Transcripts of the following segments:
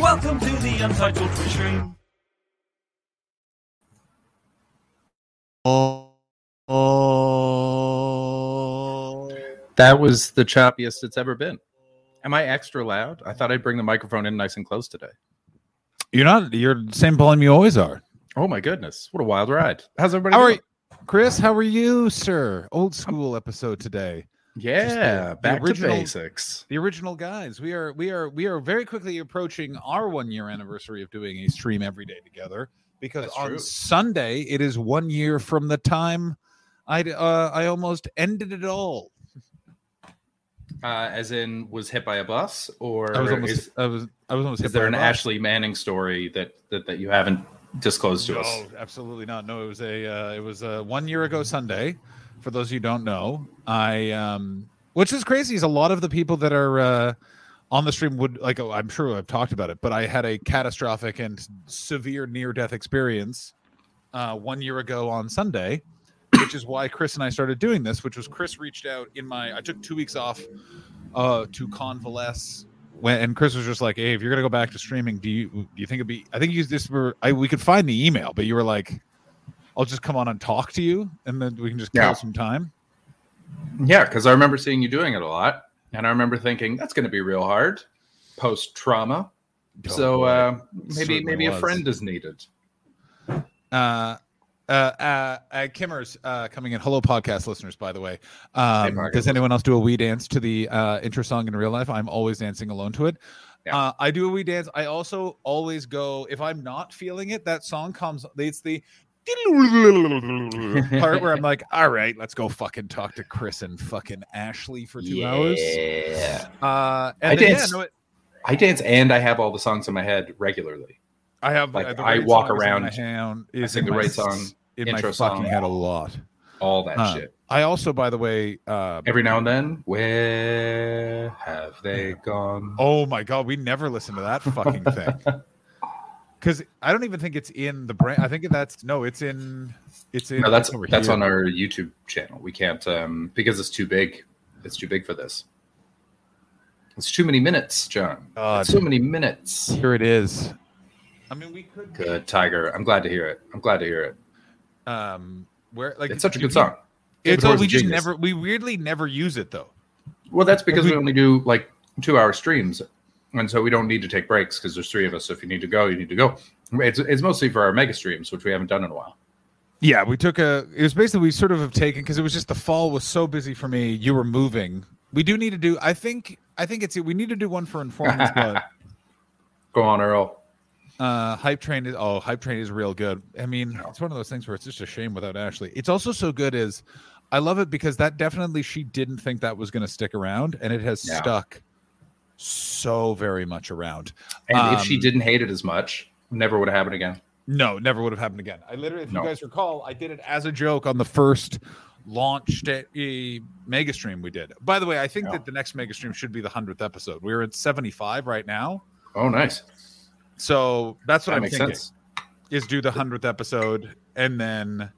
Welcome to the Untitled Twitch stream. That was the choppiest it's ever been. Am I extra loud? I thought I'd bring the microphone in nice and close today. You're not. You're the same volume you always are. Oh my goodness. What a wild ride. How's everybody How are you, Chris? How are you, sir? Old school episode today. Yeah, the- the back original- to basics. The original guys. We are. We are. We are very quickly approaching our one year anniversary of doing a stream every day together. Because That's on true. Sunday it is one year from the time I uh, I almost ended it all. Uh, as in, was hit by a bus, or I was almost. is, I was. I was almost. is hit by there an bus. Ashley Manning story that, that that you haven't disclosed to no, us? absolutely not. No, it was a uh, it was a one year ago Sunday. For those who don't know, I um, which is crazy is a lot of the people that are uh, on the stream would like. Oh, I'm sure I've talked about it, but I had a catastrophic and severe near death experience uh, one year ago on Sunday, which is why Chris and I started doing this. Which was Chris reached out in my. I took two weeks off uh, to convalesce. When, and Chris was just like, "Hey, if you're gonna go back to streaming, do you do you think it'd be? I think you this were. I we could find the email, but you were like, I'll just come on and talk to you, and then we can just kill Yeah. some time. Yeah, because I remember seeing you doing it a lot, and I remember thinking that's going to be real hard post trauma. so uh, maybe maybe a friend is needed. Uh, uh, uh, uh, Kimmers uh, coming in. Hello, podcast listeners. By the way, um, podcast does anyone else do a wee dance to the uh, intro song in real life? I'm always dancing alone to it. Yeah. Uh, I do a wee dance. I also always go if I'm not feeling it. That song comes. It's the part where I'm like, all right, let's go fucking talk to Chris and fucking Ashley for two hours. Uh, and I then, yeah, dance- no, it- I dance and I have all the songs in my head regularly. I have Like, the I walk song is in around, my hand, is sing in the my right song, in my intro fucking song. head a lot. All that Uh, shit. I also, by the way, uh, Every now and then, where have they gone? oh my god, we never listen to that fucking thing because I don't even think it's in the brain. I think that's no, it's in, it's in. no, that's over that's here. on our YouTube channel. We can't um because it's too big. It's too big for this. It's too many minutes, John. God. It's so many minutes. Here it is. I mean, we could. Good, Tiger. I'm glad to hear it. I'm glad to hear it. Um, where like It's such a good song. It's David all Orr's we just genius. never. We weirdly never use it though. Well, that's because we we- only do like two hour streams. And so we don't need to take breaks because there's three of us. So if you need to go, you need to go. It's, it's mostly for our mega streams, which we haven't done in a while. Yeah, we took a. It was basically we sort of have taken because it was just the fall was so busy for me. You were moving. We do need to do. I think. I think it's. We need to do one for informants, but Go on, Earl. uh, hype train is. Oh, hype train is real good. I mean, it's one of those things where it's just a shame without Ashley. It's also so good. Is I love it because that definitely she didn't think that was going to stick around, and it has Yeah. stuck so very much around. And if she Um, didn't hate it as much, never would have happened again. No, never would have happened again. I literally, if No. you guys recall, I did it as a joke on the first launched a mega stream we did. By the way, I think Yeah. that the next mega stream should be the hundredth episode. We're at seventy five right now, Oh, nice. so that's what That I'm thinking. sense. Is do the hundredth episode and then,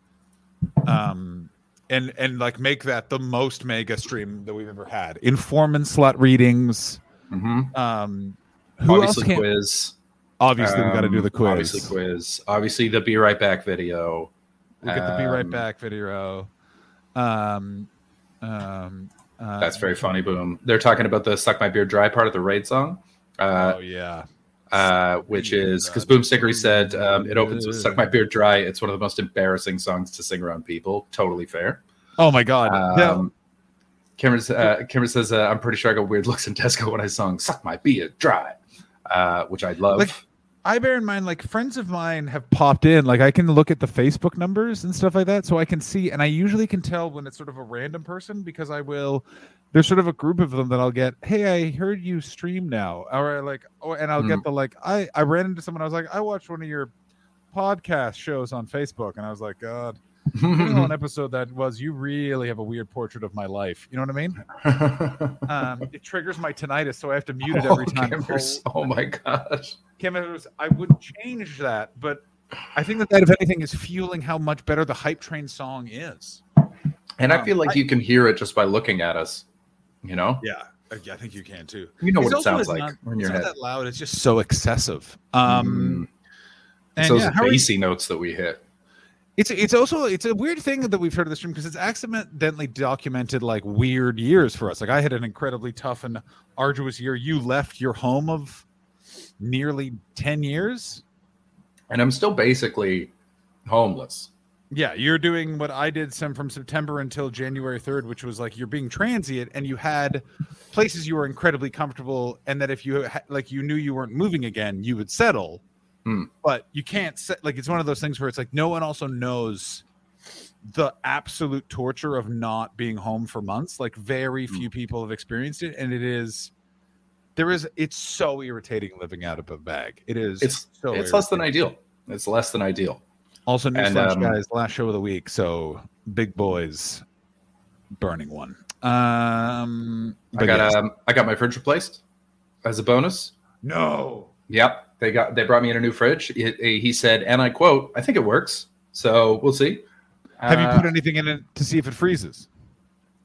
um, and and like make that the most mega stream that we've ever had. Informant slut readings. Hmm Um, who Obviously, else can? quiz. Obviously, we got to do Um, the quiz. Obviously, quiz. Obviously, the Be Right Back video. We'll get the be right Um, back video. Um, um, uh, That's very funny. Boom. They're talking about the "Suck My Beard Dry" part of the raid song. Uh, oh yeah, uh, which is because Boom Sickery said um, it opens with "Suck My Beard Dry." It's one of the most embarrassing songs to sing around people. Totally fair. oh my god. yeah. Um, Cameron, uh, Cameron says, uh, "I'm pretty sure I got weird looks in Tesco when I sung "Suck My Beard Dry," uh, which I love. Like, I bear in mind, like friends of mine have popped in. Like I can look at the Facebook numbers and stuff like that, so I can see, and I usually can tell when it's sort of a random person because I will. There's sort of a group of them that I'll get. Hey, I heard you stream now, or like, oh, and I'll get the like. I I ran into someone. I was like, I watched one of your podcast shows on Facebook, and I was like, God, an episode that was you really have a weird portrait of my life. You know what I mean? Um, it triggers my tinnitus, so I have to mute it every Oh, time. cameras. Oh my gosh. cameras, I would change that, but I think that that, if anything, is fueling how much better the hype train song is. And I Um, feel like I- you can hear it just by looking at us. You know, Yeah, I I think you can too. you know It's what it sounds like not- in it's your not head. that loud. It's just so excessive. Um, Mm. and It's those yeah, you- bassy notes that we hit. It's it's also it's a weird thing that we've heard of the stream because it's accidentally documented like weird years for us. Like I had an incredibly tough and arduous year. You left your home of nearly ten years. And I'm still basically homeless. Yeah, you're doing what I did some from September until January 3rd, which was like you're being transient and you had places you were incredibly comfortable and that if you ha- like you knew you weren't moving again, you would settle. Hmm. But you can't set like it's one of those things where it's like no one also knows the absolute torture of not being home for months. Like very Hmm. few people have experienced it and it is there is it's so irritating living out of a bag. It is It's so it's less than ideal. It's less than ideal. Also, newsflash, um, guys, last show of the week. So big boys burning one. Um, I got yes. um, I got my fridge replaced as a bonus. no. Yep, they got they brought me in a new fridge. It- it- he said, and I quote, "I think it works." So we'll see. Have you Uh, put anything in it to see if it freezes?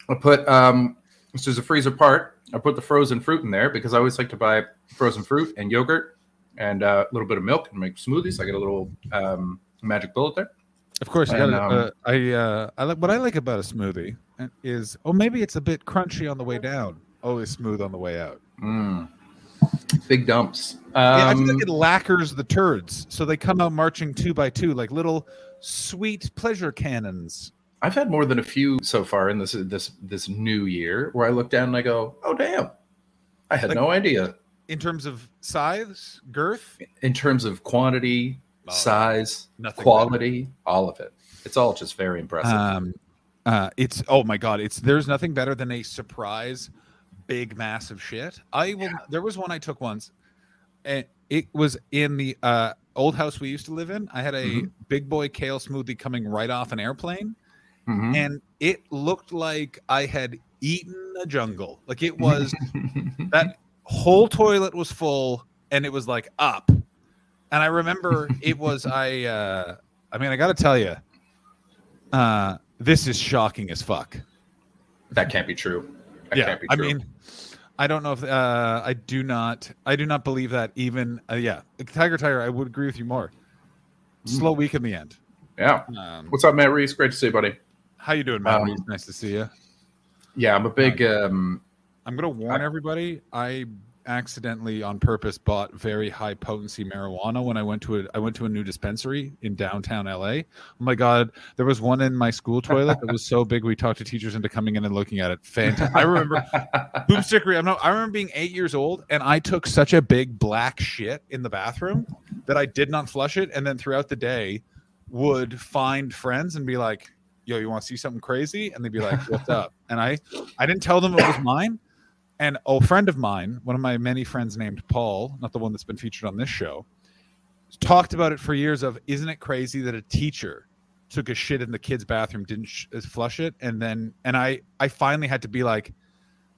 I put um, this is a freezer part. I put the frozen fruit in there because I always like to buy frozen fruit and yogurt and uh, a little bit of milk and make smoothies. I get a little um, magic bullet there. Of course, you and, gotta, um, uh, I uh, I like what I like about a smoothie is oh maybe it's a bit crunchy on the way down, always smooth on the way out. Mm. Big dumps. yeah, I feel Um, like it lacquers the turds, so they come out marching two by two like little sweet pleasure cannons. I've had more than a few so far in this this this new year where I look down and I go, "Oh damn, I had Like- no idea." In terms of size, girth, In terms of quantity, Oh, size, quality, all of it. It's all just very impressive. Um, uh, it's oh my god, it's there's nothing better than a surprise, big massive shit. I will. There was one I took once, and it was in the uh, old house we used to live in. I had a Mhm. big boy kale smoothie coming right off an airplane, Mhm. and it looked like I had eaten a jungle. Like it was that whole toilet was full, and it was like up. And I remember it was I. uh I mean, I got to tell you, uh, this is shocking as fuck. that can't be true. That yeah, can't be I mean, I don't know if uh, I do not. I do not believe that even. Uh, yeah, Tiger Tiger. I would agree with you more. Slow week in the end. yeah. Um, What's up, Matt Reese? Great to see you, buddy. how you doing, Matt? Um, nice to see you. Yeah, I'm a big. Um, I'm gonna warn I- everybody. I accidentally, on purpose, bought very high potency marijuana when I went to a I went to a new dispensary in downtown LA. Oh my god, there was one in my school toilet that was so big we talked to teachers into coming in and looking at it. Fantastic. I remember boomstickery. I'm not. I remember being eight years old and I took such a big black shit in the bathroom that I did not flush it, and then throughout the day would find friends and be like, "Yo, you want to see something crazy?" And they'd be like, "What's up?" And I, I didn't tell them it was mine. And a friend of mine, one of my many friends named Paul, not the one that's been featured on this show, talked about it for years. Of isn't it crazy that a teacher took a shit in the kid's bathroom, didn't sh- uh, flush it, and then and I I finally had to be like,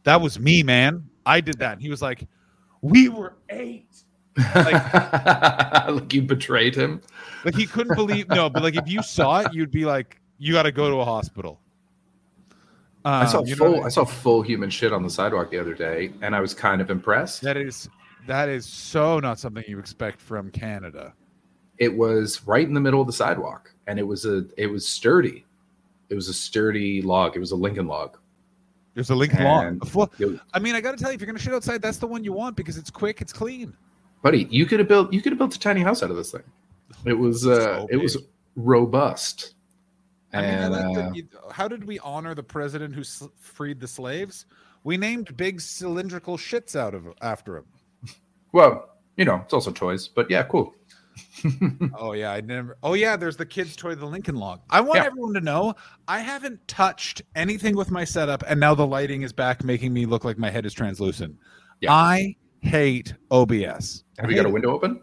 that was me, man. I did that. And he was like, we were eight. like you betrayed him. Like he couldn't believe no, but like if you saw it, you'd be like, you got to go to a hospital. I saw Um, full. I- I saw full human shit on the sidewalk the other day, and I was kind of impressed. that is that is so not something you expect from Canada. It was right in the middle of the sidewalk, and it was a. It was sturdy. It was a sturdy log. It was a Lincoln log. There's a Lincoln. And- Yo, I mean, I got to tell you, if you're gonna shit outside, that's the one you want because it's quick, it's clean. buddy, you could have built. You could have built a tiny house out of this thing. It was. Uh, So it was robust. I mean, I like uh, you, how did we honor the president who s- freed the slaves? We named big cylindrical shits out of after him. Well, you know, it's also toys. But yeah, cool. Oh yeah, I never. Oh yeah, there's the kids' toy, the Lincoln Log. I want Yeah. everyone to know I haven't touched anything with my setup, and now the lighting is back, making me look like my head is translucent. Yeah. I hate OBS. Have you got a window open?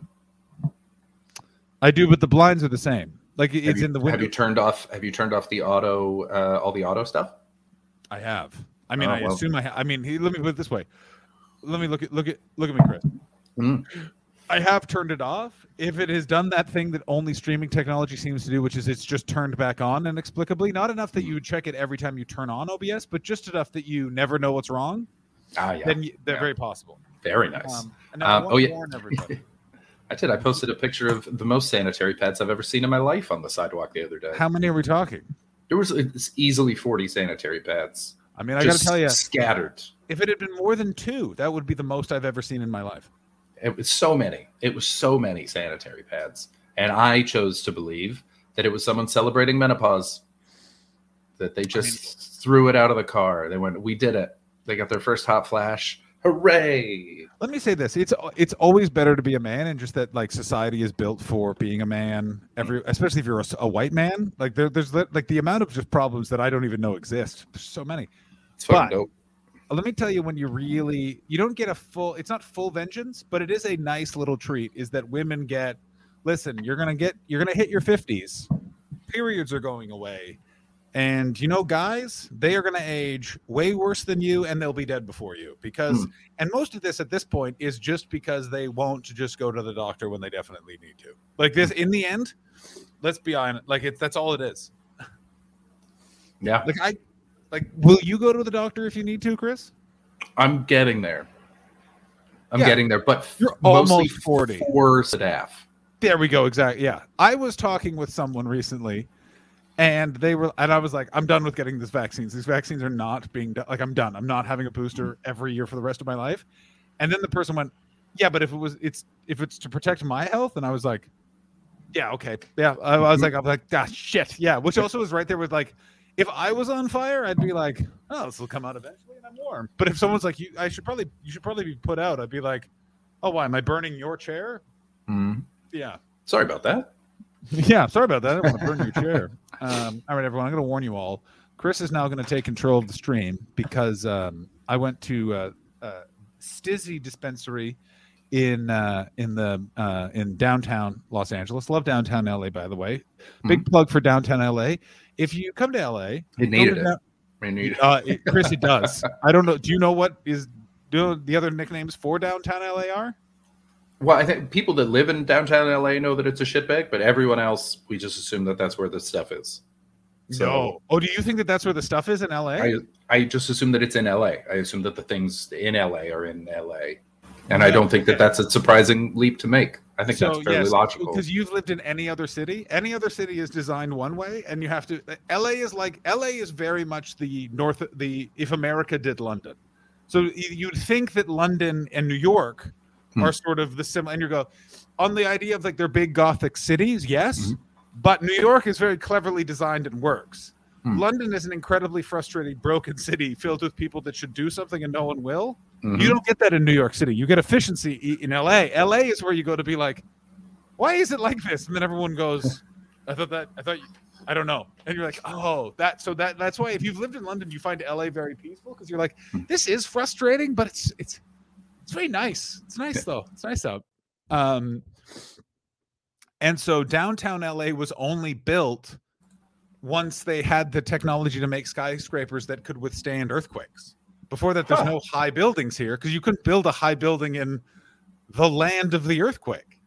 I do, but the blinds are the same. Like it's you, in the Have you turned off? Have you turned off the auto? Uh, all the auto stuff? I have. I mean, Oh, I well. assume I. Ha- I mean, he, let me put it this way. Let me look at look at look at me, Chris. Mm. I have turned it off. If it has done that thing that only streaming technology seems to do, which is it's just turned back on inexplicably, not enough that you would check it every time you turn on OBS, but just enough that you never know what's wrong, Ah, yeah. then you, they're Yeah. very possible. Very nice. Um, and now I Um, oh, yeah. to warn everybody. I did. I posted a picture of the most sanitary pads I've ever seen in my life on the sidewalk the other day. How many are we talking? There was it's easily forty sanitary pads. I mean, I got to tell you, scattered. if it had been more than two, that would be the most I've ever seen in my life. It was so many. It was so many sanitary pads, and I chose to believe that it was someone celebrating menopause. That they just threw it out of the car. They went, "We did it." They got their first hot flash. Hooray! Let me say this: it's it's always better to be a man, and just that like society is built for being a man. Every, mm. especially if you're a white man, like there, there's like the amount of just problems that I don't even know exist. There's so many. It's But- dope. Let me tell you, when you really you don't get a full, it's not full vengeance, but it is a nice little treat. Is that women get? Listen, you're gonna get, you're gonna hit your fifties. Periods are going away. And you know, guys, they are going to age way worse than you, and they'll be dead before you. Because, Hmm. and most of this at this point is just because they won't just go to the doctor when they definitely need to. Like this, in the end, let's be honest. Like it's that's all it is. Yeah, Like I, like, will you go to the doctor if you need to, Chris? I'm getting there. I'm Yeah. getting there, but You're almost 40. for staff. There we go. Exactly. Yeah. I was talking with someone recently and they were, and I was like, I'm done with getting these vaccines. These vaccines are not being done. Like, I'm done. I'm not having a booster every year for the rest of my life. And then the person went, Yeah, but if it was, it's, if it's to protect my health. And I was like, Yeah, okay. Yeah. I, was like, I'm like, ah, shit. Yeah. Which also was right there with like, if I was on fire, I'd be like, Oh, this will come out eventually and I'm warm. But if someone's like, You, I should probably, you should probably be put out, I'd be like, Oh, why? Am I burning your chair? Mhm. Yeah. Sorry about that. Yeah, sorry about that. I don't want to burn your chair. Um, all right, everyone. I'm going to warn you all. Chris is now going to take control of the stream because um, I went to uh, uh, Stizzy Dispensary in uh, in the uh, in downtown Los Angeles. Love downtown LA, by the way. Big plug for downtown LA. If you come to LA, It needed it. down- I needed uh, it, Chris, it does. I don't know. Do you know what is do you know the other nicknames for downtown LA are? Well, I think people that live in downtown LA know that it's a shitbag, but everyone else, we just assume that that's where the stuff is. So Oh, do you think that that's where the stuff is in LA? I, I just assume that it's in LA. I assume that the things in LA are in LA. And I don't think that that's a surprising leap to make. I think that's fairly logical. Because you've lived in any other city. Any other city is designed one way, and you have to. LA is like LA is very much the north. The if America did London, so you'd think that London and New York Hmm. are sort of the similar. And you go on the idea of like they're big Gothic cities, yes, Mhm. but New York is very cleverly designed and works. Hmm. London is an incredibly frustrating, broken city filled with people that should do something and no one will. Mhm. You don't get that in New York City. You get efficiency in LA. LA is where you go to be like, why is it like this? And then everyone goes, I thought that, I thought, you, I don't know. And you're like, oh, that, so that, that's why if you've lived in London, you find LA very peaceful because you're like, this is frustrating, but it's, it's, it's very nice. It's nice though. It's nice out. Um, and so downtown LA was only built once they had the technology to make skyscrapers that could withstand earthquakes. Before that, there's Huh. no high buildings here because you couldn't build a high building in the land of the earthquake.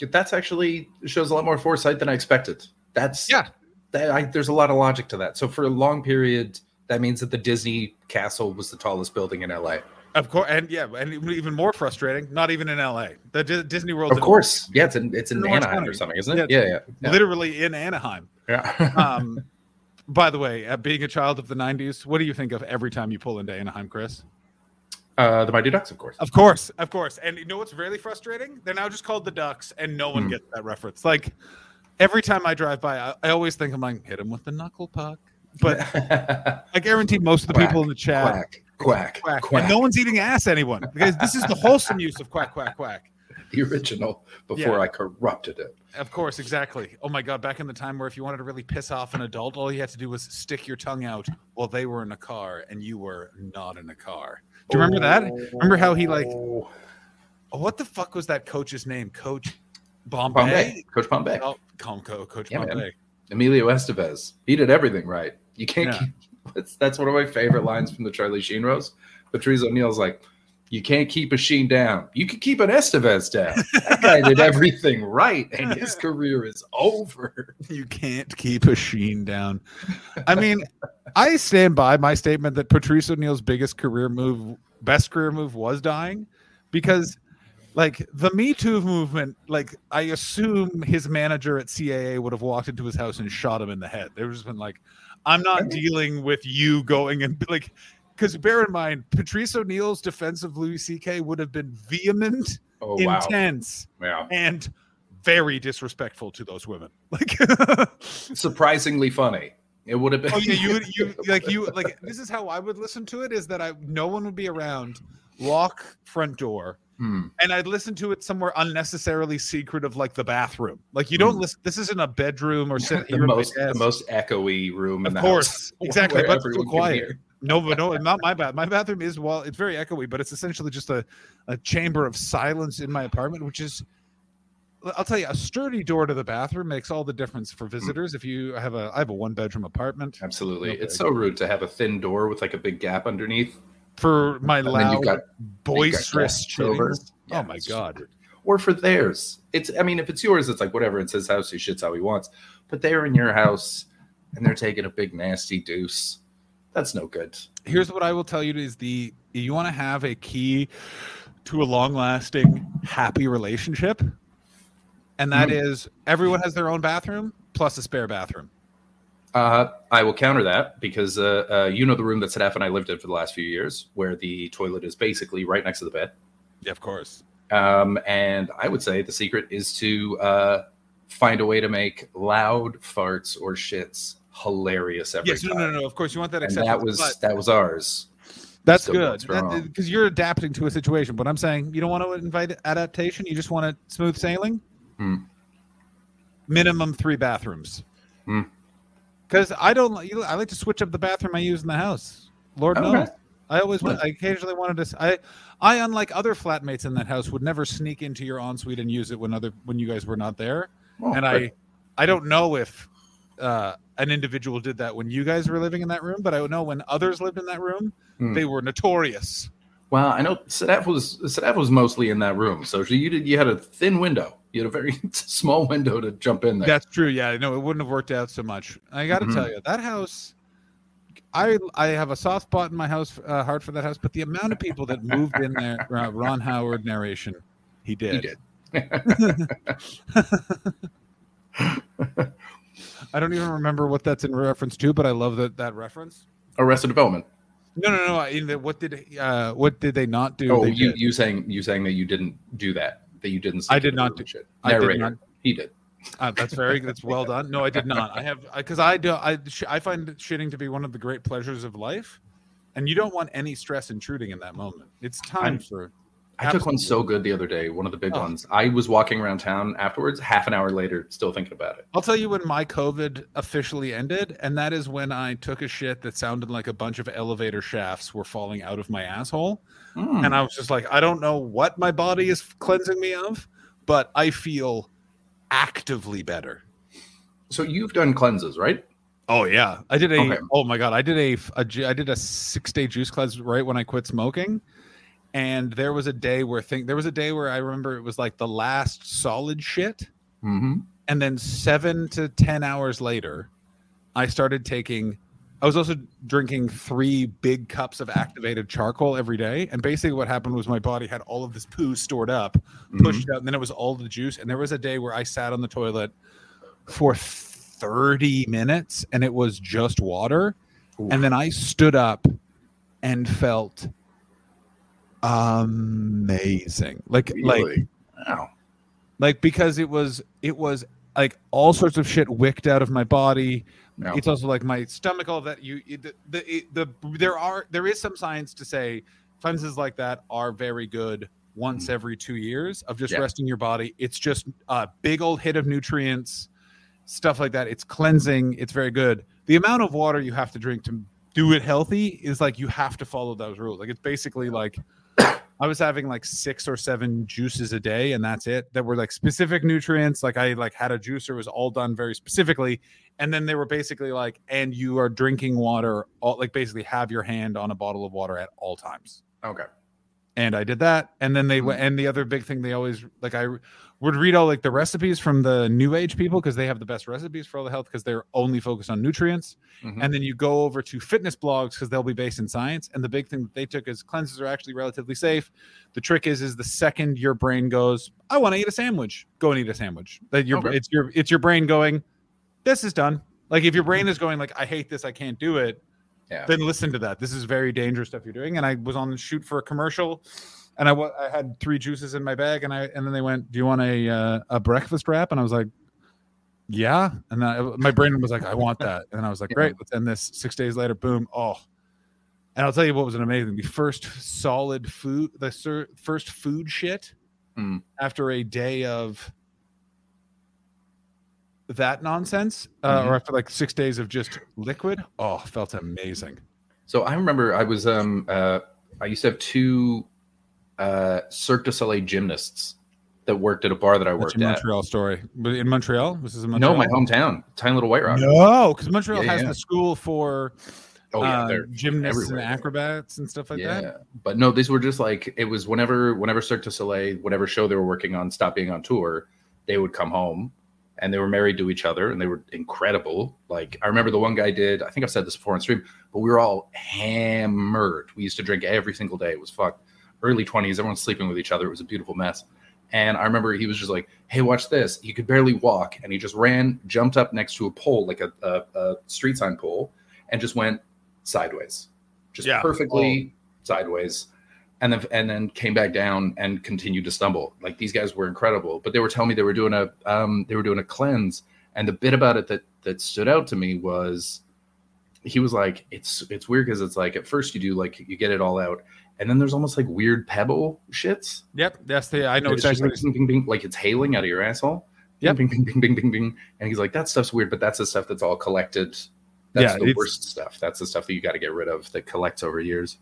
That's actually shows a lot more foresight than I expected. That's Yeah. That, I, there's a lot of logic to that. So for a long period, that means that the Disney castle was the tallest building in LA. Of course, and yeah, and even more frustrating, not even in LA. The Di- Disney World, Of course, yeah, it's in it's in In Anaheim County. or something, isn't it? Yeah, yeah, yeah. literally in Anaheim. yeah. Um, by the way, uh, being a child of the '90s, what do you think of every time you pull into Anaheim, Chris? uh, the Mighty Ducks, of course. Of course, of course. And you know what's really frustrating? They're now just called the Ducks, and no one Hmm. gets that reference. Like every time I drive by, I, I always think I'm like, hit him with the knuckle puck. But I guarantee most of the people in the chat quack, quack, quack, quack. and no one's eating ass anyone because this is the wholesome use of quack, quack, quack. the original before Yeah. I corrupted it. Of course, exactly. Oh my god, back in the time where if you wanted to really piss off an adult, all you had to do was stick your tongue out while they were in a car and you were not in a car. Do you remember that? Remember how he like Oh, what the fuck was that coach's name? Coach Bombay? Bombay, Coach Bombay, Oh, calm co- Coach Yeah, man. Bombay. Emilio Estevez. He did everything right. You can't. Yeah. That's that's one of my favorite lines from the Charlie Sheen roast. Patrice O'Neal's like, "You can't keep a Sheen down. You can keep an Estevez down. That guy did everything right, and his career is over." You can't keep a sheen down. I mean, I stand by my statement that Patrice O'Neal's biggest career move, best career move was dying because like the Me Too movement, like I assume his manager at CAA would have walked into his house and shot him in the head. There was been like, I'm not dealing with you going and like because bear in mind, Patrice O'Neal's defense of Louis C.K. would have been vehement, Oh wow, intense, yeah, and very disrespectful to those women. Like surprisingly funny. It would have been. Oh yeah, you you like you like this is how I would listen to it is that I no one would be around, lock front door, Hmm. and I'd listen to it somewhere unnecessarily secret of like the bathroom. Like you don't Hmm. listen. This isn't a bedroom or sit the most the most echoey room in Of the course, exactly, but still quiet. No, but no, not my bath. My bathroom is well, it's very echoey, but it's essentially just a, a chamber of silence in my apartment, which is I'll tell you, a sturdy door to the bathroom makes all the difference for visitors. If you have a I have a one bedroom apartment Absolutely, Okay. it's so rude to have a thin door with like a big gap underneath, for my loud got boisterous over. Yeah, oh my god. or for theirs. It's I mean, if it's yours, it's like whatever. It's his house. He shits how he wants. But they're in your house and they're taking a big nasty deuce. That's no good. Here's what I will tell you is the you want to have a key to a long lasting happy relationship. And that Mm. is everyone has their own bathroom plus a spare bathroom. Uh, I will counter that because uh, uh, you know the room that Sadaf and I lived in for the last few years, where the toilet is basically right next to the bed. Yeah, of course. Um, and I would say the secret is to uh, find a way to make loud farts or shits hilarious every Yes, no, time. no, no. Of course, you want that And that was but that was ours. that's still going good strong. because you're adapting to a situation. But I'm saying you don't want to invite adaptation. You just want it smooth sailing. Hmm. Minimum three bathrooms. Hmm. Because I don't. I like to switch up the bathroom I use in the house. Lord Okay. knows. I always. wa- I occasionally wanted to. I, I unlike other flatmates in that house would never sneak into your ensuite and use it when other when you guys were not there. Oh, and good. I. I don't know if uh, an individual did that when you guys were living in that room, but I know when others lived in that room, Hmm. they were notorious. Well, I know Sadaf was Sadaf was mostly in that room, so she, you did you had a thin window. You had a very small window to jump in there. That's true. Yeah, no, it wouldn't have worked out so much. I got to Mhm. tell you, that house. I I have a soft spot in my house, uh, heart for that house, but the amount of people that moved in there, uh, Ron Howard narration, he did. he did. I don't even remember what that's in reference to, but I love that that reference. Arrested Development. No, no, no. What did uh, what did they not do? Oh, you you saying you saying that you didn't do that. That you didn't. I did not do- shit. I did not. He did. Uh, that's very that's well done. No, I did not. I have because I do I sh- I find shitting to be one of the great pleasures of life, and you don't want any stress intruding in that moment. It's time I'm- for. I took one so good the other day. One of the big Oh. ones. I was walking around town afterwards. Half an hour later, still thinking about it. I'll tell you when my COVID officially ended, and that is when I took a shit that sounded like a bunch of elevator shafts were falling out of my asshole. Hmm. And I was just like, I don't know what my body is cleansing me of, but I feel actively better. so you've done cleanses, right? Oh yeah, I did a. Okay. Oh my god, I did a, a I did a six day juice cleanse right when I quit smoking, and there was a day where think there was a day where I remember it was like the last solid shit, Mm-hmm. and then seven to ten hours later, I started taking. I was also drinking three big cups of activated charcoal every day, and basically what happened was my body had all of this poo stored up, Mm-hmm. pushed out, and then it was all the juice. And there was a day where I sat on the toilet for 30 minutes and it was just water. Oof. And then I stood up and felt amazing. Like like Wow. like because it was it was like all sorts of shit wicked out of my body. Yeah. It's also like my stomach, all that you it- the, the it- the there are there is some science to say cleanses like that are very good once hmm. every two years of just Yeah. resting your body. It's just a big old hit of nutrients, stuff like that. It's cleansing. It's very good. The amount of water you have to drink to do it healthy is like you have to follow those rules. Like it's basically like I was having like six or seven juices a day, and that's it. That were like specific nutrients. Like I like had a juicer was all done very specifically, and then they were basically like, and you are drinking water. All like basically have your hand on a bottle of water at all times. Okay. And I did that, and then they went. And the other big thing they always like I would read all like the recipes from the new age people because they have the best recipes for all the health because they're only focused on nutrients Mhm. and then you go over to fitness blogs because they'll be based in science and the big thing that they took is cleanses are actually relatively safe the trick is is the second your brain goes i want to eat a sandwich go and eat a sandwich that your Okay. it's your it's your brain going this is done like if your brain is going like i hate this i can't do it Yeah. then listen to that this is very dangerous stuff you're doing and i was on the shoot for a commercial and I I had three juices in my bag, and I and then they went, "Do you want a uh, a breakfast wrap?" And I was like, "Yeah." And then I, my brain was like, "I want that," and I was like, Yeah. "Great, let's end this." Six days later, boom, oh. And I'll tell you what was an amazing. The first solid food, the sir, first food shit Mm. after a day of that nonsense, uh, Mhm. or after like six days of just liquid. Oh, felt amazing. So I remember I was um uh I used to have two uh Cirque du Soleil gymnasts that worked at a bar that I That's worked at. Montreal story. But in Montreal, this is in Montreal. No, my hometown, tiny little White Rock. No, because Montreal Yeah, has yeah. the school for Oh yeah, uh, gymnasts and acrobats and stuff like yeah. that. But no, these were just like it was whenever whenever Cirque du Soleil, whatever show they were working on, stopped being on tour, they would come home and they were married to each other and they were incredible. Like I remember the one guy did, I think I've said this before on stream, but we were all hammered. We used to drink every single day. It was fucked. Early 20s, everyone's sleeping with each other. It was a beautiful mess. And I remember he was just like, "Hey, watch this." He could barely walk, and he just ran, jumped up next to a pole, like a, a, a street sign pole, and just went sideways, just Yeah. perfectly oh. sideways, and then and then came back down and continued to stumble. Like these guys were incredible, but they were telling me they were doing a um, they were doing a cleanse, and the bit about it that that stood out to me was he was like, "It's it's weird because it's like at first you do like you get it all out." And then there's almost like weird pebble shits Yep, that's the. I know it's exactly. like, bing, bing, bing, like it's hailing out of your asshole. Yep. Bing, bing, bing, bing, bing, bing. And he's like, that stuff's weird, but that's the stuff that's all collected. That's Yeah, the worst stuff. That's the stuff that you got to get rid of that collects over years.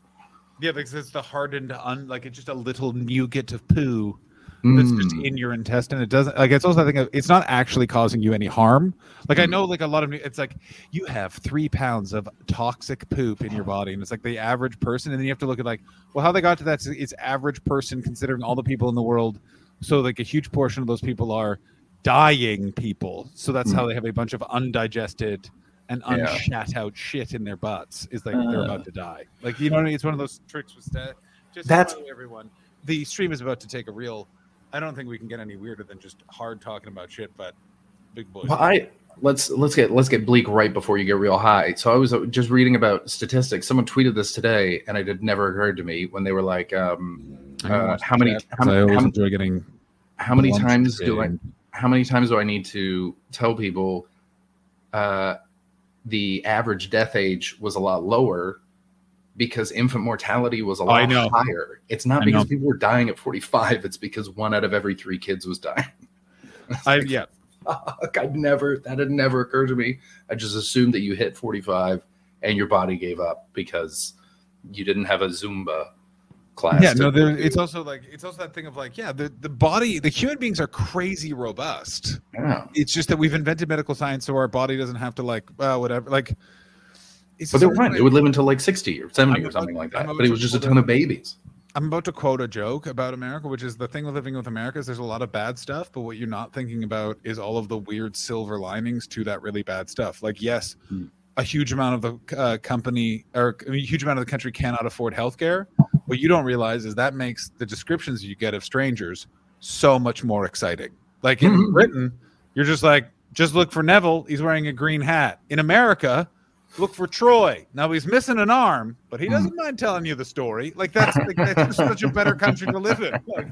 Yeah, because it's the hardened, un, like it's just a little nougat of poo that's just Mm. in your intestine. It doesn't like it's also I think it's not actually causing you any harm. Like I Mm. know like a lot of it's like you have three pounds of toxic poop in your body, and it's like the average person, and then you have to look at like well how they got to that. It's average person considering all the people in the world. So like a huge portion of those people are dying people. So that's how they have a bunch of undigested and Yeah. unshat out shit in their butts. Is like they're Uh. about to die. Like you know what I mean? It's one of those tricks with stat. Just That's- everyone. The stream is about to take a real. I don't think we can get any weirder than just hard talking about shit, but big boys. Well, I let's let's get let's get bleak right before you get real high. So I was uh, just reading about statistics. Someone tweeted this today, and it had never occurred to me when they were like, um, uh, how many- how- I always how- enjoy getting. how many times do I how many times do I need to tell people uh, the average death age was a lot lower because infant mortality was a Oh, lot know. higher? It's not I because know. people were dying at 45, it's because one out of every three kids was dying. I yeah. Fuck, I'd never, that had never occurred to me. I just assumed that you hit 45 and your body gave up because you didn't have a Zumba class. Yeah, no, it's also like it's also that thing of like, yeah, the, the body, the human beings are crazy robust. Yeah. It's just that we've invented medical science, so our body doesn't have to like, well, whatever. Like, it's But they were just- fine. They would live until like 60 or 70 I'm or something like that. But it was just a ton of babies. I'm about to quote a joke about America, which is the thing with living with America is there's a lot of bad stuff, but what you're not thinking about is all of the weird silver linings to that really bad stuff. Like, yes, Hmm. A huge amount of the uh, company or I mean, a huge amount of the country cannot afford healthcare. What you don't realize is that makes the descriptions you get of strangers so much more exciting. Like in Mhm. Britain, you're just like, just look for Neville. He's wearing a green hat. In America, look for Troy. Now he's missing an arm, but he doesn't mind telling you the story. Like that's like, that's just such a better country to live in. Like,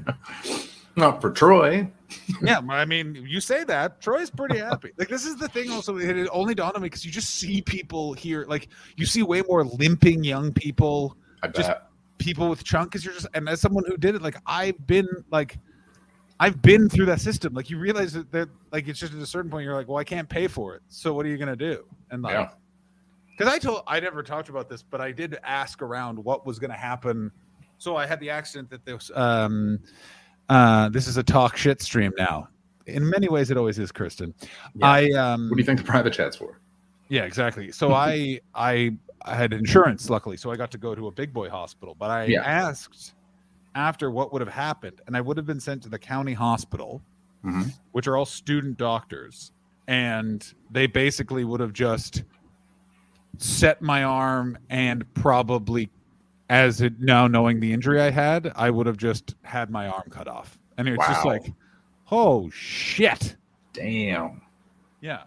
Not for Troy. yeah, I mean, you say that Troy's pretty happy. Like this is the thing. Also, it only dawned on me because you just see people here. Like you see way more limping young people, I Just- bet. people with chunk is you're just and as someone who did it, like I've been like I've been through that system. Like you realize that, that like it's just at a certain point you're like, well, I can't pay for it. So what are you gonna do? And like Yeah. because I told I never talked about this, but I did ask around what was gonna happen. So I had the accident that this um uh this is a talk shit stream now. In many ways it always is, Kristen. Yeah. I um What do you think the private chat's for? yeah, exactly. So I I I had insurance, luckily, so I got to go to a big boy hospital. But I Yeah. asked after what would have happened, and I would have been sent to the county hospital, Mhm. which are all student doctors, and they basically would have just set my arm and probably, as it now knowing the injury I had, I would have just had my arm cut off, and it's just like, oh shit, Damn. yeah.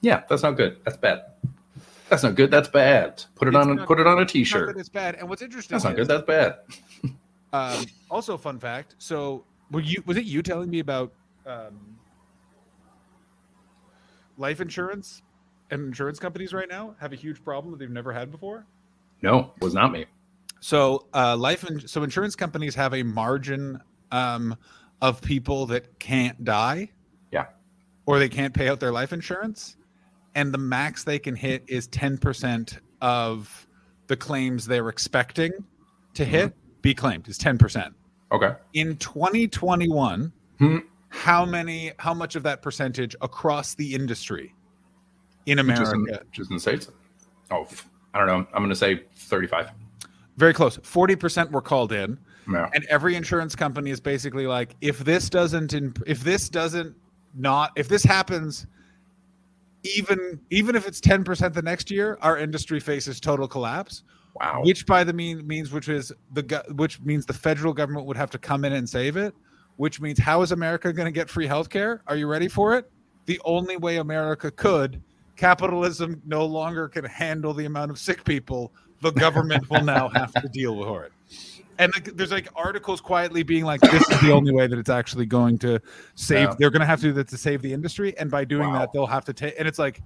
Yeah, that's not good. That's bad. That's not good. That's bad. Put it It's on. Put it on a T-shirt. it's bad. And what's interesting That's not is- good. That's bad. Um, also, fun fact. So, were you? Was it you telling me about um, life insurance and insurance companies right now have a huge problem that they've never had before? No, was not me. So, uh, life and so insurance companies have a margin um, of people that can't die. Yeah. Or they can't pay out their life insurance, and the max they can hit is ten percent of the claims they're expecting to hit be claimed. Is ten percent Okay. in 2021 Hmm. how many how much of that percentage across the industry in Just in, america just in the states. Oh, f- I don't know. I'm going to say 35. very close 40% were called in Yeah. and every insurance company is basically like if this doesn't imp- if this doesn't not if this happens even even if it's 10% the next year our industry faces total collapse Wow. which by the mean means which is the go- which means the federal government would have to come in and save it which means how is america going to get free healthcare are you ready for it the only way america could capitalism no longer can handle the amount of sick people the government will now have to deal with it and like, there's like articles quietly being like this is the only way that it's actually going to save they're going to have to do that to save the industry and by doing Wow. that they'll have to take and it's like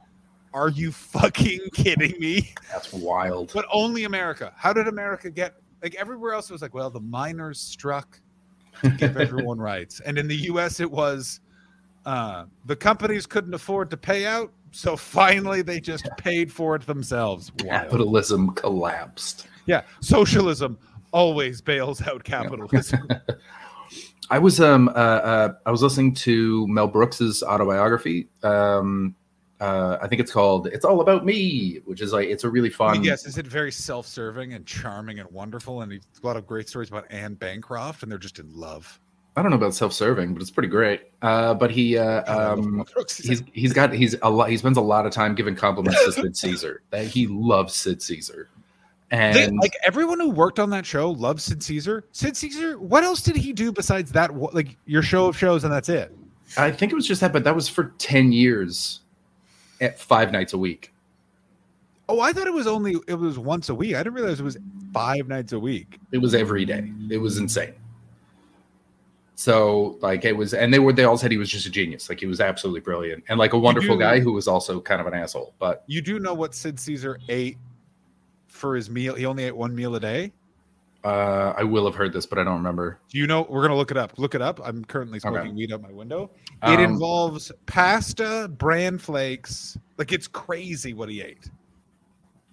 are you fucking kidding me That's wild. but only America. How did America get like everywhere else? It was like, well, the miners struck to give everyone rights, and in the U.S. it was uh, the companies couldn't afford to pay out, so finally they just paid for it themselves. Wild. Capitalism collapsed. Yeah, socialism always bails out capitalism. I was um uh, uh I was listening to Mel Brooks's autobiography. Um uh I think it's called It's All About Me, which is like it's a really fun yes, is it very self-serving and charming and wonderful? And a lot of great stories about Anne Bancroft, and they're just in love. I don't know about self-serving, but it's pretty great. Uh but he uh God, I love um he's he's got he's a lot he spends a lot of time giving compliments to Sid Caesar. That he loves Sid Caesar. And They- like everyone who worked on that show loves Sid Caesar. Sid Caesar, what else did he do besides that? Like your show of shows, and that's it. I think it was just that, but that was for 10 years at five nights a week. Oh, I thought it was only it was once a week. I didn't realize it was five nights a week. It was every day. It was insane. So like it was, and they were they all said he was just a genius. Like he was absolutely brilliant and like a wonderful do- guy who was also kind of an asshole. But You do know what Sid Caesar ate for his meal? He only ate one meal a day. uh, I will have heard this, but I don't remember. Do you know? We're gonna look it up. Look it up. I'm currently Okay. smoking weed out my window. It Um, involves pasta, bran flakes. Like it's crazy what he ate.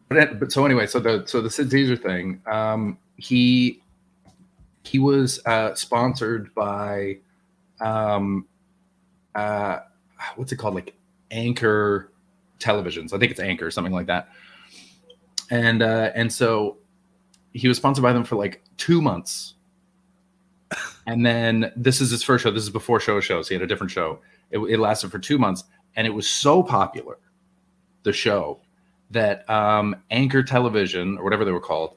But, but so anyway, so the so the Sid Caesar thing, um, he he was uh, sponsored by, um, uh, what's it called, like Anchor Televisions. I think it's Anchor, something like that. And uh, and so he was sponsored by them for like two months. And then this is his first show. This is before show shows. He had a different show. It, it lasted for two months, and it was so popular, the show, that um, Anchor Television or whatever they were called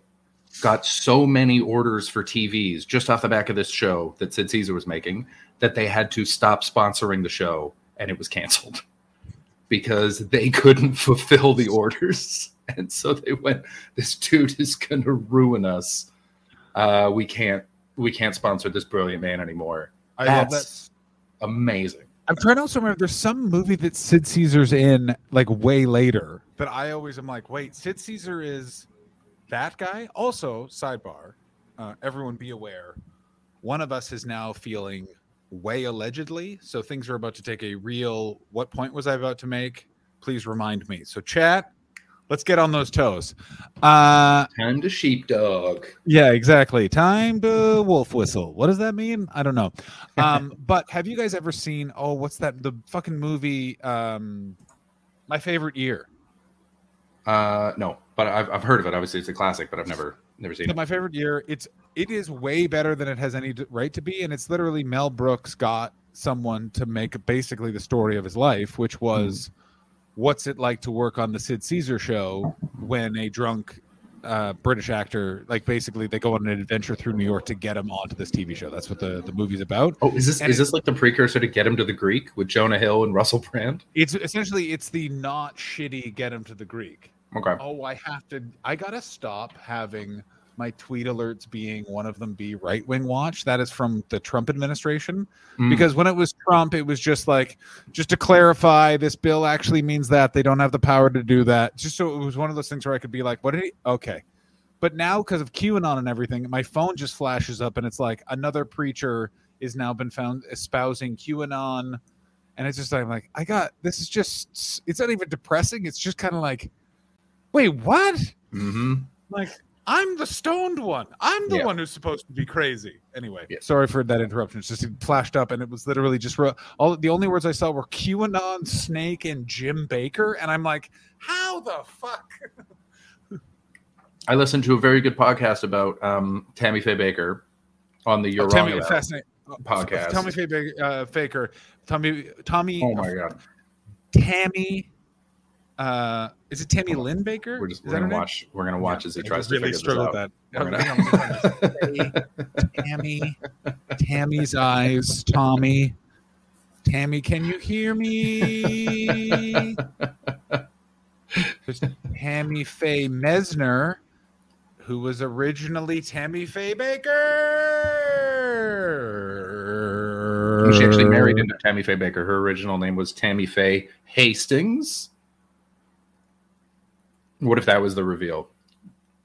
got so many orders for TVs just off the back of this show that Sid Caesar was making that they had to stop sponsoring the show and it was canceled because they couldn't fulfill the orders. And so they went, "This dude is going to ruin us. Uh, we can't, we can't sponsor this brilliant man anymore." I love that. That's amazing. I'm trying to also remember. There's some movie that Sid Caesar's in, like way later. But I always am like, wait, Sid Caesar is that guy. Also, sidebar, uh, everyone be aware, one of us is now feeling way allegedly. So things are about to take a real. What point was I about to make? Please remind me. So chat, let's get on those toes. Uh, Time to sheepdog. yeah, exactly. Time to wolf whistle. What does that mean? I don't know. Um, but have you guys ever seen? Oh, what's that? The fucking movie. Um, my favorite year. Uh, no, but I've, I've heard of it. Obviously, it's a classic, but I've never never seen So it. my favorite year. It's it is way better than it has any right to be, and it's literally Mel Brooks got someone to make basically the story of his life, which was what's it like to work on the Sid Caesar show when a drunk uh, British actor, like basically they go on an adventure through New York to get him onto this TV show. That's what the the movie's about. Oh, is this And is this like the precursor to Get Him to the Greek with Jonah Hill and Russell Brand? It's essentially it's the not shitty get him to the Greek. Okay. Oh, I have to. I gotta stop having my tweet alerts being one of them be right wing watch. That is from the Trump administration. Mm. Because when it was Trump, it was just like, just to clarify, this bill actually means that they don't have the power to do that. Just so it was one of those things where I could be like, what did he? Okay. But now, because of QAnon and everything, my phone just flashes up and it's like another preacher is now been found espousing QAnon. And it's just I'm like, I got this is just it's not even depressing. It's just kind of like, wait, what? hmm Like, I'm the stoned one. I'm the Yeah. one who's supposed to be crazy. Anyway, Yeah. sorry for that interruption. It's just it flashed up, and it was literally just ro- all the only words I saw were QAnon, Snake, and Jim Bakker, and I'm like, how the fuck? I listened to a very good podcast about um, Tammy Faye Bakker on the You're Oh, tell Wrong me, fascinating. podcast. Tommy Faye Bakker, uh, Faker, Tommy, Tommy, Oh my god, Tammy. Uh, is it Tammy Lynn Bakker? we're just Is we're that gonna name? watch we're gonna watch as he I tries to really figure struggle this out. with that. Everything gonna Tammy, Tammy's eyes, Tommy, Tammy, can you hear me? There's Tammy Faye Messner, who was originally Tammy Faye Bakker. She actually married into Tammy Faye Bakker. Her original name was Tammy Faye Hastings. What if that was the reveal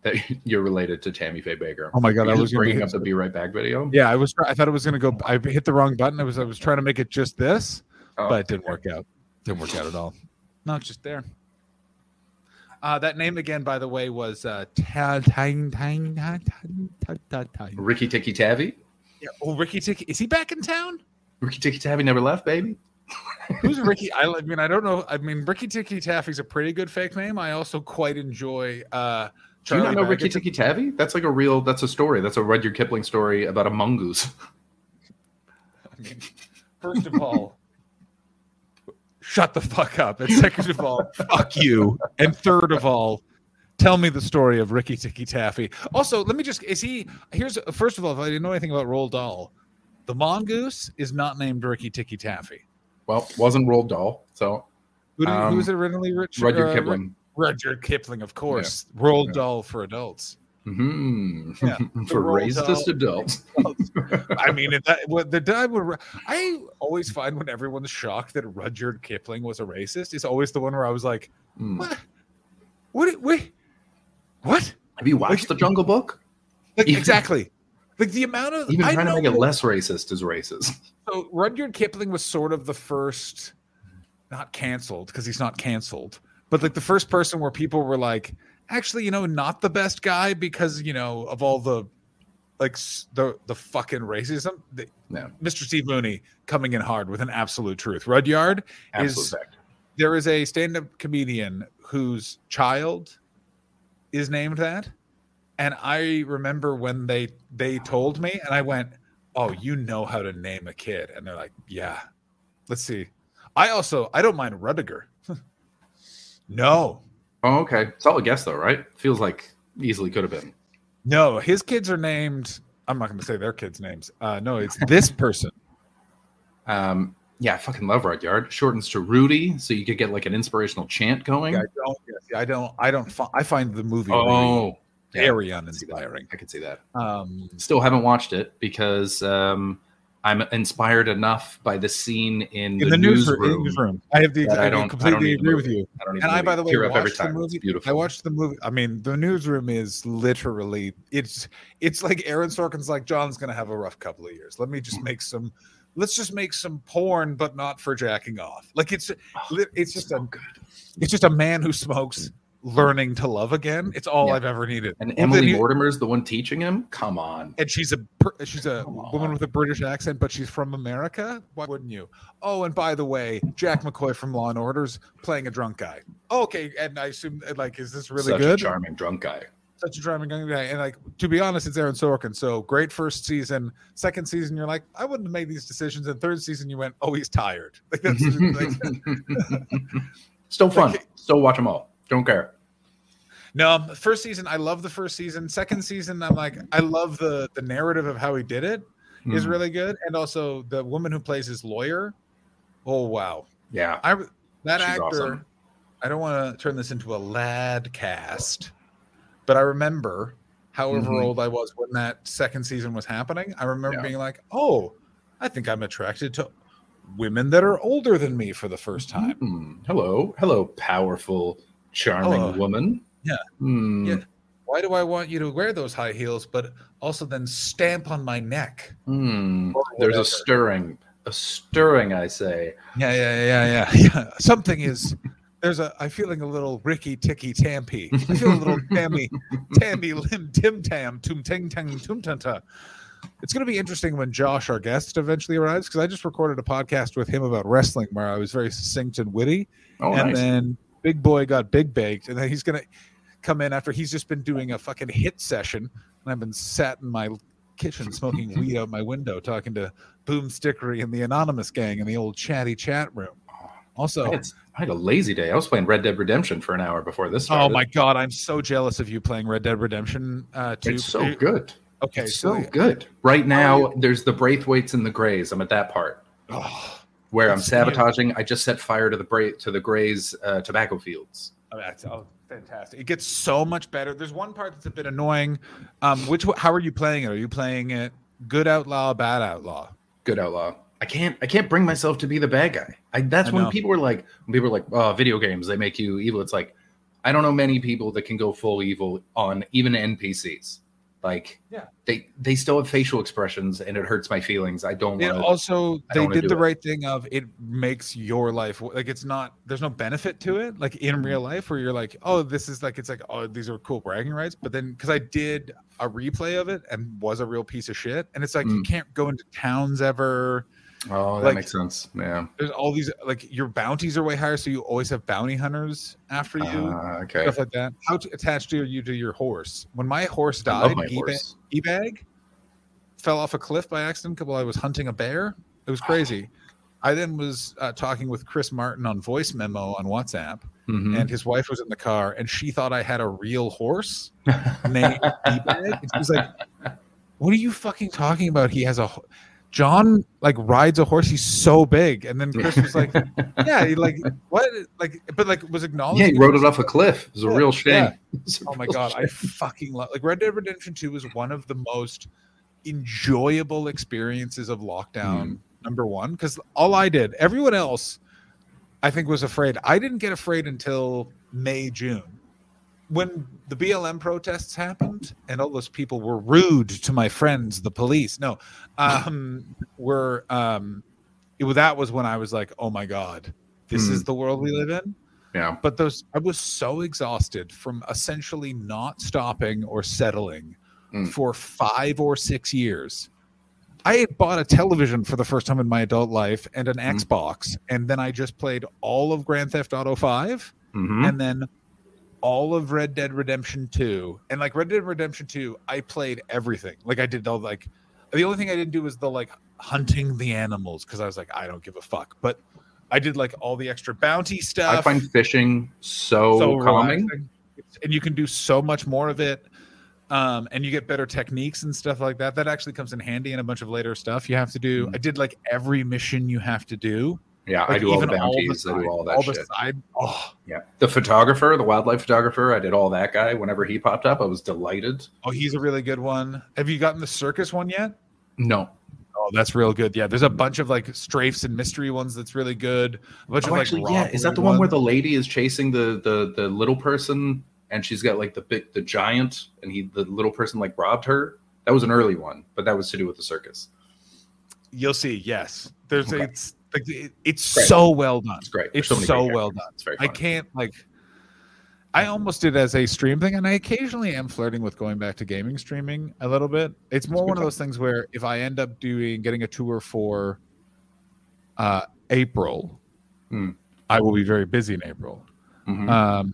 that you're related to Tammy Faye Bakker? Oh my god, Are I was bringing up the Be Right Back video. Yeah, I was. I thought it was going to go. I hit the wrong button. I was. I was trying to make it just this, Oh, but it didn't work out. Didn't work out at all. No, it's just there. Uh, that name again, by the way, was uh, Ricky Tikki Tavi. Yeah, Oh, Ricky Ticky. Is he back in town? Ricky Tikki Tavi never left, baby. Who's Ricky? I, I mean, I don't know. I mean, Ricky Ticky Taffy's a pretty good fake name. I also quite enjoy. Uh, Do you not Charlie know Ricky. Tikki Tavi? That's like a real. That's a story. That's a Rudyard Kipling story about a mongoose. I mean, first of all, shut the fuck up. And second of all, fuck you. And third of all, tell me the story of Ricky Tikki Taffy. Also, let me just is he here's first of all, if I didn't know anything about Roald Dahl, the mongoose is not named Ricky Tikki Taffy. Well, wasn't Roald Dahl, so Who, did, who Um, was it originally? Rich, Rudyard uh, Kipling. Rudyard Kipling, of course. Roald Yeah. Dahl for adults. hmm Yeah. For racist Dahl. adults. I mean, that the time would I always find when everyone's shocked that Rudyard Kipling was a racist is always the one where I was like, Hmm. what? What? Wait, what? Have you watched The Jungle Book? Like exactly. Like the amount of Even I trying to make it less racist is racist. So Rudyard Kipling was sort of the first, not canceled because he's not canceled, but like the first person where people were like, actually, you know, not the best guy because you know of all the, like the the fucking racism. The, No. Mr. Steve Mooney coming in hard with an absolute truth. Rudyard Absolute is fact. there is a stand-up comedian whose child is named that and i remember when they they told me and i went oh you know how to name a kid and they're like yeah let's see i also i don't mind rudiger no Oh, okay. Solid guess though, right? Feels like easily could have been. no his kids are named i'm not going to say their kids names uh no it's this person Um, yeah, I fucking love Rudyard. Shortens to Rudy, so you could get like an inspirational chant going. i don't i don't i don't fi- i find the movie oh, yeah, very I can see that. uninspiring I could see that. um Still haven't watched it because um, I'm inspired enough by the scene in, in the, the news newsroom. newsroom. I have the I, I don't- I don't completely agree with you. I don't And I, by the way, tear every watched the movie. beautiful. I watched the movie. I mean, the newsroom is literally it's it's like Aaron Sorkin's like John's gonna have a rough couple of years. Let me just make some. Let's just make some porn, but not for jacking off. Like it's it's just a it's just a man who smokes learning to love again. It's all Yeah. I've ever needed. And Emily you- Mortimer's the one teaching him. Come on. and she's a she's a Come woman on. with a British accent, but she's from America. Why wouldn't you? Oh, and by the way, Jack McCoy from Law and Order's playing a drunk guy. Okay, and I assume uh, like, is this really Such good? a charming drunk guy. Such a charming young guy, and like to be honest, it's Aaron Sorkin. So great first season. Second season, you're like, I wouldn't have made these decisions. And third season, you went, oh, he's tired. Like that's like, Still fun. Like- Still watch them all. Don't care. No, um, first season, I love the first season. Second season, I'm like, I love the the narrative of how he did it is Mm. really good, and also the woman who plays his lawyer. Oh wow, Yeah. I that She's actor. awesome. I don't want to turn this into a lad cast, but I remember, however Mhm. old I was when that second season was happening. I remember Yeah. being like, oh, I think I'm attracted to women that are older than me for the first time. Hmm. Hello. Hello, powerful, charming woman. Yeah. Hmm. Yeah. Why do I want you to wear those high heels, but also then stamp on my neck? Hmm. There's a stirring. A stirring, I say. Yeah, yeah, yeah, yeah, yeah. Something is there's a I'm feeling a little Ricky Ticky Tampy. I feel a little Tammy Tammy Lim Tim Tam Tum Ting Tang Tum Tanta. It's going to be interesting when Josh, our guest, eventually arrives because I just recorded a podcast with him about wrestling where I was very succinct and witty, Oh, and nice. then Big Boy got big baked, and then he's going to come in after he's just been doing a fucking hit session, and I've been sat in my kitchen smoking weed out my window, talking to Boom Stickery and the Anonymous Gang in the old chatty chat room. Also, I had, I had a lazy day. I was playing Red Dead Redemption for an hour before this oh my god, I'm so jealous of you playing Red Dead Redemption uh, 2. It's so good. Okay, It's so, good. Right now, you- there's the Braithwaites and the Greys. I'm at that part oh, where I'm sabotaging. I just set fire to the Bra- to the Greys uh, tobacco fields. Oh, that's oh, fantastic. It gets so much better. There's one part that's a bit annoying. Um, which how are you playing it? Are you playing it good outlaw, bad outlaw? Good outlaw. I can't. I can't bring myself to be the bad guy. I, that's I when know. people were like, when people were like, "Oh, video games they make you evil." It's like, I don't know many people that can go full evil on even NPCs. Like, Yeah. they they still have facial expressions, and it hurts my feelings. I don't want to. also I they don't wanna did the it. right thing of it makes your life like it's not there's no benefit to it like in real Mm-hmm. life where you're like oh this is like it's like oh these are cool bragging rights but then because I did a replay of it and was a real piece of shit and it's like you Mm. can't go into towns ever Oh, that like- makes sense. Yeah. there's all these like your bounties are way higher so you always have bounty hunters after you Uh, okay. stuff like that how attached are you to your horse when my horse died my horse. ebag fell off a cliff by accident while I was hunting a bear. It was crazy. I then was uh, talking with Chris Martin on voice memo on WhatsApp, Mhm. and his wife was in the car, and she thought I had a real horse named ebag. And she was like, "What are you fucking talking about? He has a." ho- John like rides a horse. He's so big, and then Chris was like, "Yeah, he like what? Like, but like was acknowledged. yeah, he wrote it off a cliff. It was a Yeah, real shame. yeah. A Oh my god, I fucking love like Red Dead Redemption 2 was one of the most enjoyable experiences of lockdown mm-hmm. number 1 cuz all I did, everyone else I think was afraid. I didn't get afraid until May June. When the BLM protests happened and all those people were rude to my friends, the police. No. Um were um it, that was when I was like, "Oh my god, this Hmm. is the world we live in." Yeah. but those i was so exhausted from essentially not stopping or settling Mm. for five or six years i had bought a television for the first time in my adult life and an Mm. xbox and then i just played all of grand theft auto 5 Mhm. and then all of red dead redemption 2 and like red dead redemption 2 i played everything like i did all like the only thing i didn't do was the like hunting the animals because i was like i don't give a fuck but i did like all the extra bounty stuff I find fishing so, calming. relaxing. and you can do so much more of it um and you get better techniques and stuff like that that actually comes in handy in a bunch of later stuff you have to do Mhm. i did like every mission you have to do Yeah, I do all the bounties. I do all that shit. the side oh, Yeah. The photographer, the wildlife photographer, I did all that guy. Whenever he popped up, I was delighted. oh he's a really good one have you gotten the circus one yet No. Oh, that's real good. Yeah, there's a bunch of like strafes and mystery ones that's really good. A bunch Oh, of like actually, yeah. Is that the one where the lady is chasing the the the little person and she's got like the big the giant and he the little person like robbed her? That was an early one, but that was to do with the circus. You'll see. Yes, there's Okay. it's like it- it's Great. so well done. It's great. There's It's so so well done. It's very I can't like. I almost did as a stream thing, and I occasionally am flirting with going back to gaming streaming a little bit. It's more one of those things where if I end up doing getting a tour for uh April, Hmm. I will be very busy in April. Mhm. Um,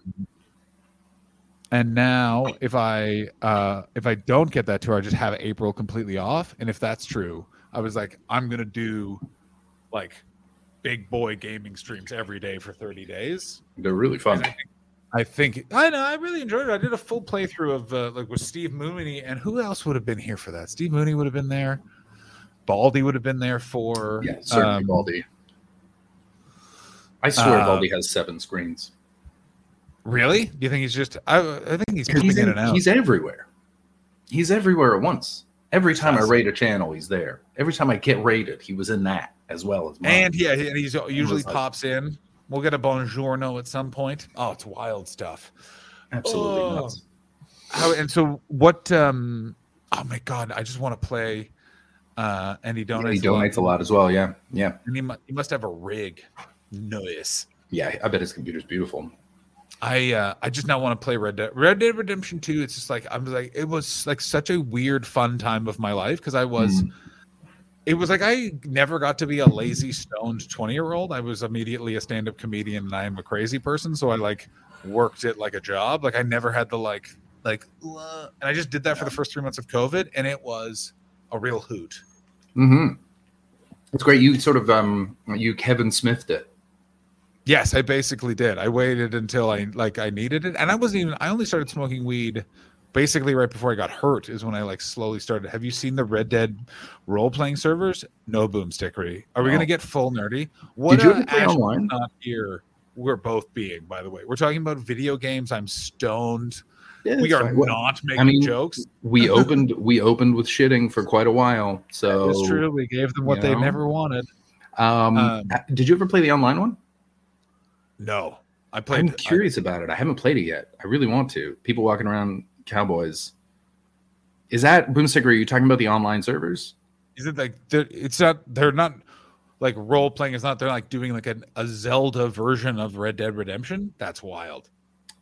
and now if I uh, if I don't get that tour, I just have April completely off. And if that's true, I was like, I'm gonna do like big boy gaming streams every day for 30 days. They're really fun. I think, I think I know I really enjoyed it. I did a full playthrough of uh, like with Steve Mooney, and who else would have been here for that? Steve Mooney would have been there. Baldy would have been there for Yeah, certainly um, Baldy. I swear uh, Baldy has seven screens. Really? Do you think he's just? I, I think he's popping He's, in in- and out. he's everywhere. He's everywhere at once. Every time I Awesome. rate a channel, he's there. Every time I get rated, he was in that as well as mine. And yeah, and he's usually like- pops in. We'll get a buongiorno at some point. Oh, it's wild stuff. absolutely Oh. nuts. How and so what? um Oh my god, I just want to play. Uh, and he donates. he donates a lot as well. Yeah, yeah, And he, mu- he must have a rig. Nice. yeah. I bet his computer's beautiful. I uh, I just now want to play Red Dead Red Dead Redemption 2. It's just like I'm like it was like such a weird fun time of my life because I was Mm. It was like I never got to be a lazy stoned 20 year old. I was immediately a stand up comedian and I am a crazy person. So I like worked it like a job. Like I never had the like like "Uh," and I just did that for the first three months of COVID and it was a real hoot. Mm-hmm. It's great. You sort of um you Kevin Smithed it. Yes, I basically did. I waited until I like I needed it, and I wasn't even. I only started smoking weed basically right before I got hurt. Is when I like slowly started. Have you seen the Red Dead role playing servers? No boomstickery. Are we No. gonna get full nerdy? What Did you ever play online? Not here. We're both being, by the way. We're talking about video games. I'm stoned. Yeah, we are. Not making mean, jokes. We opened we opened with shitting for quite a while. So It's true. We gave them what they know. never wanted. Um, Um, did you ever play the online one? No, I played. I'm I- curious about it. I haven't played it yet. I really want to. People walking around cowboys. Is that Boomstick? Are you talking about the online servers? is it like it's not they're not like role playing it's not they're like doing like an, a zelda version of red dead redemption that's wild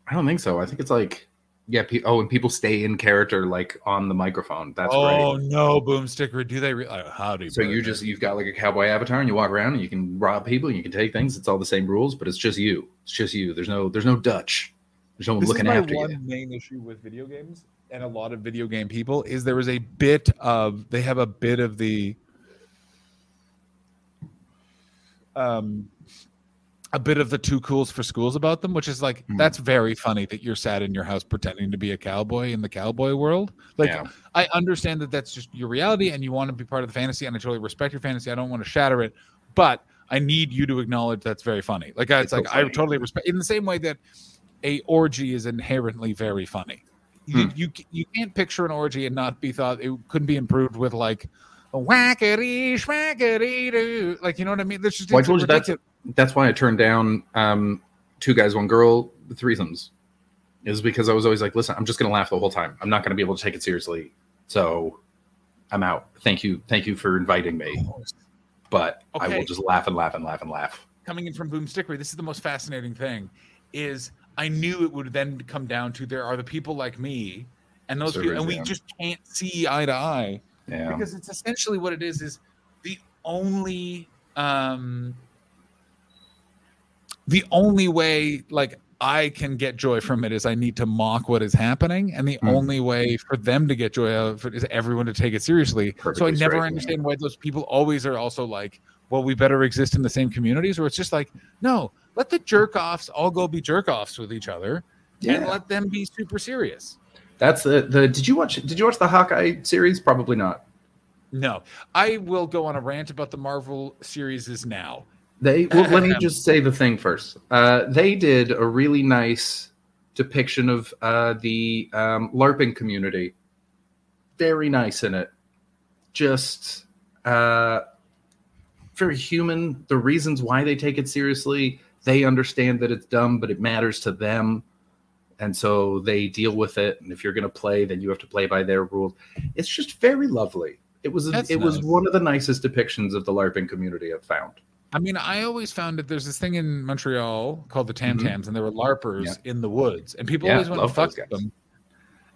I don't think so. I think it's like yeah. Pe- oh, and people stay in character like on the microphone. That's oh great. no boomsticker do they re- uh, howdy So you brother. just you've got like a cowboy avatar and you walk around and you can rob people and you can take things. It's all the same rules, but it's just you. It's just you. There's no there's no Dutch. There's no one this looking is my after one you. main issue with video games and a lot of video game people is there is a bit of they have a bit of the um a bit of the too cools for schools about them, which is like Hmm. that's very funny that you're sat in your house pretending to be a cowboy in the cowboy world. Like Yeah. I understand that that's just your reality and you want to be part of the fantasy, and I totally respect your fantasy. I don't want to shatter it, but I need you to acknowledge that's very funny. Like it's, It's so like I totally respect in the same way that a orgy is inherently very funny. You, Hmm. you you can't picture an orgy and not be thought it couldn't be improved with like a whackity schmackity doo. Like you know what I mean? There's just Well, I told you that's that's why I turned down um, two guys, one girl threesomes. Is because I was always like, listen, I'm just gonna laugh the whole time. I'm not gonna be able to take it seriously. So I'm out. Thank you, thank you for inviting me. But I will just laugh and laugh and laugh and laugh. coming in from Boom Stickery, this is the most fascinating thing. Is I knew it would then come down to there are the people like me, and those So people, and we just can't see eye to eye Yeah. because it's essentially what it is. Is the only um the only way like I can get joy from it is I need to mock what is happening, and the Hmm. only way for them to get joy out of it is everyone to take it seriously. so I never understand why those people always are also like, well, we better exist in the same communities, or it's just like, no, let the jerk offs all go be jerk offs with each other, and let them be super serious. That's the the. Did you watch? Did you watch the Hawkeye series? Probably not. No, I will go on a rant about the Marvel series is now. They well, let me just say the thing first. Uh, they did a really nice depiction of uh, the um, LARPing community. Very nice in it. Just uh, very human. The reasons why they take it seriously, they understand that it's dumb, but it matters to them, and so they deal with it. And if you're going to play, then you have to play by their rules. It's just very lovely. It was That's it was one of the nicest depictions of the LARPing community I've found. I mean, I always found that there's this thing in Montreal called the Tam Mhm. Tams, and there were LARPers Yeah. in the woods, and people Yeah, always went and love those fucked guys. them.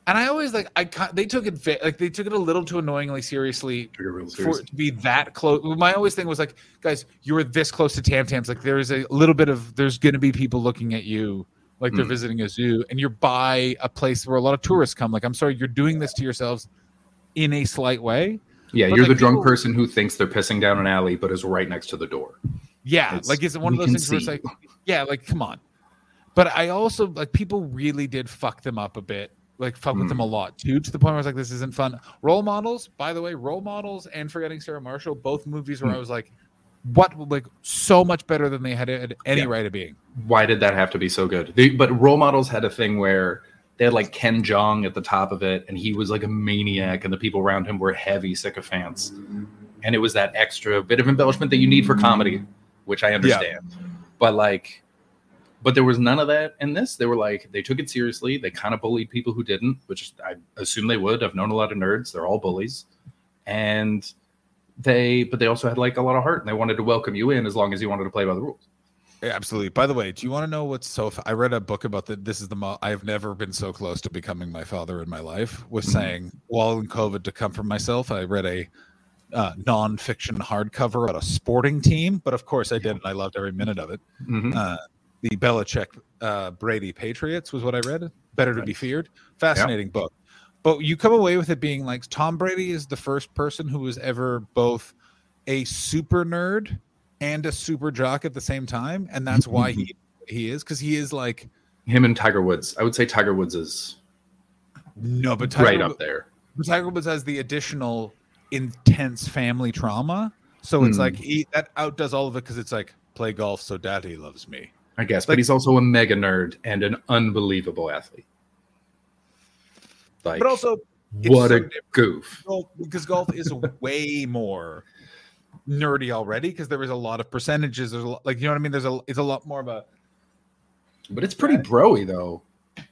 And I always like, I they took it like they took it a little too annoyingly seriously for serious. it to be that close. My always thing was like, guys, you were this close to Tam Tams. Like there is a little bit of there's going to be people looking at you like they're Mm. visiting a zoo, and you're by a place where a lot of tourists come. Like I'm sorry, you're doing this to yourselves in a slight way. Yeah, But, you're like, the drunk people- person who thinks they're pissing down an alley, but is right next to the door. Yeah, It's- like it one of those things where it's like, yeah, like come on. But I also like people really did fuck them up a bit, like fuck with them Mm. a lot too, to the point where I was like, this isn't fun. Role models, by the way, role models and forgetting Sarah Marshall, both movies where Mm. I was like, what, like so much better than they had, had any Yeah. right of being. Why did that have to be so good? They, but role models had a thing where they had like Ken Jeong at the top of it, and he was like a maniac, and the people around him were heavy sycophants. And it was that extra bit of embellishment that you need for comedy, which I understand. But like, but there was none of that in this. They were like, they took it seriously. They kind of bullied people who didn't, which I assume they would. I've known a lot of nerds. They're all bullies. And they, but they also had like a lot of heart and they wanted to welcome you in as long as you wanted to play by the rules. Absolutely. By the way, do you want to know what's so? F- I read a book about that. This is the mo- I have never been so close to becoming my father in my life. Was Mhm. saying while in COVID to come from myself. I read a uh, non-fiction hardcover about a sporting team, but of course I did, and I loved every minute of it. Mhm. Uh, the Belichick uh, Brady Patriots was what I read. Better to be feared. Fascinating book. But you come away with it being like Tom Brady is the first person who was ever both a super nerd and a super jock at the same time, and that's why he he is because he is like Him and Tiger Woods. I would say Tiger Woods is no, but Tiger, right up there. Tiger Woods has the additional intense family trauma, so it's Hmm. like he that outdoes all of it because it's like play golf so daddy loves me. I guess, Like- but he's also a mega nerd and an unbelievable athlete. Like, But also, what a goof! golf because golf is way more nerdy already because there is a lot of percentages. There's a lot, like you know what I mean. There's a it's a lot more of a But it's pretty broy though.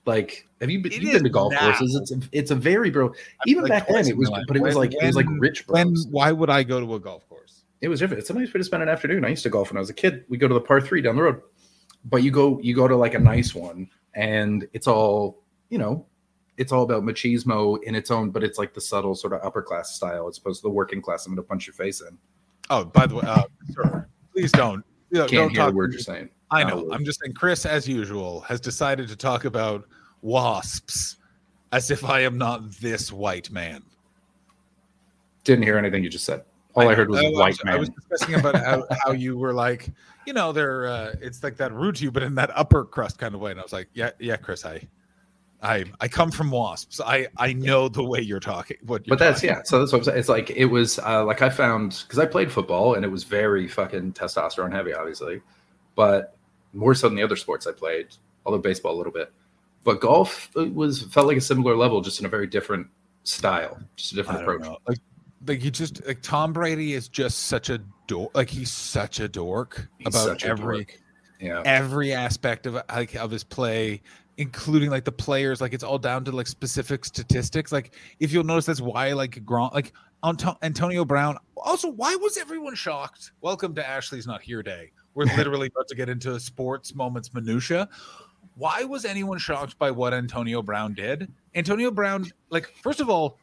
Like, have you been, you've been to golf now. courses? It's a, it's a very bro. Even like back then, it was, but it was When- like it was like when- rich when why would I go to a golf course? It was different. It's a nice way to spend an afternoon. I used to golf when I was a kid. We go to the par three down the road, but you go you go to like a nice one, and it's all you know. It's all about machismo in its own, but it's like the subtle sort of upper class style as opposed to the working class. I'm going to punch your face in. Oh, by the way, uh, sir, please don't. you know, Can't don't hear talk. word you're saying. I know. I'm just saying. Chris, as usual, has decided to talk about wasps as if I am not this white man. Didn't hear anything you just said. All I, know. heard was I, white was, man. I was discussing about how, how you were like, you know, they're uh, it's like that root to you, but in that upper crust kind of way. And I was like, yeah, yeah, Chris, I, I, I come from wasps. I, I know the way you're talking. What, you're but that's talking. yeah. So that's what I'm saying. It's like it was uh, like I found because I played football and it was very fucking testosterone heavy, obviously, but more so than the other sports I played. Although baseball a little bit, but golf it was felt like a similar level, just in a very different style, just a different approach. know. Like, like you just like Tom Brady is just such a dork. Like he's such a dork He's about a every dork. Yeah, every aspect of like of his play including like the players. Like it's all down to like specific statistics. Like if you'll notice that's why like Gron- like Anto- Antonio Brown also why was everyone shocked? Welcome to Ashley's not here day. We're literally about to get into sports moments minutia. Why was anyone shocked by what Antonio Brown did? Antonio Brown like first of all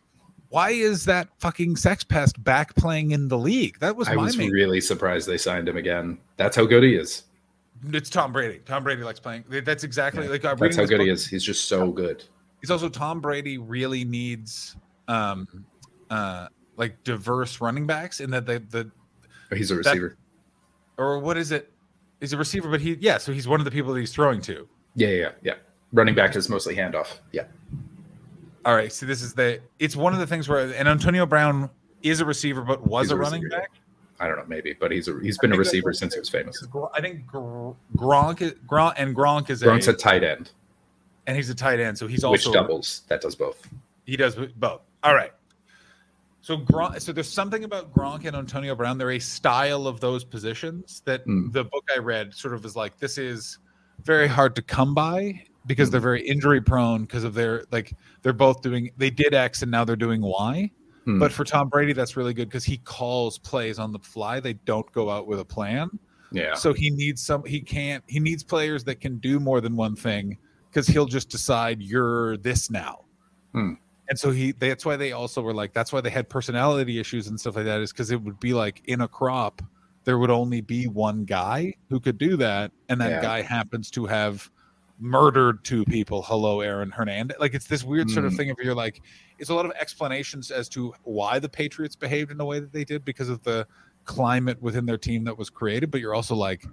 why is that fucking sex pest back playing in the league that was I my was main really surprised they signed him again. That's how good he is. it's Tom Brady. Tom Brady likes playing. That's exactly Yeah, like I'm That's how good he is. He's just so good. He's also Tom Brady really needs um uh like diverse running backs in that the the He's a That- receiver. or what is it? He's a receiver, but he yeah, so he's one of the people that he's throwing to. yeah, yeah, yeah. Running back is mostly handoff. Yeah. All right, so this is the it's one of the things where and Antonio Brown is a receiver but was He's a, a running back. I don't know, maybe, but he's a, he's been a receiver since he was famous. I think Gronk is Gronk and Gronk is Gronk's a a tight end, and he's a tight end, so he's also which doubles. That does both. He does both. All right. So Gronk, so there's something about Gronk and Antonio Brown. They're a style of those positions that Mm. the book I read sort of is like this is very hard to come by because they're very injury prone because of their like they're both doing they did X and now they're doing Y. Hmm. But for Tom Brady, that's really good because he calls plays on the fly. They don't go out with a plan. yeah. So he needs some. He can't. He needs players that can do more than one thing because he'll just decide you're this now. Hmm. And so he. That's why they also were like. That's why they had personality issues and stuff like that. Is because it would be like in a crop, there would only be one guy who could do that, and that Yeah. guy happens to have murdered two people. Hello, Aaron Hernandez. Like it's this weird sort of Hmm. thing. If you're like, it's a lot of explanations as to why the Patriots behaved in the way that they did because of the climate within their team that was created, but you're also like,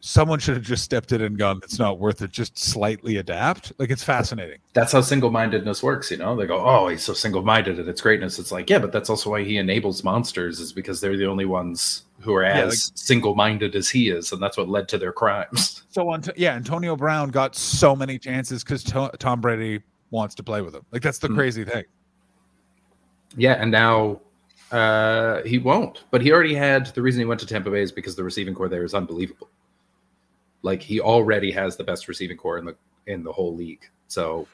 someone should have just stepped in and gone, it's not worth it, just slightly adapt. Like it's fascinating. that's how single-mindedness works you know they go oh he's so single-minded and it's greatness it's like yeah but that's also why he enables monsters is because they're the only ones who are Yeah, as like- single-minded as he is and that's what led to their crimes So on, yeah, Antonio Brown got so many chances because Tom Brady wants to play with him. Like that's the Hmm. crazy thing. yeah and now uh he won't but he already had the reason he went to tampa bay is because the receiving corps there is unbelievable like he already has the best receiving corps in the in the whole league so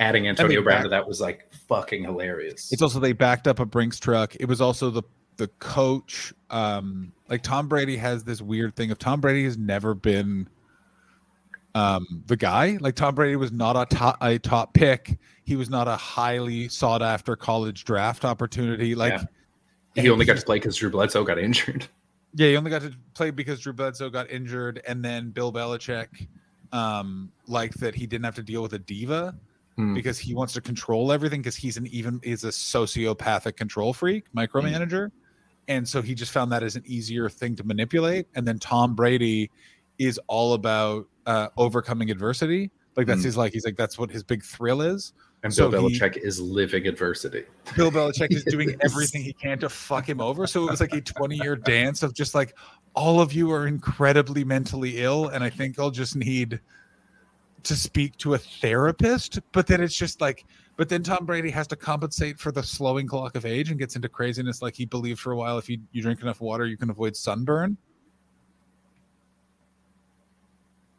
adding antonio brown back- to that was like fucking hilarious It's also they backed up a Brinks truck. It was also the the coach. Um, like Tom Brady has this weird thing of Tom Brady has never been um the guy. Like Tom Brady was not a top a top pick. He was not a highly sought after college draft opportunity. Like Yeah. he only got to play because drew bledsoe got injured Yeah, he only got to play because Drew Bledsoe got injured, and then Bill Belichick um, liked that he didn't have to deal with a diva Hmm. because he wants to control everything because he's an even is a sociopathic control freak, micromanager, and so he just found that as an easier thing to manipulate. And then Tom Brady is all about uh, overcoming adversity. Like that's Hmm. his like he's like that's what his big thrill is. and So bill he- belichick is living adversity Bill Belichick is doing everything he can to fuck him over. So it was like a 20 year dance of just like, all of you are incredibly mentally ill. And I think I'll just need to speak to a therapist. But then it's just like, but then Tom Brady has to compensate for the slowing clock of age and gets into craziness. Like he believed for a while if you, you drink enough water, you can avoid sunburn.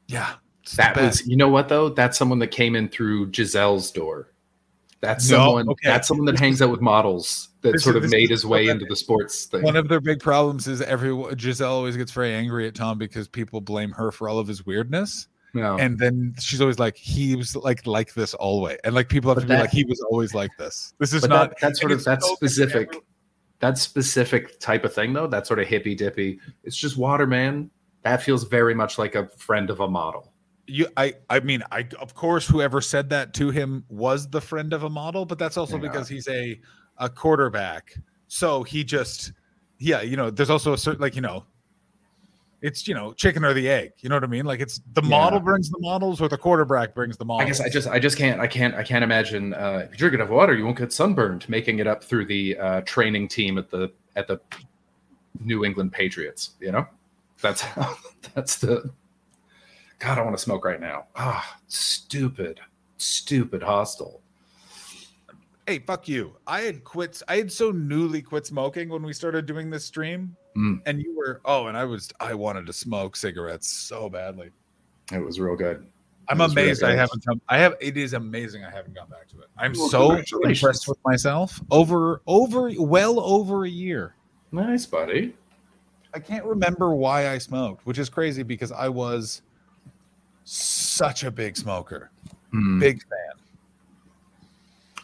Yeah. That was, you know what though? That's someone that came in through Gisele's door. That's No, someone. okay. That's someone that hangs out with models that this sort of made his way into the sports thing. One of their big problems is everyone Gisele always gets very angry at Tom because people blame her for all of his weirdness. No. And then she's always like, he was like like this always. And like people have But to be like, he was always like this. This is not that, that's sort of it's that's so specific. different. That specific type of thing though. That sort of hippy dippy. It's just water, man. That feels very much like a friend of a model. you I I mean, I of course whoever said that to him was the friend of a model, but that's also Yeah. because he's a a quarterback. So he just yeah, you know, there's also a certain like, you know, it's you know, chicken or the egg. You know what I mean? Like it's the Yeah. model brings the models or the quarterback brings the models. I guess I just I just can't I can't I can't imagine uh, if you drink enough water you won't get sunburned making it up through the uh, training team at the at the New England Patriots. You know, that's how, that's the God. I want to smoke right now. Ah, stupid, stupid hostile. Hey, fuck you. I had quit. I had so newly quit smoking when we started doing this stream, Mm. and you were oh, and I was I wanted to smoke cigarettes so badly. It was real good. I'm It was really amazed I good. haven't come. I have. It is amazing I haven't gone back to it. I'm Well, so impressed with myself. Over over well over a year. Nice, buddy. I can't remember why I smoked, which is crazy because I was such a big smoker, Mm. big fan.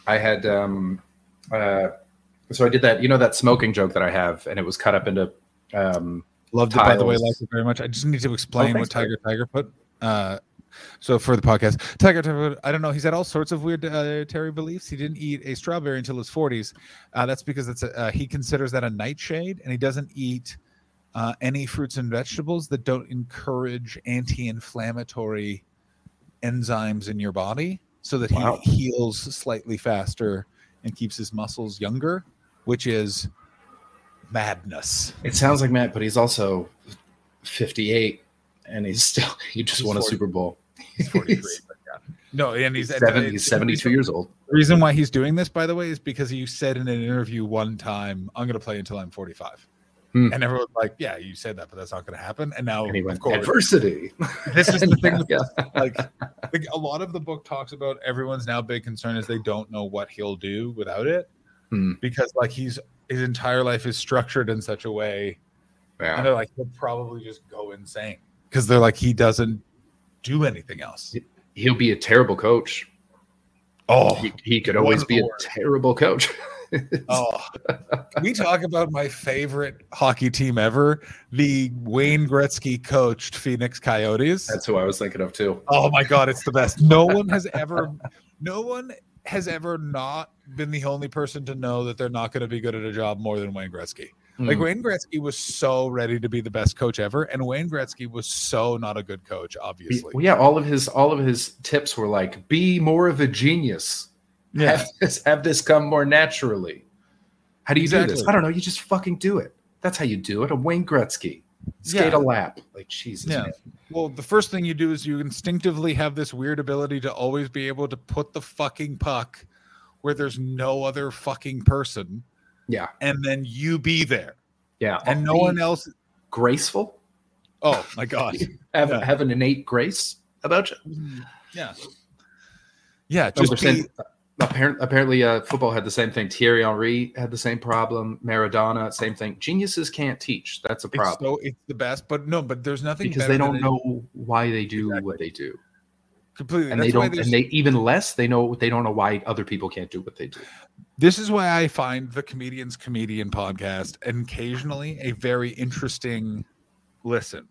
I had um uh so I did that you know that smoking joke that I have and it was cut up into um Loved it, by the way. Tiles. Liked it very much. I just need to explain thanks, what Tiger Tiger put. Uh, so for the podcast, Tiger Tiger, I don't know. He's had all sorts of weird uh, Terry beliefs. He didn't eat a strawberry until his forties. Uh, that's because it's a, uh, he considers that a nightshade, and he doesn't eat uh, any fruits and vegetables that don't encourage anti-inflammatory enzymes in your body, so that he heals slightly faster and keeps his muscles younger, which is madness. it sounds like Matt but he's also 58 and he's still he just He's won a Super Bowl. He's 43. but yeah. No, and he's uh, He's, seven, and he's 72 years old. The reason why he's doing this, by the way, is because you said in an interview one time, "I'm going to play until I'm 45," Hmm. and everyone's like, "Yeah, you said that, but that's not going to happen." And now, And of course, adversity. this is the thing. Yeah, with yeah. like, like a lot of the book talks about everyone's now big concern is they don't know what he'll do without it Hmm. because like he's his entire life is structured in such a way Yeah. and they're like he'll probably just go insane because they're like he doesn't do anything else He'll be a terrible coach. oh He, he could always One be a terrible coach. oh we talk about my favorite hockey team ever the wayne gretzky coached phoenix coyotes That's who I was thinking of too. Oh my god, it's the best. No one has ever no one has ever not been the only person to know that they're not going to be good at a job more than Wayne Gretzky. Like Hmm. Wayne Gretzky was so ready to be the best coach ever and Wayne Gretzky was so not a good coach obviously. Well, yeah, all of his all of his tips were like, be more of a genius. Yeah. Have this have this come more naturally. How do you do this? I don't know. You just fucking do it. That's how you do it. A Wayne Gretzky. Skate Yeah. a lap. Like Jesus. Yeah. man. Well, the first thing you do is you instinctively have this weird ability to always be able to put the fucking puck where there's no other fucking person Yeah. and then you be there Yeah. and no one else graceful. Oh my god. Have Yeah. have an innate grace about you. Mm, yeah. Yeah, Just just be, apparently, apparently uh, football had the same thing. Thierry Henry had the same problem. Maradona, same thing. Geniuses can't teach. That's a It's problem so it's the best, but no, but there's nothing because they don't it- know why they do Exactly. what they do, completely. and That's they don't. And they even less. They know they don't know why other people can't do what they do. this is why I find the comedian's comedian podcast and occasionally a very interesting listen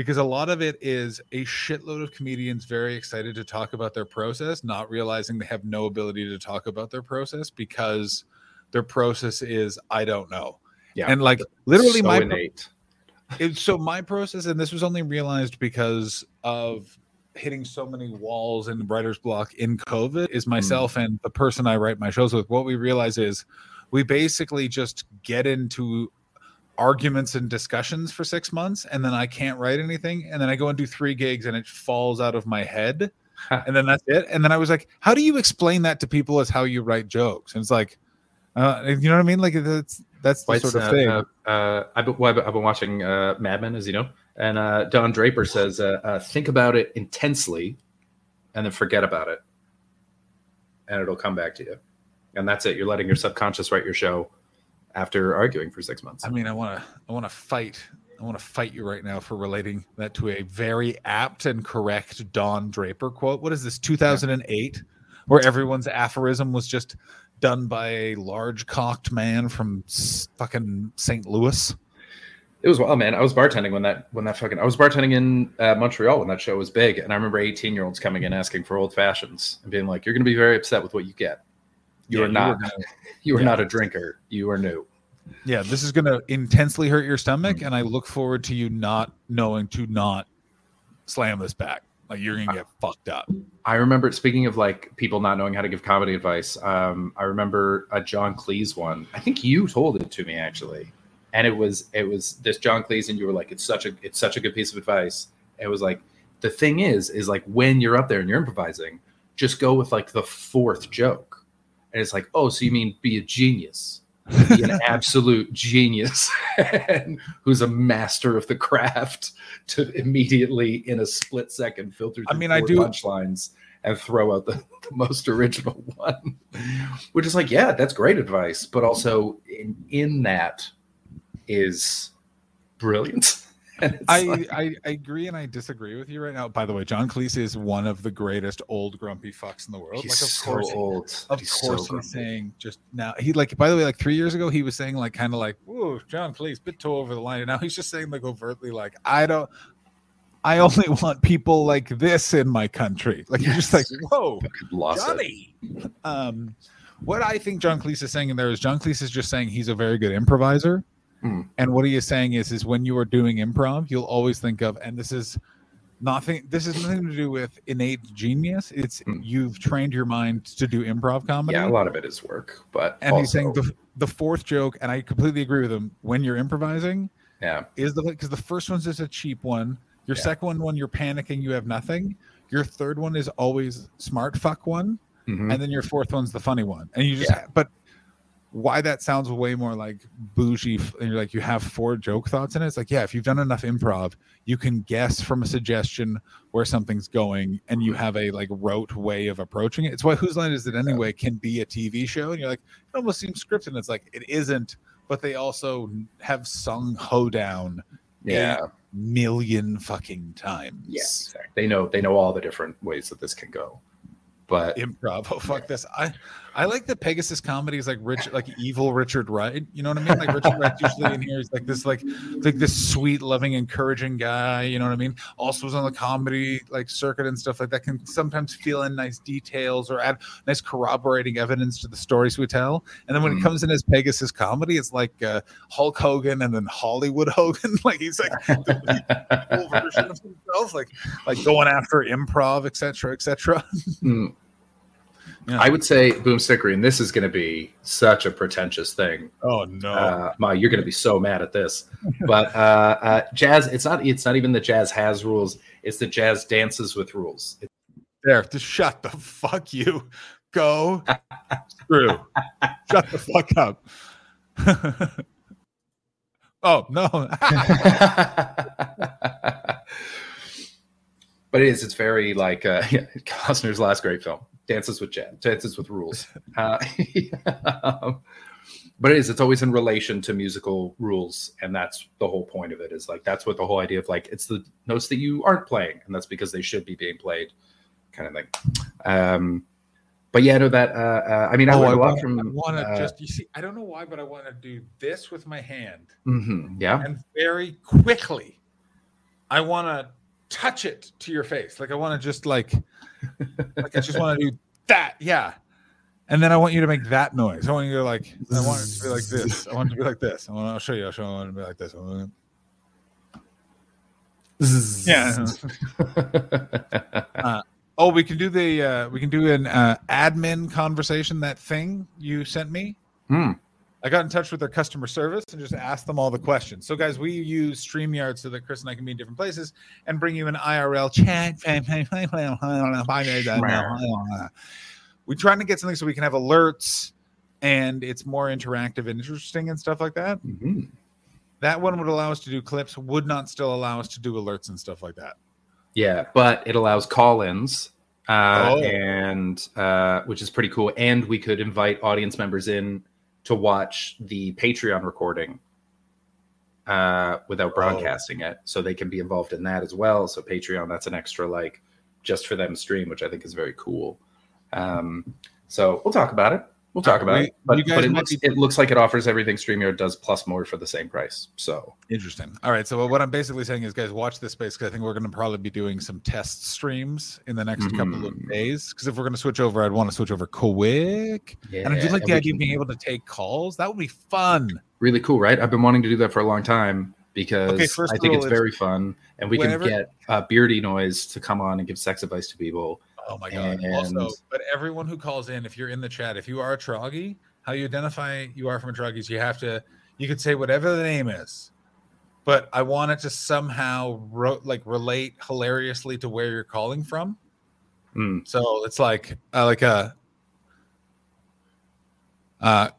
because a lot of it is a shitload of comedians very excited to talk about their process, not realizing they have no ability to talk about their process because their process is I don't know. Yeah. And like literally so my innate. it, so my process and this was only realized because of hitting so many walls in writer's block in covid is hmm. myself and the person i write my shows with what we realize is we basically just get into arguments and discussions for six months and then i can't write anything and then i go and do three gigs and it falls out of my head and then that's it. And then i was like how do you explain that to people as how you write jokes? And it's like uh, you know what i mean? Like that's that's the sort of thing. uh, uh, uh, I've, been, well, I've been- I've been watching uh, Mad Men, as you know, and uh, Don Draper says, uh, uh, "Think about it intensely, and then forget about it, and it'll come back to you." And that's it. You're letting your subconscious write your show after arguing for six months. I mean, I want to, I want to fight, I want to fight you right now for relating that to a very apt and correct Don Draper quote. What is this, 2008, where everyone's aphorism was just done by a large cocked man from fucking St. Louis? It was well, man. I was bartending when that when that fucking I was bartending in uh, Montreal when that show was big, and I remember eighteen year olds coming in asking for old fashions and being like, "You're going to be very upset with what you get. You Yeah, are you not. You are yeah. not a drinker. You are new." yeah, this is going to intensely hurt your stomach, and I look forward to you not knowing to not slam this back. Like you're going to get fucked up. I remember speaking of like people not knowing how to give comedy advice. Um, I remember a John Cleese one. I think you told it to me actually, and it was it was this John Cleese, and you were like, "It's such a it's such a good piece of advice." It was like the thing is is like when you're up there and you're improvising, just go with like the fourth joke, and it's like, "Oh, so you mean be a genius?" Be an absolute genius who's a master of the craft to immediately in a split second filter I mean, I do- punchlines and throw out the, the most original one. Which is like yeah that's great advice. But also in, in that is brilliant I, like- I I agree and I disagree with you right now. By the way, John Cleese is one of the greatest old grumpy fucks in the world. he's like, of so course, old of he's course, grumpy. he's saying just now. He like by the way, like three years ago, he was saying like kind of like, "Whoa, John Cleese, bit toe over the line." And now he's just saying like overtly like, "I don't." I only want people like this in my country. Like you're just like, whoa, it. Johnny. Um, what I think John Cleese is saying in there is John Cleese is just saying he's a very good improviser. Hmm. And what he is saying is, is when you are doing improv, you'll always think of, and this is nothing. This has nothing to do with innate genius. It's Hmm. you've trained your mind to do improv comedy. yeah a lot of it is work but and he's saying the the fourth joke, and I completely agree with him. When you're improvising, yeah is the because the first one's just a cheap one. Your Yeah. second one, when you're panicking, you have nothing. your third one is always smart fuck one, Mhm. and then your fourth one's the funny one, and you just but why that sounds way more like bougie and you're like you have four joke thoughts in it it's like yeah if you've done enough improv you can guess from a suggestion where something's going and you mm-hmm. have a like rote way of approaching it it's why whose line is it anyway can be a tv show and you're like it almost seems scripted and it's like it isn't but they also have sung hoedown yeah, a million fucking times yeah. exactly. They know they know all the different ways that this can go, but improv. Oh fuck this. I I like the Pegasus comedy is like rich like evil Richard Wright. You know what I mean? Like Richard Wright's usually in here. He's like this like like this sweet, loving, encouraging guy. You know what I mean? Also was on the comedy like circuit and stuff like that. Can sometimes fill in nice details or add nice corroborating evidence to the stories we tell. And then when it Mm. comes in as Pegasus comedy, it's like uh, Hulk Hogan and then Hollywood Hogan. like he's like the version of himself, like like going after improv, etc., etc. Yeah. I would say boomstickery, and this is going to be such a pretentious thing. Oh no. Uh, Ma, you're going to be so mad at this, but uh, uh, jazz. It's not. It's not even that jazz has rules. It's that jazz dances with rules. It- There, just shut the fuck you. Go screw. shut the fuck up. oh no. but it is. It's very like uh, Costner's last great film, Dances with Jazz, Dances with Rules. Uh, but it is. It's always in relation to musical rules, and that's the whole point of it. Is like that's what the whole idea of like it's the notes that you aren't playing, and that's because they should be being played, kind of thing. Um, but yeah, no, that. Uh, uh, I mean, I oh, I a lot want, from. I want to uh, just you see. I don't know why, but I want to do this with my hand, Mm-hmm, yeah. and very quickly, I want to touch it to your face. Like I want to just like, like I just want to do that. Yeah. And then I want you to make that noise. I want you to like. I want it to be like this. I want it to be like this. I want. I'll show you. I'll show you. I want it to be like this. I want it- Yeah. Oh, we can do the. Uh, we can do an uh, admin conversation. That thing you sent me. Hmm. I got in touch with their customer service and just asked them all the questions. So, guys, we use StreamYard so that Chris and I can be in different places and bring you an IRL chat. We're trying to get something so we can have alerts and it's more interactive and interesting and stuff like that. Mhm. That one would allow us to do clips, would not still allow us to do alerts and stuff like that. Yeah, but it allows call-ins, uh, Oh. and uh, which is pretty cool. And we could invite audience members in to watch the Patreon recording uh, without broadcasting it, so they can be involved in that as well. So Patreon, that's an extra like just for them stream, which I think is very cool. Um, so we'll talk about it. We'll talk about We- it. But, you guys but it looks be- it looks like it offers everything StreamYard does plus more for the same price. So Interesting. All right. So what I'm basically saying is, guys, watch this space because I think we're going to probably be doing some test streams in the next couple of Mhm. days. Because if we're going to switch over, I'd want to switch over quick. and I do like the idea of being able to take calls. That would be fun. really cool, right? I've been wanting to do that for a long time because Okay, I think it's it's- very fun, and we whenever- can get uh, Beardy Noise to come on and give sex advice to people. Oh my god. And- Also, but everyone who calls in, if you're in the chat, if you are a troggy, how you identify you are from a troggy is you have to you could say whatever the name is. But I want it to somehow ro- like relate hilariously to where you're calling from. Mm. So it's like uh, like a uh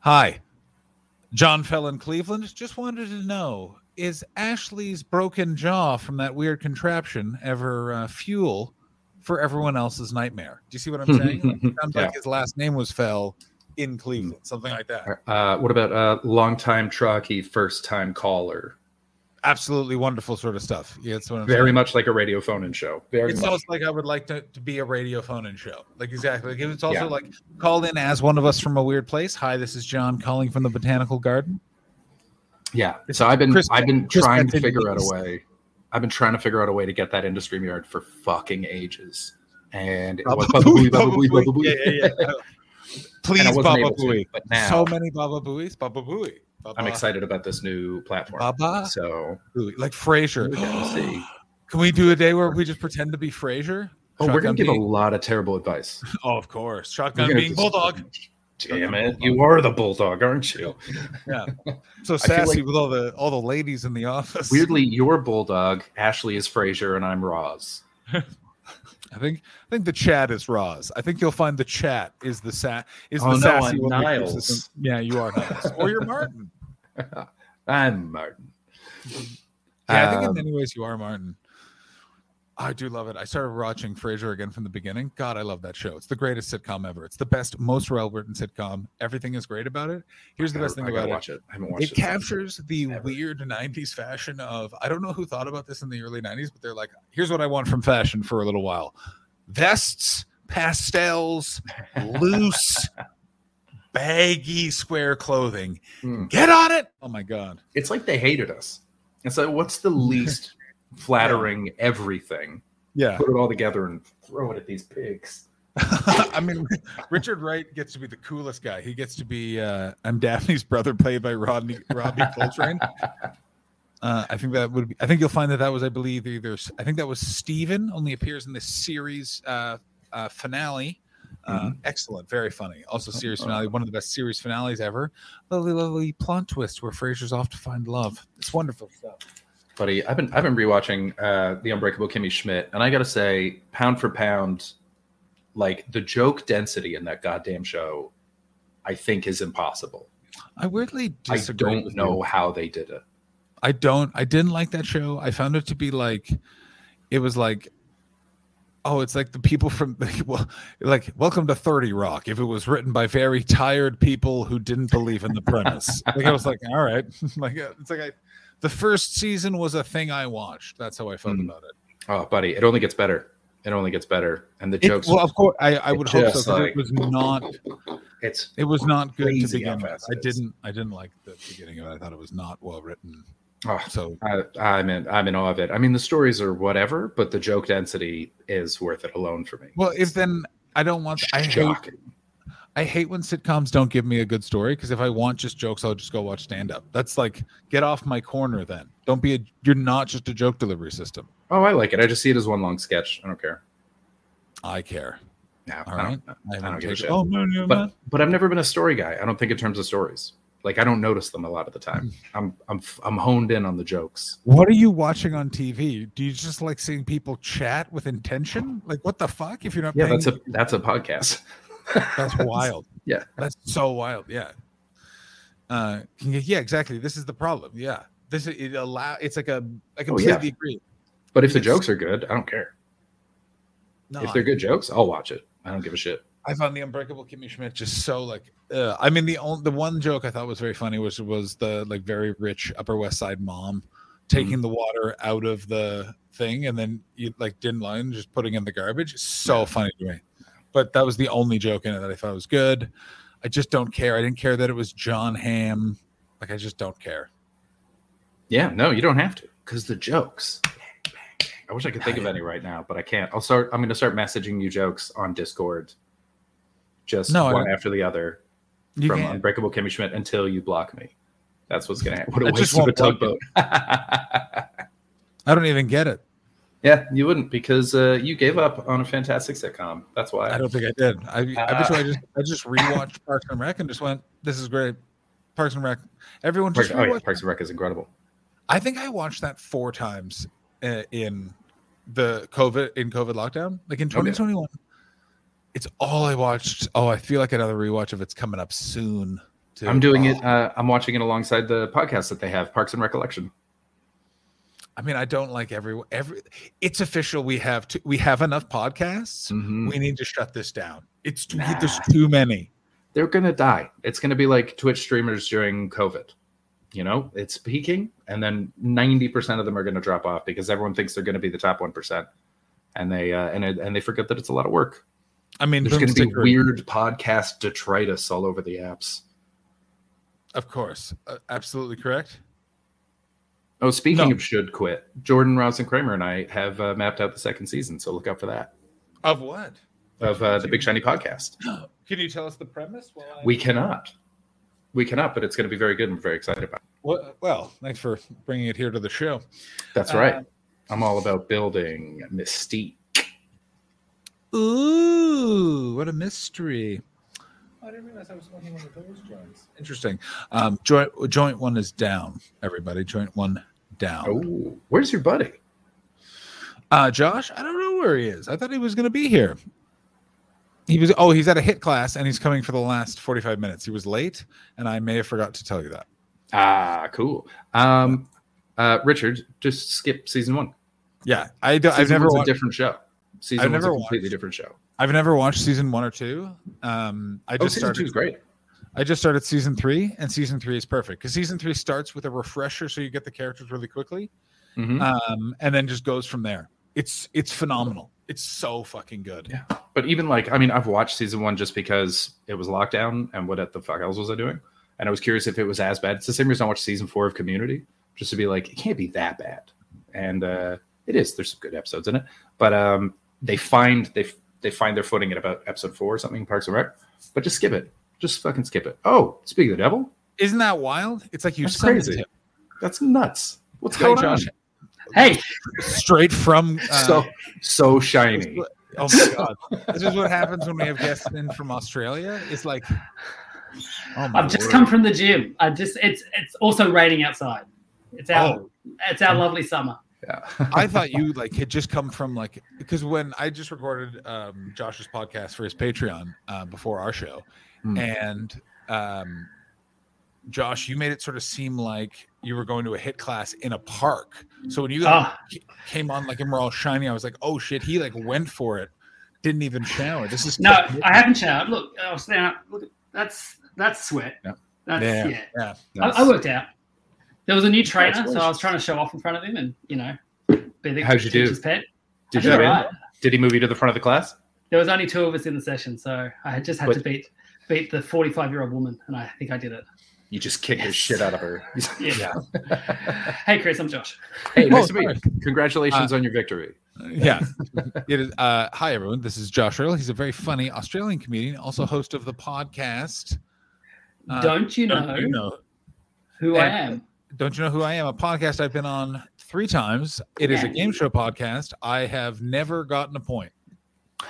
hi. John fell in Cleveland. Just wanted to know is Ashley's broken jaw from that weird contraption ever uh, fuel for everyone else's nightmare? Do you see what I'm saying? Like, sounds Yeah. like his last name was Fell in Cleveland, something like that. Uh, what about a uh, longtime trucky, first time caller? Absolutely wonderful sort of stuff. Yeah, it's Very saying. much like a radio phone and show. Very It much. sounds like I would like to, to be a radio phone and show. Like exactly. Like if it's also Yeah. like call in as one of us from a weird place. Hi, this is John calling from the botanical garden. Yeah. So I've been Chris- I've been Chris trying to figure out a way. I've been trying to figure out a way to get that into StreamYard for fucking ages. And it was Baba Baba Booey, Booey, Baba Baba Booey, Booey. Baba Booey. Yeah, yeah, yeah. Please, And I wasn't Baba Booey. but now So many Baba Booies. Baba Booey. Baba I'm excited about this new platform. Baba So Booey. Like Frasier. see. Can we do a day where we just pretend to be Frasier? Oh, we're gonna Shotgun give a lot of terrible advice. Oh, of course. Shotgun gonna being just- bulldog. Damn it! You are the bulldog, aren't you? Yeah. So sassy like- with all the all the ladies in the office. Weirdly, you're bulldog. Ashley is Frasier, and I'm Roz. I think I think the chat is Roz. I think you'll find the chat is the sa- is Oh, the no, sassy I'm one Niles. Yeah, you are Niles. or you're Martin. I'm Martin. Yeah, I think in Um, many ways you are Martin. I do love it. I started watching Frasier again from the beginning. God, I love that show. It's the greatest sitcom ever. It's the best, most written sitcom. Everything is great about it. Here's the best thing about it. watch it. I haven't watched It it. captures the ever. weird 90s fashion of I don't know who thought about this in the early 90s, but they're like, here's what I want from fashion for a little while. Vests, pastels, loose, baggy square clothing. Hmm. Get on it. Oh my god. It's like they hated us. It's like, what's the least flattering everything? Yeah. Put it all together and throw it at these pigs. I mean, Richard Wright gets to be the coolest guy. He gets to be uh, I'm Daphne's brother, played by Rodney Robbie Coltrane. Uh, I think that would be. I think you'll find that that was, I believe, either. I think that was Steven, only appears in the series uh, uh, finale. Uh, Excellent, very funny. Also, series finale, one of the best series finales ever. Lovely, lovely plot twist where Frasier's off to find love. It's wonderful stuff. Buddy, I've been I've been rewatching uh The Unbreakable Kimmy Schmidt, and I gotta say, pound for pound, like the joke density in that goddamn show, I think is impossible. I weirdly I don't know you. how they did it. I don't. I didn't like that show. I found it to be like, it was like, oh, it's like the people from well, like Welcome to Thirty Rock. If it was written by very tired people who didn't believe in the premise, like I was like, all right, like uh, it's like I, the first season was a thing I watched. That's how I felt Mm. about it. Oh, buddy, it only gets better. It only gets better, and the It- jokes. well, of course, I, I would hope so. like- it was not. it's It was not good to begin with. I didn't. I didn't like the beginning of it. I thought it was not well written. oh, So I, I'm in I'm in awe of it. I mean, the stories are whatever, but the joke density is worth it alone for me. well, if then I don't want. I hate Shocking. I hate when sitcoms don't give me a good story because if I want just jokes, I'll just go watch stand up. That's like get off my corner then. Don't be a you're not just a joke delivery system. Oh, I like it. I just see it as one long sketch. I don't care. I care. Yeah, All I right. don't- I don't give a shit. Oh no, no, but no. but I've never been a story guy. I don't think in terms of stories. Like I don't notice them a lot of the time. I'm I'm I'm honed in on the jokes. What are you watching on TV? Do you just like seeing people chat with intention? Like what the fuck? If you're not Yeah, that's a that's a podcast. that's wild. Yeah. that's so wild. Yeah. Uh, yeah, exactly. This is the problem. Yeah, this is it. Allow it's like a I Oh, yeah. completely agree. But if the jokes are good, I don't care. No, if they're good jokes, I'll watch it. I don't give a shit. I found the Unbreakable Kimmy Schmidt just so like. Uh, I mean, the only the one joke I thought was very funny was was the like very rich Upper West Side mom taking the water out of the thing and then you like didn't line just putting in the garbage. It's so Yeah. funny to me. But that was the only joke in it that I thought was good. I just don't care. I didn't care that it was Jon Hamm. Like I just don't care. Yeah, no, you don't have to because the jokes. I wish I could think of any right now, but I can't. I'll start. I'm going to start messaging you jokes on Discord, just No, one after the other You from can't. Unbreakable Kimmy Schmidt until you block me. That's what's going to happen. What a I waste of a tugboat. I don't even get it. Yeah, you wouldn't because uh, you gave up on a fantastic sitcom. That's why. I don't think I did. I, I Uh, you I just I just rewatched Parks and Rec and just went, "This is great." Parks and Rec. Everyone Parks, just. oh yeah, Parks and Rec is incredible. I think I watched that four times uh, in the COVID in COVID lockdown, like in Okay. 2021. It's all I watched. Oh, I feel like another rewatch of it's coming up soon. too. I'm doing Oh, it. Uh, I'm watching it alongside the podcast that they have, Parks and Recollection. I mean, I don't like every every. It's official. We have to, we have enough podcasts. Mhm. We need to shut this down. It's too, Nah. there's too many. they're gonna die. It's gonna be like Twitch streamers during COVID. You know, it's peaking, and then ninety percent of them are gonna drop off because everyone thinks they're gonna be the top one percent, and they uh, and it, and they forget that it's a lot of work. I mean, There's gonna be weird podcast detritus all over the apps. Of course, uh, absolutely correct. Oh, speaking No. of should quit, Jordan Rouse and Kramer and I have uh, mapped out the second season, so look out for that Of what? of uh, the Big Shiny podcast. Can you tell us the premise? While I... We cannot, we cannot, but it's going to be very good. and we're very excited about. It. Well, well, thanks for bringing it here to the show. That's Uh, right. I'm all about building mystique. Ooh, what a mystery! I didn't realize I was smoking one of those joints. Interesting. Um, joint joint one is down. Everybody, joint one down. Oh, where's your buddy? Uh, Josh, I don't know where he is. I thought he was going to be here. He was. Oh, he's at a HIIT class and he's coming for the last forty-five minutes. He was late, and I may have forgot to tell you that. Ah, cool. Um, uh, Richard, just skip season one. Yeah, I do, I've never watched. a different show. Season I've one's never a completely watched- different show. I've never watched season one or two. Um, I Oh, just season started. two is great. I just started season three, and season three is perfect because season three starts with a refresher, so you get the characters really quickly, Mhm. um, and then just goes from there. It's it's phenomenal. It's so fucking good. Yeah. But even like, I mean, I've watched season one just because it was lockdown and what the fuck else was I doing? And I was curious if it was as bad. It's the same reason I watched season four of Community, just to be like, it can't be that bad. And uh, it is. There's some good episodes in it, but um, they find they they find their footing at about episode four or something, Parks and Rec. But just skip it. Just fucking skip it. Oh, speak of the devil, Isn't that wild? It's like you That's summoned crazy. him. that's nuts. What's Hi, going Josh. on? Hey, Straight from uh, so so shiny. Oh my god! this is what happens when we have guests in from Australia. It's like, oh my I've just word. come from the gym. I just it's it's also raining outside. It's our Oh. it's our lovely summer. Yeah. I thought you like had just come from like because when I just recorded um, Josh's podcast for his Patreon uh, before our show, Hmm. and um, Josh, you made it sort of seem like you were going to a HIIT class in a park. So when you Ah. came on like and we're all shiny, I was like, oh shit, he like went for it, didn't even shower. This is No, I haven't showered. Look, I was standing up. Look, that's that's sweat. Yeah. That's Yeah, yeah. yeah. I, I worked out. There was a new trainer, so I was trying to show off in front of him, and you know, be the How'd you do? teacher's pet. Did I you did win? Did he move you to the front of the class? There was only two of us in the session, so I had just had But- to beat beat the forty-five year old woman, and I think I did it. You just kicked the shit out of her. Yeah. hey, Chris, I'm Josh. hey, nice Oh, to meet you. Congratulations on your victory. yeah. It is. Uh, hi, everyone. This is Josh Earl. He's a very funny Australian comedian, also host of the podcast. Uh, Don't you know, Don't you know? who I am? Don't you know who I am? A podcast I've been on three times. It is a game show podcast. I have never gotten a point.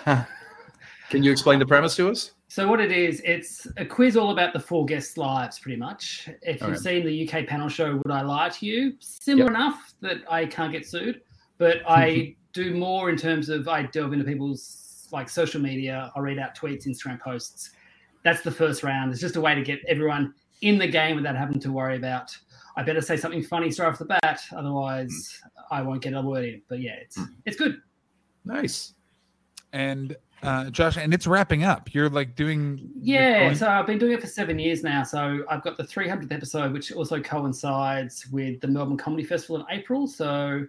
Can you explain the premise to us? So what it is, it's a quiz all about the four guests' lives, pretty much. If you've Okay. seen the UK panel show, Would I Lie to You? Similar enough that I can't get sued, but I do more in terms of I delve into people's like social media. I read out tweets, Instagram posts. That's the first round. It's just a way to get everyone in the game without having to worry about. I better say something funny straight off the bat, otherwise hmm. I won't get a word in. But yeah, it's hmm. it's good. Nice. And uh, Josh, and it's wrapping up. You're like doing. Yeah, going- so I've been doing it for seven years now. So I've got the 300th episode, which also coincides with the Melbourne Comedy Festival in April. So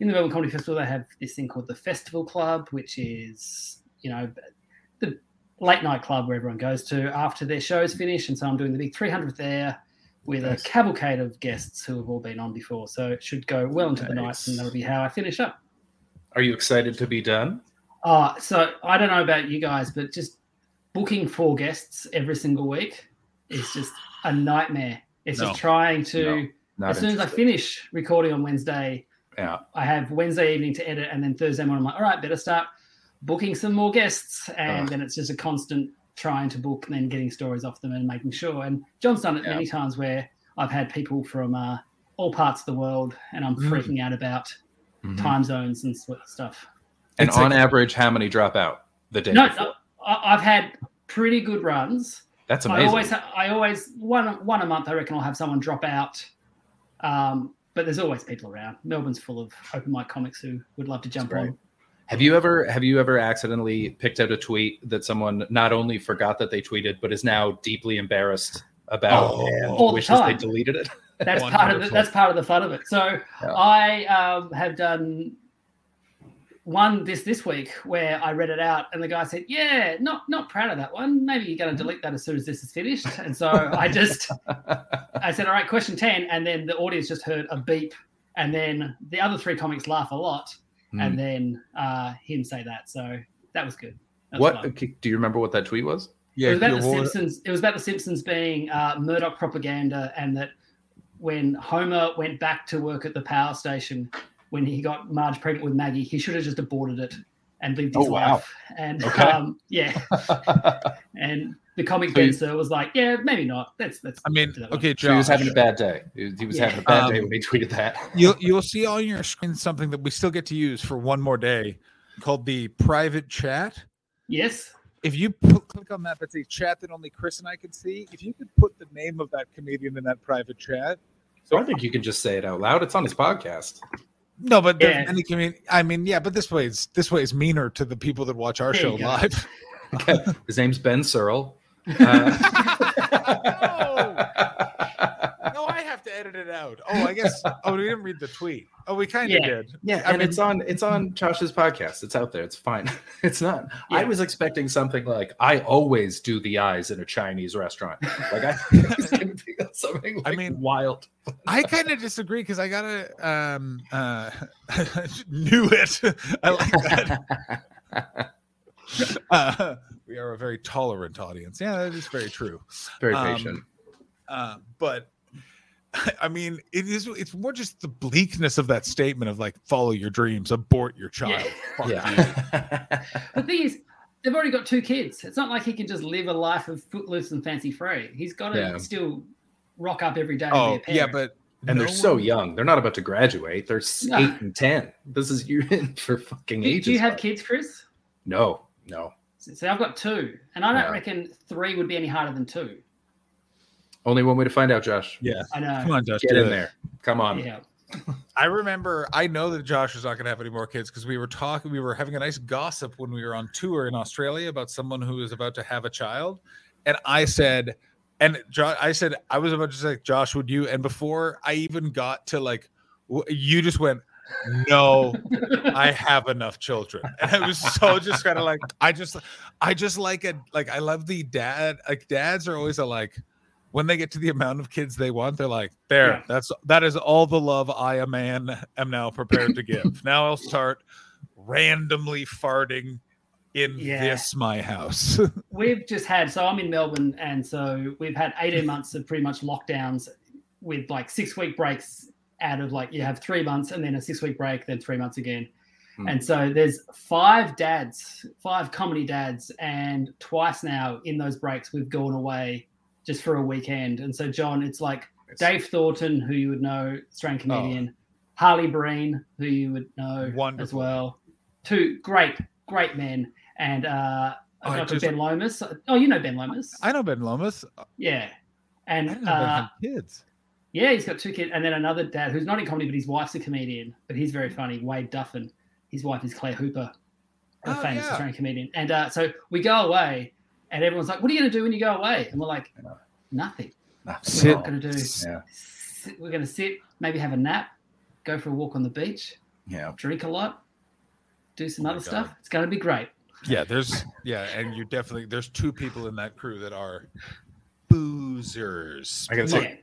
in the Melbourne Comedy Festival, they have this thing called the Festival Club, which is, you know, the late night club where everyone goes to after their shows finish. And so I'm doing the big 300th there with Nice. a cavalcade of guests who have all been on before. So it should go well into the night, and that'll be how I finish up. Are you excited to be done? Uh, so I don't know about you guys, but just booking four guests every single week is just a nightmare. It's No. just trying to, No, as soon as I finish recording on Wednesday, Yeah. I have Wednesday evening to edit, and then Thursday morning, I'm like, all right, better start booking some more guests. And Ugh. then it's just a constant trying to book and then getting stories off them and making sure. And John's done it Yeah. many times where I've had people from uh, all parts of the world, and I'm Mm. freaking out about Mhm. time zones and stuff. And It's on like- average, how many drop out the day No, before? I- I've had pretty good runs. That's amazing. I always, I always one one a month. I reckon I'll have someone drop out. Um, but there's always people around. Melbourne's full of open mic comics who would love to jump great. on. Have you ever have you ever accidentally picked out a tweet that someone not only forgot that they tweeted, but is now deeply embarrassed about Oh. and All the wishes they deleted it? That's part of the, that's part of the fun of it. So Yeah. I um, have done one this this week where I read it out and the guy said, "Yeah, not not proud of that one. Maybe you're going to delete that as soon as this is finished." And so I just I said, "All right, question 10." and then the audience just heard a beep, and then the other three comics laugh a lot, Hmm. and then uh, him say that. So that was good. That was what fun. do you remember what that tweet was? Yeah, it was about the avoid- Simpsons. It was about the Simpsons being uh, Murdoch propaganda, and that when Homer went back to work at the power station, when he got Marge pregnant with Maggie, he should have just aborted it and lived his Oh, wow. life. And Okay. um, yeah, and the comic So you- Ben Searle was like, yeah, maybe not. Let's let's. I mean, that okay, So he was having a bad day. He was, he was Yeah. having a bad day Um, when he tweeted that. you'll you'll see on your screen something that we still get to use for one more day. called the private chat. Yes. If you put, click on that, that's a chat that only Chris and I can see. If you could put the name of that comedian in that private chat, So I think you can just say it out loud. It's on his podcast. No, but there's Yeah. any comedian. I mean, yeah, but this way is this way is meaner to the people that watch our There show you go. live. His name's Ben Searle. Uh, No, out. Oh, I guess. Oh, we didn't read the tweet. Oh, we kind of Yeah. did. yeah, I and mean- it's on it's on Josh's podcast. It's out there. It's fine. It's not. I was expecting something like I always do the eyes in a Chinese restaurant. Like I it's gonna be something I mean- wild. I kind of disagree because I gotta um uh knew it. I like that. Uh, we are a very tolerant audience. Yeah, that is very true. Very Um, patient. Uh, but I mean, it is. It's more just the bleakness of that statement of like, follow your dreams, abort your child. Fuck you. yeah. The thing is, they've already got two kids. It's not like he can just live a life of footloose and fancy free. He's got to Yeah. still rock up every day. Oh, be a yeah, but and no they're so young. They're not about to graduate. They're No. eight and ten. This is you're in for fucking do, ages. do you have bud. kids, Chris? No, no. So I've got two, and I don't Yeah. reckon three would be any harder than two. Only one way to find out, Josh. Yeah, I know. come on, Josh, Get in it. there. Come on. Yeah. I remember. I know that Josh is not going to have any more kids because we were talking. We were having a nice gossip when we were on tour in Australia about someone who was about to have a child, and I said, and Josh, I said I was about to say, Josh, would you? And before I even got to like, you just went, no, I have enough children, and I was so just kind of like, I just, I just like it. Like I love the dad. Like dads are always a like. When they get to the amount of kids they want, they're like, "There, Yeah. that's that is all the love I, a man, am now prepared to give. now I'll start randomly farting in Yeah. this my house." We've just had, so I'm in Melbourne, and so we've had 18 months of pretty much lockdowns with like six week breaks out of like you have three months and then a six week break, then three months again. Hmm. And so there's five dads, five comedy dads, and twice now in those breaks we've gone away just for a weekend. And so John, it's like Dave Thornton, who you would know, Australian comedian, Harley Breen, who you would know as well. Two great, great men. And uh, Oh, I a guy just- Ben Lomas. Oh, you know Ben Lomas. I know Ben Lomas. yeah. And didn't know Ben uh, kids. yeah, he's got two kids. And then another dad who's not in comedy, but his wife's a comedian. But he's very funny, Wade Duffin. His wife is Claire Hooper, a Oh, famous yeah. Australian comedian. And uh, so we go away, and everyone's like, What are you going to do when you go away? And we're like, Nothing. Nah, We're not going to do. Yeah. Sit, we're going to sit, maybe have a nap, go for a walk on the beach, Yeah. drink a lot, do some Oh other stuff. It's going to be great. Yeah, there's yeah, and you definitely there's two people in that crew that are boozers. I gotta say, Yeah.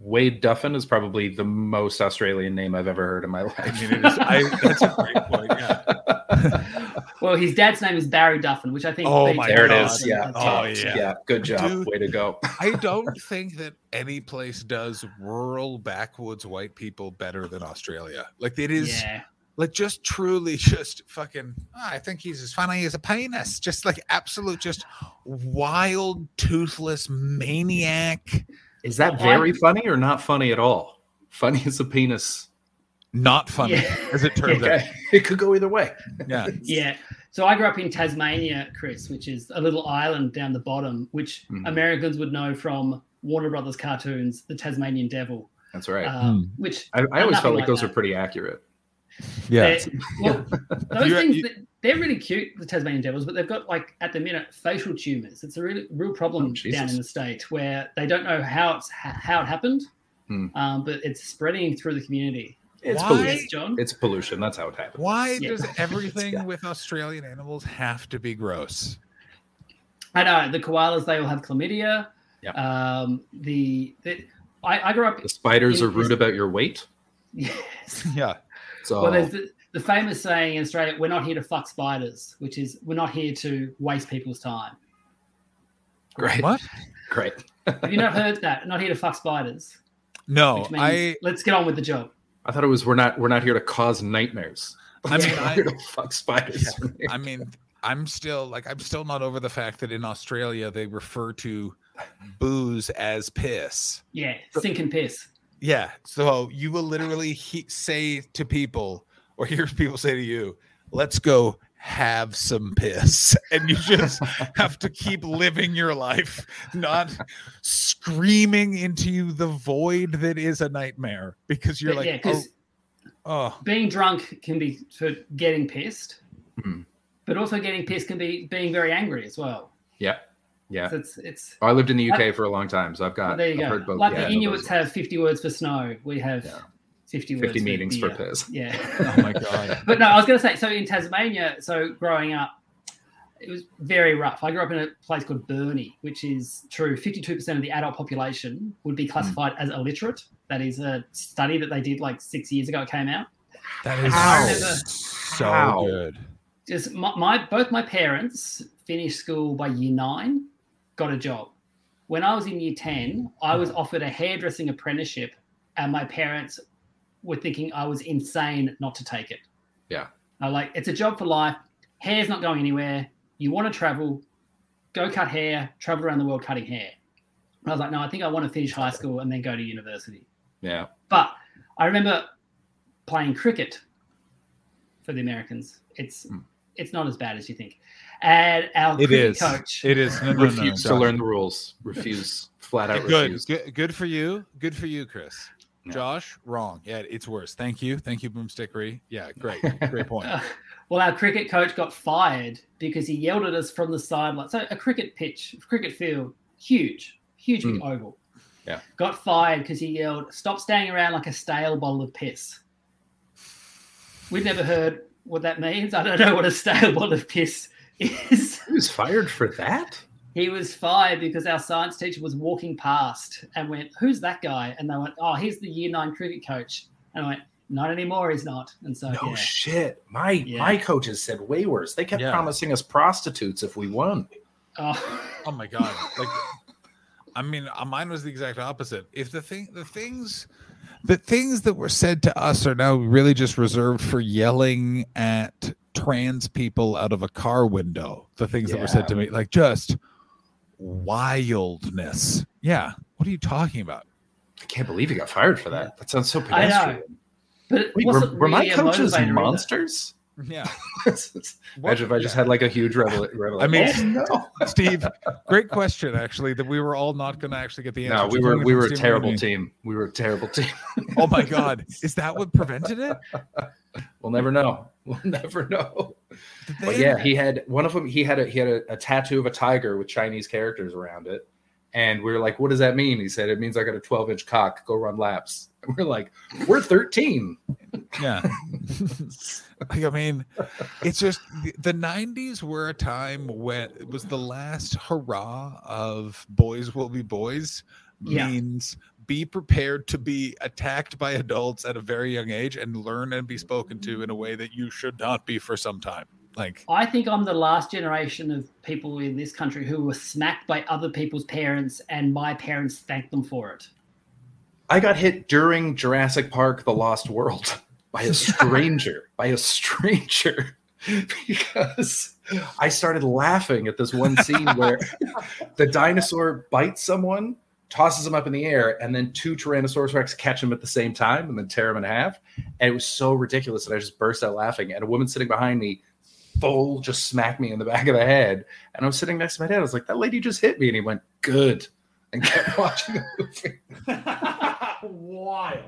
Wade Duffin is probably the most Australian name I've ever heard in my life. I mean, it is, I, that's a great point. Yeah. Well, his dad's name is Barry Duffin, which I think. Oh beats my there it all Yeah. Oh, tops. yeah. Good job. Dude. Way to go. I don't think that any place does rural backwoods white people better than Australia. Like it is Yeah. like just truly just fucking "Ah, I think he's as funny as a penis. Just like absolute just wild toothless maniac. Is that very funny or not funny at all? Funny as a penis. Not funny, Yeah. as it turns out. It could go either way. Yeah. Yeah. So I grew up in Tasmania, Chris, which is a little island down the bottom, which Mhm. Americans would know from Warner Brothers cartoons, The Tasmanian Devil, That's right. um, which I, I always felt like like those that. are pretty accurate. Yeah. they're- well, those You- things you- that- they're really cute, the Tasmanian Devils, but they've got like at the minute facial tumors. It's a really real problem Oh, down in the state where they don't know how it's ha- how it happened, Hmm. um, but it's spreading through the community. It's Why? pollution. John. It's pollution. That's how it happens. Why Yeah. does everything Yeah. with Australian animals have to be gross? I know the koalas; they all have chlamydia. Yep. Um, the, the I, I grew up. The spiders In- are rude about your weight. Yes. Yeah. So Well, there's the, the famous saying in Australia: "We're not here to fuck spiders," which is we're not here to waste people's time. great. What? Great. Have you not heard that? Not here to fuck spiders, No, which means I let's get on with the job. I thought it was we're not we're not here to cause nightmares. I mean, here to fuck spiders. I mean, I'm still like I'm still not over the fact that in Australia they refer to booze as piss. Yeah, sink and piss. Yeah, so you will literally he- say to people or hear people say to you, let's go have some piss and you just have to keep living your life not screaming into the void that is a nightmare because you're But like yeah, oh, oh being drunk can be for getting pissed, Hmm. but also getting pissed can be being very angry as well. Yeah. Yeah. So it's it's I lived in the UK for a long time, so I've got. well, there you I've go. heard both- like yeah, the I Inuits have 50 words for snow. We have Yeah. 50 words 50 meanings for beer. piss. Yeah. oh my god but no, I was going to say, so in Tasmania, so growing up, it was very rough. I grew up in a place called Burnie, which is true. 52% of the adult population would be hmm. classified as illiterate. That is a study that they did like six years ago. It came out. that is I remember- so How? good Just my, my both my parents finished school by year nine, got a job. When I was in year 10, I was hmm. offered a hairdressing apprenticeship, and my parents were thinking I was insane not to take it. Yeah. I like it's a job for life. Hair's not going anywhere. You want to travel, go cut hair, travel around the world cutting hair. And I was like, no, I think I want to finish high school and then go to university. Yeah. But I remember playing cricket for the Americans. It's Hmm. it's not as bad as you think. And our it cricket is coach, it is no, no, no, refuse to learn the rules. Refuse. Flat out good, refuse. good good for you good for you chris Yeah. josh wrong yeah it's worse thank you thank you boomstickery yeah great great point well, our cricket coach got fired because he yelled at us from the sideline. So a cricket pitch, cricket field, huge, huge big hmm. oval. Yeah. Got fired because he yelled, "Stop standing around like a stale bottle of piss." We've never heard what that means. I don't know what a stale bottle of piss is. He was fired for that? He was fired because our science teacher was walking past and went, "Who's that guy?" And they went, "Oh, he's the year nine cricket coach." And I went, "Not anymore. He's not." And so No yeah. shit. My Yeah. my coaches said way worse. They kept Yeah. promising us prostitutes if we won. Oh. Oh my god! Like, I mean, uh, mine was the exact opposite. If the thing, the things, the things that were said to us are now really just reserved for yelling at trans people out of a car window. The things that were said to me, like just wildness. Yeah. What are you talking about? I can't believe he got fired for that. That sounds so I know. pedestrian. But Wait, were, were my really a coaches motivator either. monsters? Yeah. Imagine if I just had like a huge revel- revelation. I mean, oh, no. Steve, great question. Actually, that we were all not going to actually get the answer. No, we were we were a terrible team. We were a terrible team. Oh my god, is that what prevented it? We'll never know. We'll never know. But yeah, he had one of them. He had a he had a, a tattoo of a tiger with Chinese characters around it, and we are like, "What does that mean?" He said, "It means I got a 12 inch cock. Go run laps." And we're like, "We're 13." Yeah. like, I mean, it's just the, the 90s were a time when it was the last hurrah of boys will be boys Yeah. means be prepared to be attacked by adults at a very young age and learn and be spoken to in a way that you should not be for some time. Like, I think I'm the last generation of people in this country who were smacked by other people's parents, and my parents thanked them for it. I got hit during Jurassic Park: The Lost World by a stranger. by a stranger. Because I started laughing at this one scene where the dinosaur bites someone, tosses him up in the air, and then two Tyrannosaurus Rex catch him at the same time and then tear him in half. And it was so ridiculous that I just burst out laughing. And a woman sitting behind me, full, just smacked me in the back of the head. And I was sitting next to my dad. I was like, that lady just hit me. And he went, good. And kept watching the movie. Wild.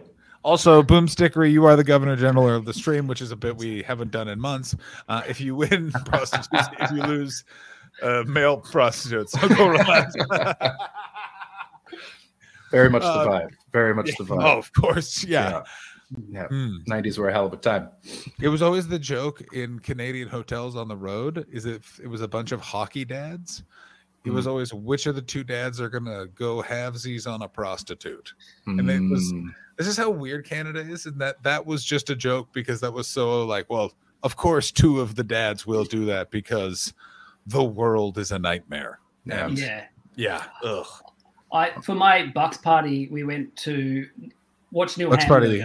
Also, Boomstickery, you are the Governor General of the stream, which is a bit we haven't done in months. Uh, if you win prostitutes, if you lose uh, male prostitutes, so go relax. Very much Uh, the vibe. Very much the vibe. oh, of course, yeah. Yeah. Hmm. 90s were a hell of a time. It was always the joke in Canadian hotels on the road is if it was a bunch of hockey dads. It was always which of the two dads are gonna go halvesies on a prostitute. And it was- Mm. This is how weird Canada is, and that that was just a joke because that was so like, well, of course, two of the dads will do that because the world is a nightmare. Yeah. And Yeah. yeah, ugh. I for my Bucks party, we went to watch Neil Bucks party.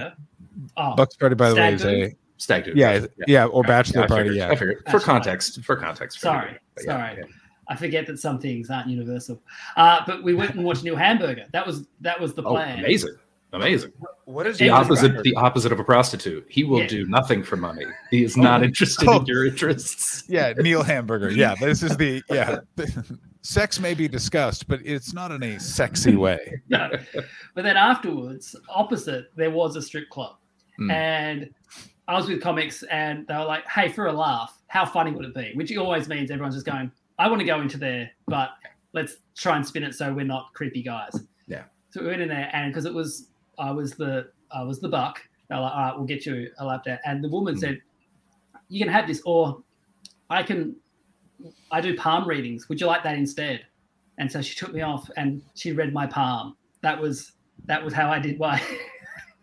Hamburger. Oh, Bucks party, by the way, is a Stag do. yeah, yeah, or bachelor I party, yeah. I figured. For Bachelor party. context. For context. for Sorry, everybody. Yeah, sorry. yeah. I forget that some things aren't universal. Uh, but we went and watched Neil Hamburger. That was that was the Oh, plan. amazing. amazing. What is The It was opposite, the opposite of a prostitute. He will Yeah. do nothing for money. He is not interested Oh. in your interests. Yeah, Neil Hamburger. Yeah, this is the yeah. Sex may be discussed, but it's not in a sexy way. No. But then afterwards, opposite, there was a strip club. Mm. And I was with comics and they were like, hey, for a laugh, how funny would it be? Which always means everyone's just going, I want to go into there, but let's try and spin it so we're not creepy guys. Yeah. So we went in there and because it was I was the I was the buck, they were like, all right, we'll get you a lap dance. And the woman Mm. said, You can have this, or I can I do palm readings. Would you like that instead? And so she took me off and she read my palm. That was that was how I did my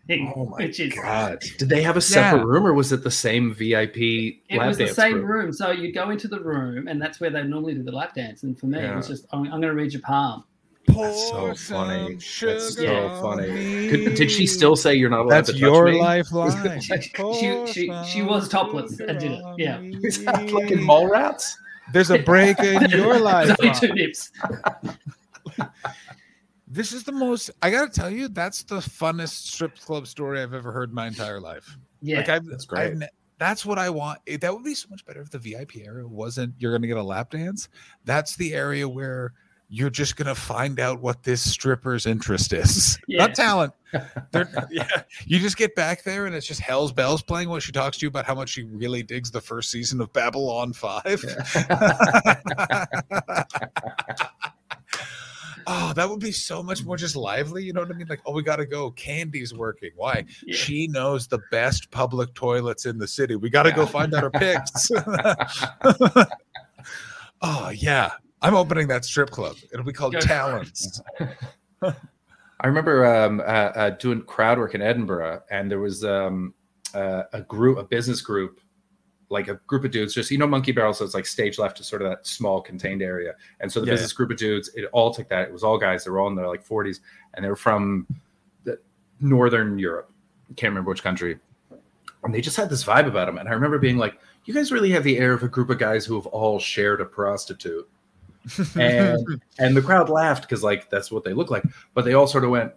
thing. Oh my which is god! Did they have a separate Yeah. room, or was it the same VIP it lap was the dance same room? room. So you'd go into the room and that's where they normally do the lap dance. And for me, it was just I'm, I'm gonna read your palm. That's so funny. That's so on funny. Could, did she still say you're not allowed That's to touch your me? lifeline. She- she- she- she was topless and did it, yeah. Is that fucking mole rats? There's a break in your There's only life. two nips. This is the most. I gotta tell you, that's the funnest strip club story I've ever heard in my entire life. Yeah. Like I've, That's great. I've that's what I want. It- That would be so much better if the VIP area wasn't. You're gonna get a lap dance. That's the area where you're just gonna find out what this stripper's interest is, Yeah. not talent. Yeah, you just get back there and it's just Hell's Bells playing while she talks to you about how much she really digs the first season of Babylon Five. oh, that would be so much more just lively. You know what I mean? Like, oh, we got to go. Candy's working. Why? Yeah. She knows the best public toilets in the city. We got to go find out her picks. oh, yeah. I'm opening that strip club. It'll be called Go. Talents. I remember um, uh, uh, doing crowd work in Edinburgh, and there was um, uh, a group, a business group, like a group of dudes. Just you know, Monkey Barrel, so it's like stage left to sort of that small contained area. And so the Yeah. business group of dudes, it all took that. It was all guys. They were all in their like 40s, and they were from the Northern Europe. Can't remember which country. And they just had this vibe about them. And I remember being like, "You guys really have the air of a group of guys who have all shared a prostitute." and and the crowd laughed because like that's what they look like but they all sort of went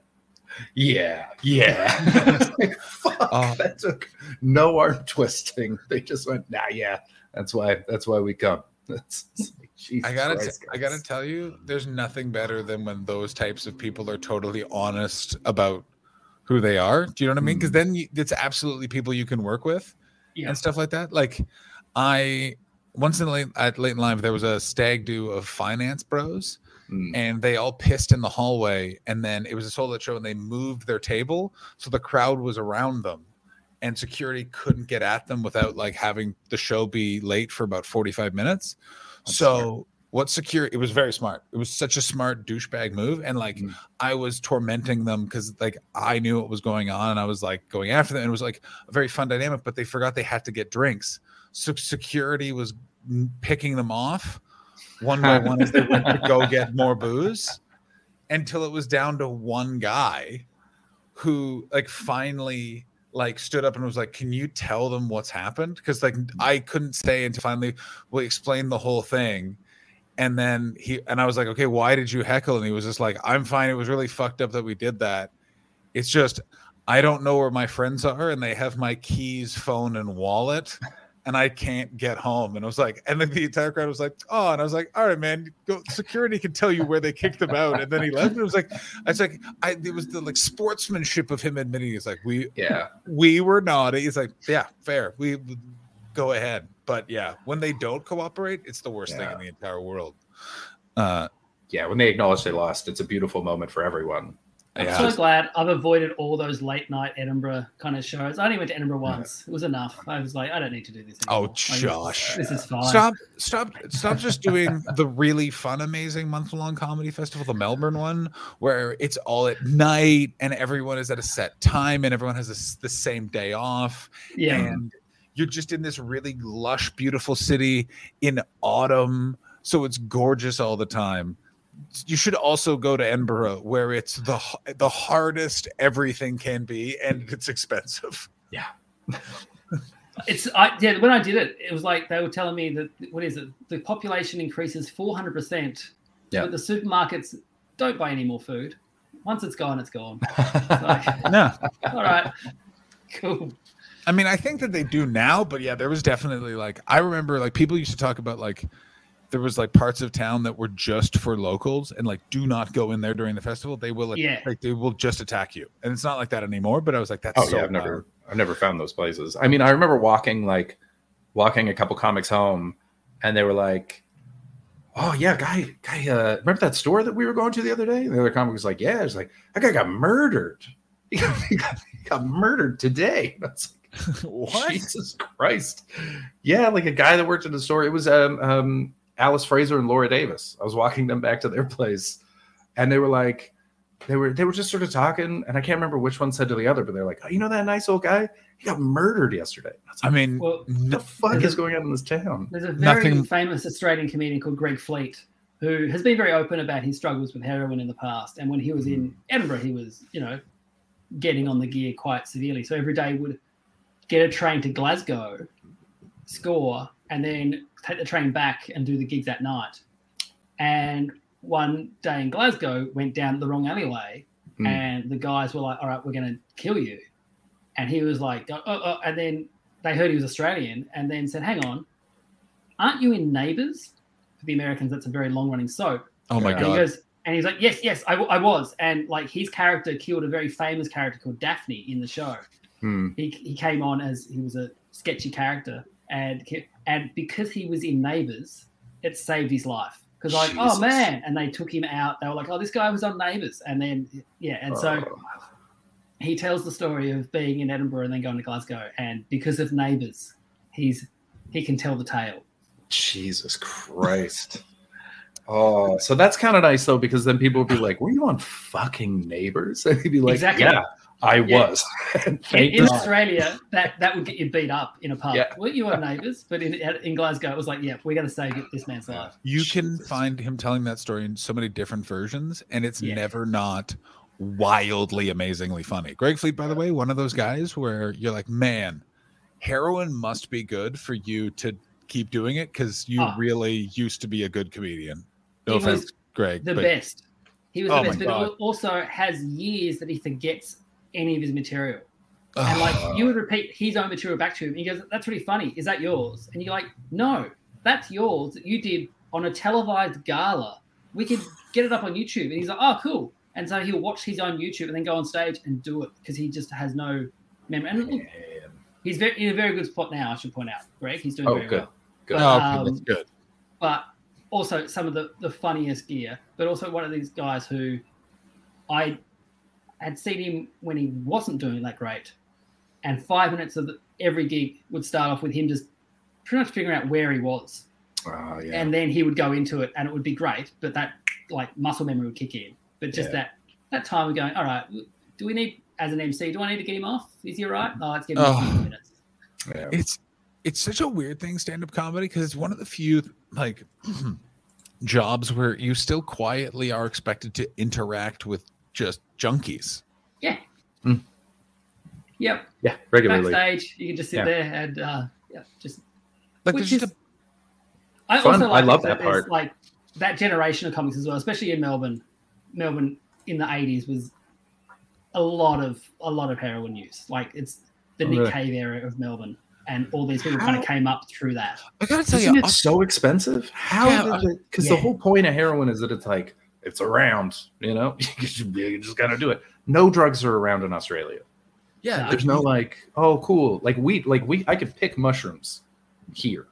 yeah yeah like, Oh. that took no arm twisting they just went nah yeah that's why that's why we come that's Jesus I gotta, Christ, t- I gotta tell you, there's nothing better than when those types of people are totally honest about who they are. Do you know what I mean? Because mm. then you, it's absolutely people you can work with Yeah. and stuff like that. Like, I once in late at late in life there was a stag do of finance bros, Mm. and they all pissed in the hallway, and then it was a solo show, and they moved their table so the crowd was around them. And security couldn't get at them without like having the show be late for about 45 minutes. That's so what security it was very smart it was such a smart douchebag move and like Mm. i was tormenting them because like i knew what was going on and i was like going after them and it was like a very fun dynamic but they forgot they had to get drinks so security was picking them off one by one as they went to go get more booze until it was down to one guy who like finally like stood up and was like can you tell them what's happened? Because like i couldn't stay until finally we explained the whole thing. And then he and i was like okay why did you heckle? And he was just like i'm fine. It was really fucked up that we did that. It's just i don't know where my friends are and they have my keys phone and wallet and i can't get home and i was like and then the entire crowd was like oh and i was like all right man go security can tell you where they kicked them out and then he left and it was like i was like i it was the like sportsmanship of him admitting he's like we yeah we were naughty. He's like, yeah, fair. We go ahead. But yeah, when they don't cooperate, it's the worst thing in the entire world. Uh, yeah when they acknowledge they lost it's a beautiful moment for everyone I'm yeah. so glad I've avoided all those late night Edinburgh kind of shows. I only went to Edinburgh once. It was enough. I was like, I don't need to do this. Oh, anymore. Like, Josh. This is fine. Stop, stop, stop just doing the really fun, amazing month long comedy festival, the Melbourne one, where it's all at night and everyone is at a set time and everyone has this, the same day off. Yeah. and you're just in this really lush, beautiful city in autumn, so it's gorgeous all the time. You should also go to Edinburgh, where it's the the hardest everything can be, and mm. it's expensive. Yeah. It's I yeah. When I did it, it was like they were telling me that what is it? The population increases four hundred percent, Yeah. but the supermarkets don't buy any more food, once it's gone, it's gone. No, All right, cool. I mean, I think that they do now, but yeah, there was definitely like I remember like people used to talk about like there was like parts of town that were just for locals and like do not go in there during the festival. They will Yeah. like they will just attack you, and it's not like that anymore. But I was like, that's Oh so yeah, I've never. I've never found those places. I mean, I remember walking like walking a couple comics home, and they were like, "Oh yeah, guy, guy, uh, remember that store that we were going to the other day?" And the other comic was like, "Yeah." It's like that guy got murdered. He got, he got, he got murdered today. That's like what? Jesus Christ. Yeah, like a guy that worked in the store. It was um, um, Alice Fraser and Laura Davis. I was walking them back to their place, and they were like, they were they were just sort of talking, and I can't remember which one said to the other, but they're like, oh, you know that nice old guy? He got murdered yesterday. I was I mean, Well, what the fuck is going on in this town? There's a very Nothing- famous Australian comedian called Greg Fleet who has been very open about his struggles with heroin in the past. And when he was in hmm. Edinburgh, he was, you know, getting on the gear quite severely. So every day would get a train to Glasgow, score, and then take the train back and do the gigs that night. And one day in Glasgow went down the wrong alleyway, Hmm. and the guys were like, "All right, we're going to kill you," and he was like, oh, oh, oh," and then they heard he was Australian, and then said, "Hang on, aren't you in Neighbours?" For the Americans, that's a very long-running soap. oh my And And he god, goes, and he's like, "Yes, yes, I, w- I was," and like his character killed a very famous character called Daphne in the show Hmm. he, he came on as he was a sketchy character and and because he was in neighbors it saved his life. Because like oh man. And they took him out. They were like oh this guy was on neighbors and then yeah. And so Oh. he tells the story of being in edinburgh and then going to glasgow. And because of neighbors he's he can tell the tale. Jesus Christ. Oh, so that's kind of nice though, because then people would be like, "Were you on fucking Neighbors?" And he'd be like, Exactly. "Yeah, I Yeah. was." in, Thank in God. australia that that would get you beat up in a pub Yeah. well you were neighbors but in, in glasgow it was like yeah we're going to save this man's life you can Jesus. find him telling that story in so many different versions, and it's Yeah. never not wildly amazingly funny. Greg Fleet, by the way, one of those guys where you're like, man, heroin must be good for you to keep doing it because you Ah. really used to be a good comedian. No He was offense, Greg. the but best. He was Oh the best, but God. also has years that he forgets any of his material. And like Ah. you would repeat his own material back to him. And he goes, That's really funny. Is that yours? And you're like, No, that's yours that you did on a televised gala. We could get it up on YouTube. And he's like, Oh, cool. And so he'll watch his own YouTube and then go on stage and do it because he just has no memory. And look, he's very in a very good spot now, I should point out. Greg, he's doing Oh, very good. well. Good. But, oh, okay, that's um, good. but also some of the, the funniest gear, but also one of these guys who I had seen him when he wasn't doing that great. And five minutes of the, every gig would start off with him just pretty much figuring out where he was. Oh, yeah. And then he would go into it and it would be great, but that like muscle memory would kick in. But just Yeah. that that time of going, all right, do we need as an MC, do I need to get him off? Is he all right? Oh, let's give him a Oh. few minutes. yeah. it's it's such a weird thing stand-up comedy because it's one of the few like jobs where you still quietly are expected to interact with just junkies Yeah. Mm. Yep. yeah, regularly. Backstage, you can just sit Yeah. there and uh, yeah, just like Which is, just a, I Fun. also like I love that that part. Like that generation of comics as well, especially in Melbourne. Melbourne in the eighties was a lot of a lot of heroin use. Like it's the Oh, Nick really? Cave area of Melbourne, and all these people kind of came up through that. i gotta tell Isn't you it so expensive? How? Yeah, Because yeah. the whole point of heroin is that it's like it's around. You know, you just, gotta do it. No drugs are around in Australia. yeah There's no like, oh, cool, like wheat, like we, I could pick mushrooms here,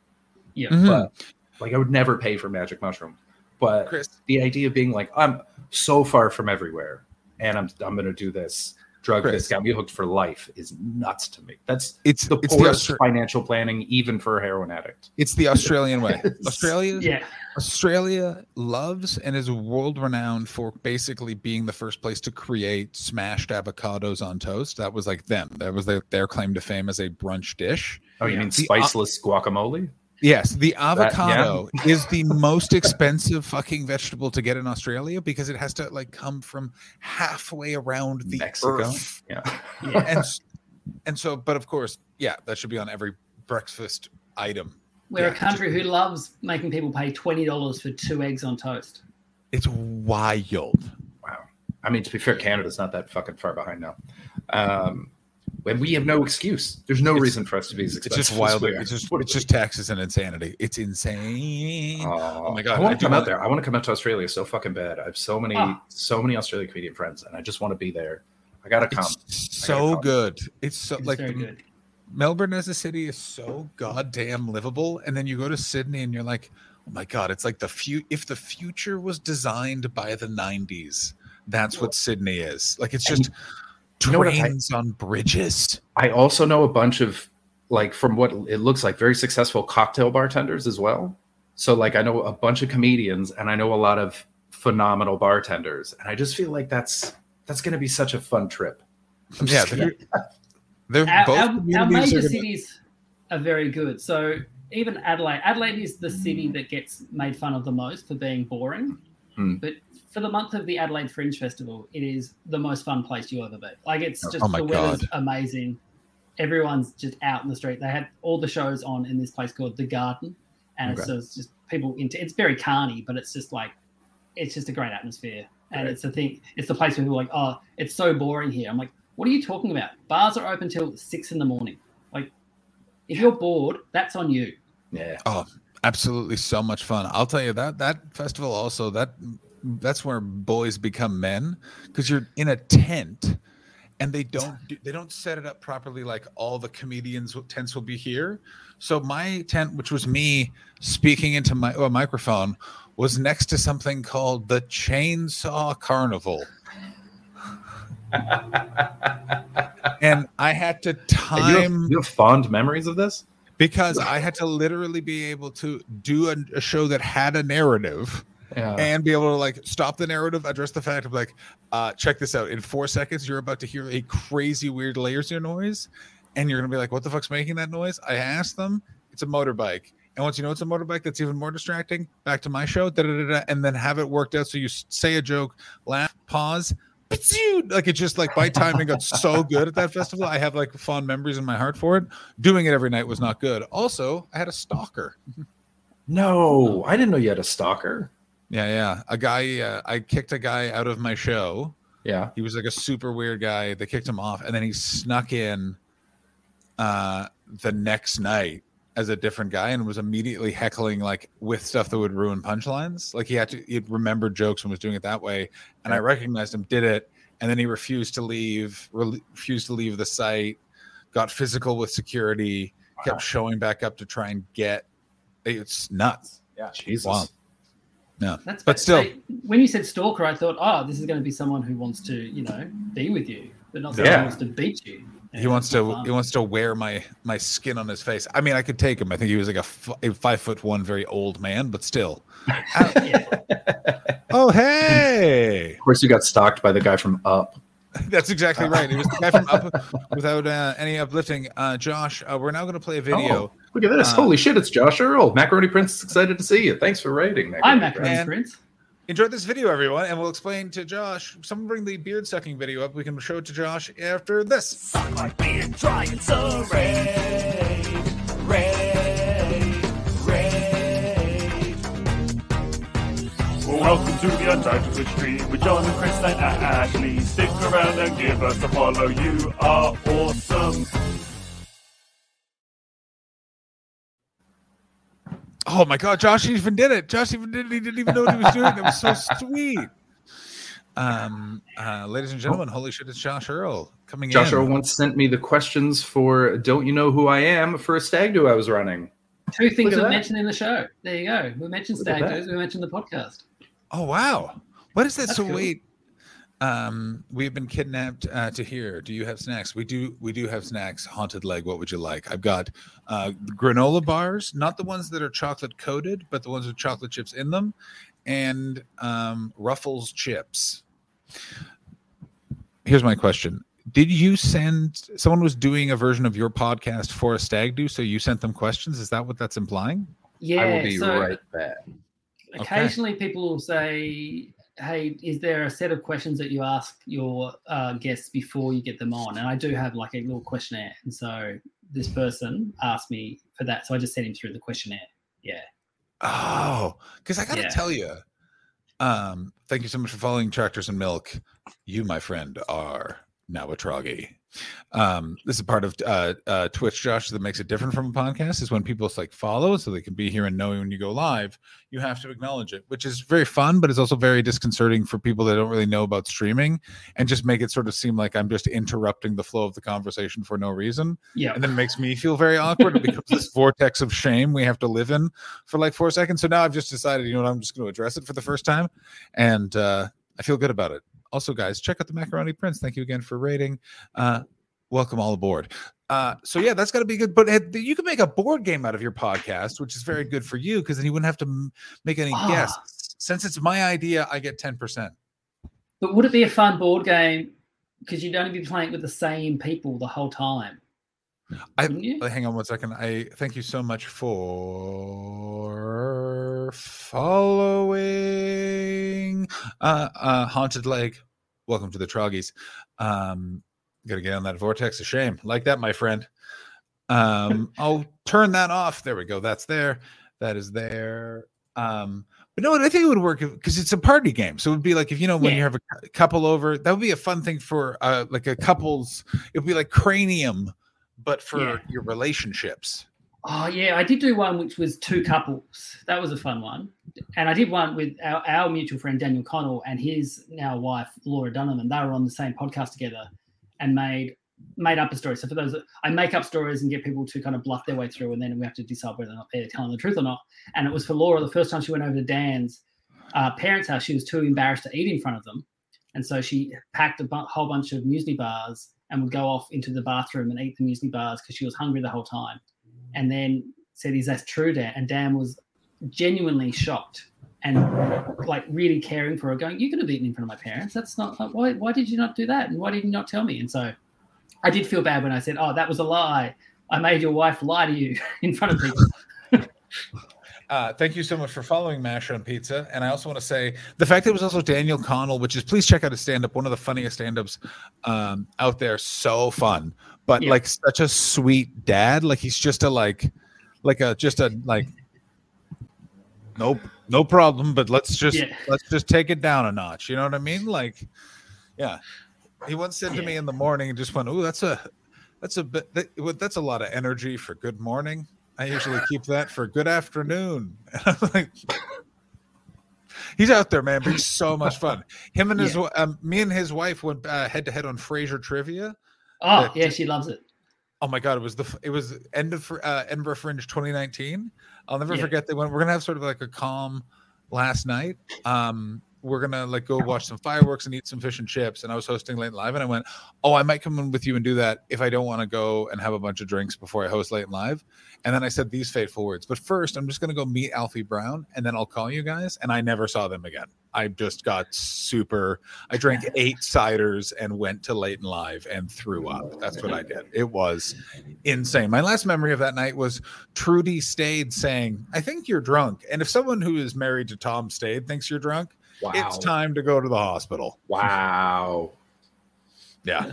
Yeah, Mhm. but like I would never pay for magic mushroom. But chris the idea of being like, I'm so far from everywhere, and I'm I'm gonna do this drug Chris. that's got me hooked for life is nuts to me. That's it's the it's the, poorest Austra- financial planning, even for a heroin addict. it's the australian way Yes. australia yeah, australia loves and is world renowned for basically being the first place to create smashed avocados on toast that was like them that was their, their claim to fame as a brunch dish Oh, you mean The- spiceless guacamole? Yes, the yeah. avocado is the most expensive fucking vegetable to get in Australia because it has to like come from halfway around the Mexico? earth. Yeah. yeah. And and so but of course, yeah, that should be on every breakfast item. We're Yeah, a country who loves making people pay twenty dollars for two eggs on toast. It's wild. Wow. I mean, to be fair, Canada's not that fucking far behind now. Um, when we have no excuse, there's no It's- reason for us to be as expensive. It's expensive. just as wild. we are. It's just What- it's just taxes and insanity. It's insane. Oh, my God, I I want to come out there. I want to come out to Australia so fucking bad. I have so many, Ah. so many Australian comedian friends, and I just want to be there. I gotta come. It's so come. good. It's so It's like very the- good. Melbourne as a city is so goddamn livable, and then you go to Sydney and you're like, oh my god, it's like the few. If the future was designed by the '90s, that's what Sydney is. Like it's just you know I- trains on bridges. I also know a bunch of like from what it looks like very successful cocktail bartenders as well. So like I know a bunch of comedians and I know a lot of phenomenal bartenders, and I just feel like that's that's going to be such a fun trip. I'm Yeah, gonna- they're, Our, both our, our major are gonna- cities are very good. So even Adelaide, Adelaide is the city that gets made fun of the most for being boring. Hmm. But for the month of the Adelaide Fringe Festival, it is the most fun place you'll ever be. Like it's just Oh the weather's God. amazing. Everyone's just out in the street. They had all the shows on in this place called the Garden, and it's Okay. just, just people into. It's very carny, but it's just like it's just a great atmosphere. And Right. it's the thing. It's the place where people are like, oh, it's so boring here. I'm like, what are you talking about? Bars are open till six in the morning. Like, if you're bored, that's on you. yeah. Oh, absolutely so much fun. I'll tell you that that festival also that that's where boys become men because you're in a tent and they don't do, they don't set it up properly like all the comedians tents will be here. So my tent which was me speaking into my oh, microphone was next to something called the Chainsaw Carnival. And I had to And you, have, time you have fond memories of this? because I had to literally be able to do a, a show that had a narrative Yeah. and be able to like stop the narrative, address the fact of like, uh, check this out. In four seconds, you're about to hear a crazy, weird laser noise, and you're gonna be like, "What the fuck's making that noise?" I asked them. It's a motorbike. And once you know it's a motorbike, that's even more distracting. Back to my show, da da da, and then have it worked out. So you say a joke, laugh, pause, like it just like my timing got so good at that festival. I have like fond memories in my heart for it. Doing it every night was not good. Also, I had a stalker. no, I didn't know you had a stalker. Yeah, yeah. A guy, uh, I kicked a guy out of my show. Yeah. He was like a super weird guy. They kicked him off, and then he snuck in uh, the next night as a different guy and was immediately heckling like with stuff that would ruin punchlines. Like he had to, he'd remembered jokes and was doing it that way. And I recognized him, did it, and then he refused to leave, re- refused to leave the site, got physical with security, Wow. kept showing back up to try and get. It's nuts. Yeah, Jesus. Wow. Yeah, That's but still, I- when you said stalker, I thought, oh, this is going to be someone who wants to, you know, be with you, but not someone Yeah. who wants to beat you. He wants to he wants to wear my my skin on his face. I mean, I could take him. I think he was like a, f- a five foot one, very old man, but still. Yeah. Oh hey, Of course, you got stalked by the guy from Up. that's exactly right. He was the guy from Up without uh, any uplifting. Uh, Josh, uh, we're now going to play a video. Oh, look at this. Uh, Holy shit, it's Josh Earl. Macaroni Prince is excited to see you. Thanks for writing. I'm Macaroni Macaroni And- Prince. Enjoy this video, everyone, and we'll explain to Josh. Someone bring the beard sucking video up. We can show it to Josh after this. Suck my beard dry and so red. Welcome to the Untitled Twitch stream with John and Chris and Ashley. Stick around and give us a follow. You are awesome. Oh my god, Josh even did it. Josh even did it. He didn't even know what he was doing. That was so sweet. Um, uh, ladies and gentlemen, holy shit, it's Josh Earl coming Josh in. Earl once sent me the questions for Don't You Know Who I Am for a stag do I was running. Two things at we mentioned in the show. There you go. We mentioned Look stag that. do's. We mentioned the podcast. Oh wow, what is that? That's so cool. wait, um, we've been kidnapped uh, to here. Do you have snacks? We do. We do have snacks. Haunted leg. What would you like? I've got uh, granola bars, not the ones that are chocolate coated, but the ones with chocolate chips in them, and um, Ruffles chips. Here's my question. Did you send someone was doing a version of your podcast for a stag do? So you sent them questions? Is that what that's implying? Yeah. I will be so right back. occasionally people will say, "Hey, is there a set of questions that you ask your uh, guests before you get them on?" And I do have like a little questionnaire, and so this person asked me for that, so I just sent him through the questionnaire. Yeah. Oh, because I gotta Yeah. tell you, Um, thank you so much for following Tractors and Milk. You, my friend, are now a troggy. Um, this is part of uh, uh, Twitch, Josh, that makes it different from a podcast. Is when people like follow, so they can be here and know when you go live. You have to acknowledge it, which is very fun, but it's also very disconcerting for people that don't really know about streaming and just make it sort of seem like I'm just interrupting the flow of the conversation for no reason Yeah. and then it makes me feel very awkward. It becomes this vortex of shame we have to live in for like four seconds. So now I've just decided, you know what, I'm just going to address it for the first time, and uh, I feel good about it. Also, guys, check out the Macaroni Prince. Thank you again for rating. Uh, welcome all aboard. Uh, so yeah, that's got to be good. But it, you can make a board game out of your podcast, which is very good for you because then you wouldn't have to m- make any Ah. guests. Since it's my idea, I get ten percent. But would it be a fun board game? Because you'd only be playing with the same people the whole time. I hang on one second. I thank you so much for following uh uh haunted leg. Welcome to the Troggies. Um gotta get on that vortex of shame. Like that, my friend. Um I'll turn that off. There we go. That's there. That is there. Um but no, I think it would work because it's a party game. So it would be like if you know when Yeah. you have a couple over, that would be a fun thing for uh like a couple's. It would be like cranium, but for Yeah. your relationships. Oh yeah, I did do one which was two couples. That was a fun one, and I did one with our, our mutual friend Daniel Connell and his now wife Laura Dunham, and they were on the same podcast together, and made made up a story. So for those, I make up stories and get people to kind of bluff their way through, and then we have to decide whether or not they're telling the truth or not. And it was for Laura the first time she went over to Dan's uh, parents' house. She was too embarrassed to eat in front of them, and so she packed a bu- whole bunch of muesli bars and would go off into the bathroom and eat the muesli bars because she was hungry the whole time and then said, "Is that true, Dan?" And Dan was genuinely shocked and like really caring for her, going, "You could have eaten in front of my parents. That's not like, why. Why did you not do that? And why did you not tell me?" And so I did feel bad when I said, "Oh, that was a lie. I made your wife lie to you in front of people." Uh, thank you so much for following Mash on Pizza. And I also want to say the fact that it was also Daniel Connell, which is please check out his stand up, one of the funniest stand ups um, out there. So fun, but Yeah. like such a sweet dad. Like he's just a like, like a just a like, nope, no problem. But let's just Yeah. let's just take it down a notch. You know what I mean? Like, yeah. He once said to me in the morning and just went, "Oh, that's a that's a bit that, that's a lot of energy for good morning." I usually keep that for good afternoon. And I'm like, he's out there, man. But he's so much fun. Him and his, wi- um, me and his wife went head to head on Frasier trivia. Oh, That- yeah, she loves it. Oh my god, it was the it was end of uh, Edinburgh Fringe 2019. I'll never Yeah. forget they went. We're gonna have sort of like a calm last night. Um, we're gonna like go watch some fireworks and eat some fish and chips. And I was hosting late and live, and I went, "Oh, I might come in with you and do that if I don't want to go and have a bunch of drinks before I host late and live." And then I said these fateful words. But first, I'm just gonna go meet Alfie Brown, and then I'll call you guys. And I never saw them again. I just got super. I drank eight ciders and went to late and live and threw up. That's what I did. It was insane. My last memory of that night was Trudy Stade saying, I think you're drunk. And if someone who is married to Tom Stade thinks you're drunk, Wow. it's time to go to the hospital. Wow. Yeah.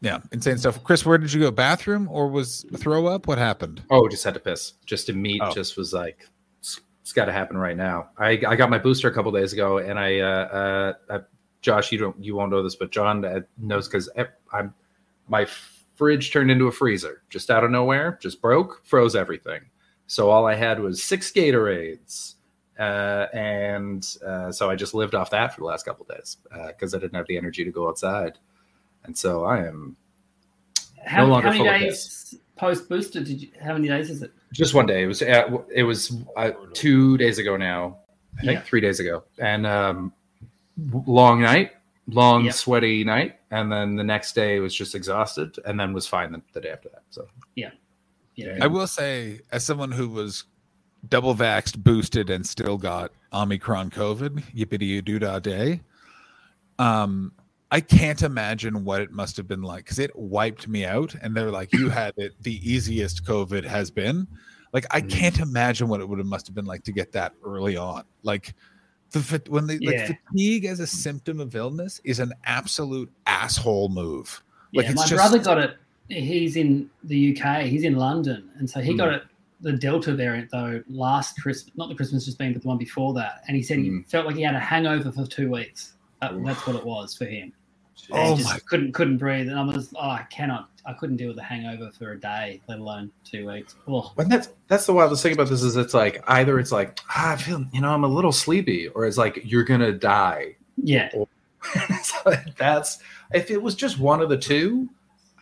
Yeah. Insane stuff. Chris, where did you go? Bathroom or was throw up? What happened? Oh, just had to piss. Just to meet. Oh. Just was like, it's, it's got to happen right now. I, I got my booster a couple days ago, and I, uh, uh, uh, Josh, you don't, you won't know this, but John uh, knows because I'm, my fridge turned into a freezer just out of nowhere, just broke, froze everything. So all I had was six Gatorades, uh, and uh, so I just lived off that for the last couple days because I didn't have the energy to go outside, and so I am How, longer how many full days post booster did you? How many days is it? just one day. It was uh, it was uh, two days ago now. I think Yeah. three days ago, and um, long night, long Yeah. sweaty night, and then the next day was just exhausted, and then was fine the, the day after that. So yeah. Yeah. I will say, as someone who was double vaxxed, boosted, and still got Omicron COVID, yippity doo dah day, um, I can't imagine what it must have been like because it wiped me out. And they're like, you had it the easiest COVID has been. Like, I Mhm. can't imagine what it would have must have been like to get that early on. Like, the when they Yeah. like fatigue as a symptom of illness is an absolute asshole move. Like, yeah, my just- brother got it. He's in the UK. He's in London, and so he got Hmm. it the Delta variant though last Christmas, not the Christmas just been, but the one before that, and he said he Mm. felt like he had a hangover for two weeks. That, that's what it was for him. Oh he just my- couldn't couldn't breathe, and I was oh I cannot I couldn't deal with the hangover for a day, let alone two weeks. Oh, And that's that's the wildest thing about this is it's like either it's like ah, I feel you know I'm a little sleepy, or it's like you're gonna die. yeah, It's like, that's if it was just one of the two,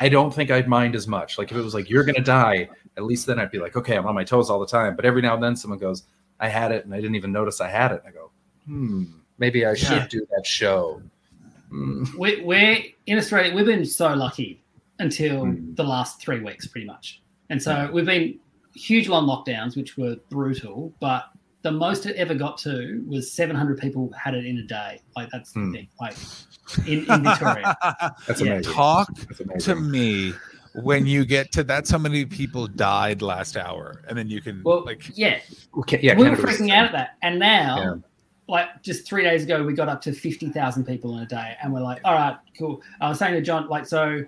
I don't think I'd mind as much. Like if it was like you're gonna die, at least then I'd be like, okay, I'm on my toes all the time. But every now and then someone goes, I had it and I didn't even notice I had it. And I go, hmm, maybe I should Yeah. do that show. Hmm. we, we're in Australia. We've been so lucky until Mm. the last three weeks, pretty much. And so we've been huge long lockdowns, which were brutal. But the most it ever got to was 700 people had it in a day. Like that's Hmm. the thing. Like in, in Victoria. That's Yeah. amazing. Talk That's to me when you get to that's how many people died last hour, and then you can Well, like yeah, Okay, yeah, we were Canada was the freaking out at that. And now, Yeah. like just three days ago, we got up to 50,000 people in a day. And we're like, all right, cool. I was saying to John, like, so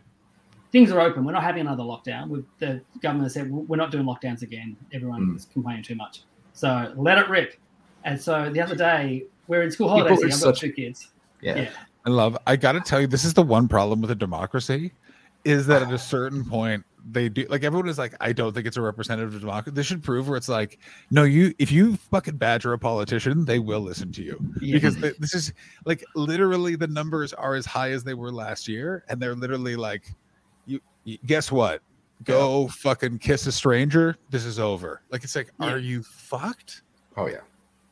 things are open. We're not having another lockdown. With the government said we're not doing lockdowns again. Everyone Mm. was complaining too much. So let it rip. And so the other day, we're in school holidays. People are here. I've got such- two kids. Yeah. Yeah. I love. I got to tell you, this is the one problem with a democracy, is that at a certain point they do like everyone is like, I don't think it's a representative of democracy. This should prove where it's like, no, you if you fucking badger a politician, they will listen to you Yeah. because th- this is like literally the numbers are as high as they were last year, and they're literally like, you, you guess what? Go fucking kiss a stranger. This is over. Like it's like, Yeah. are you fucked? Oh yeah.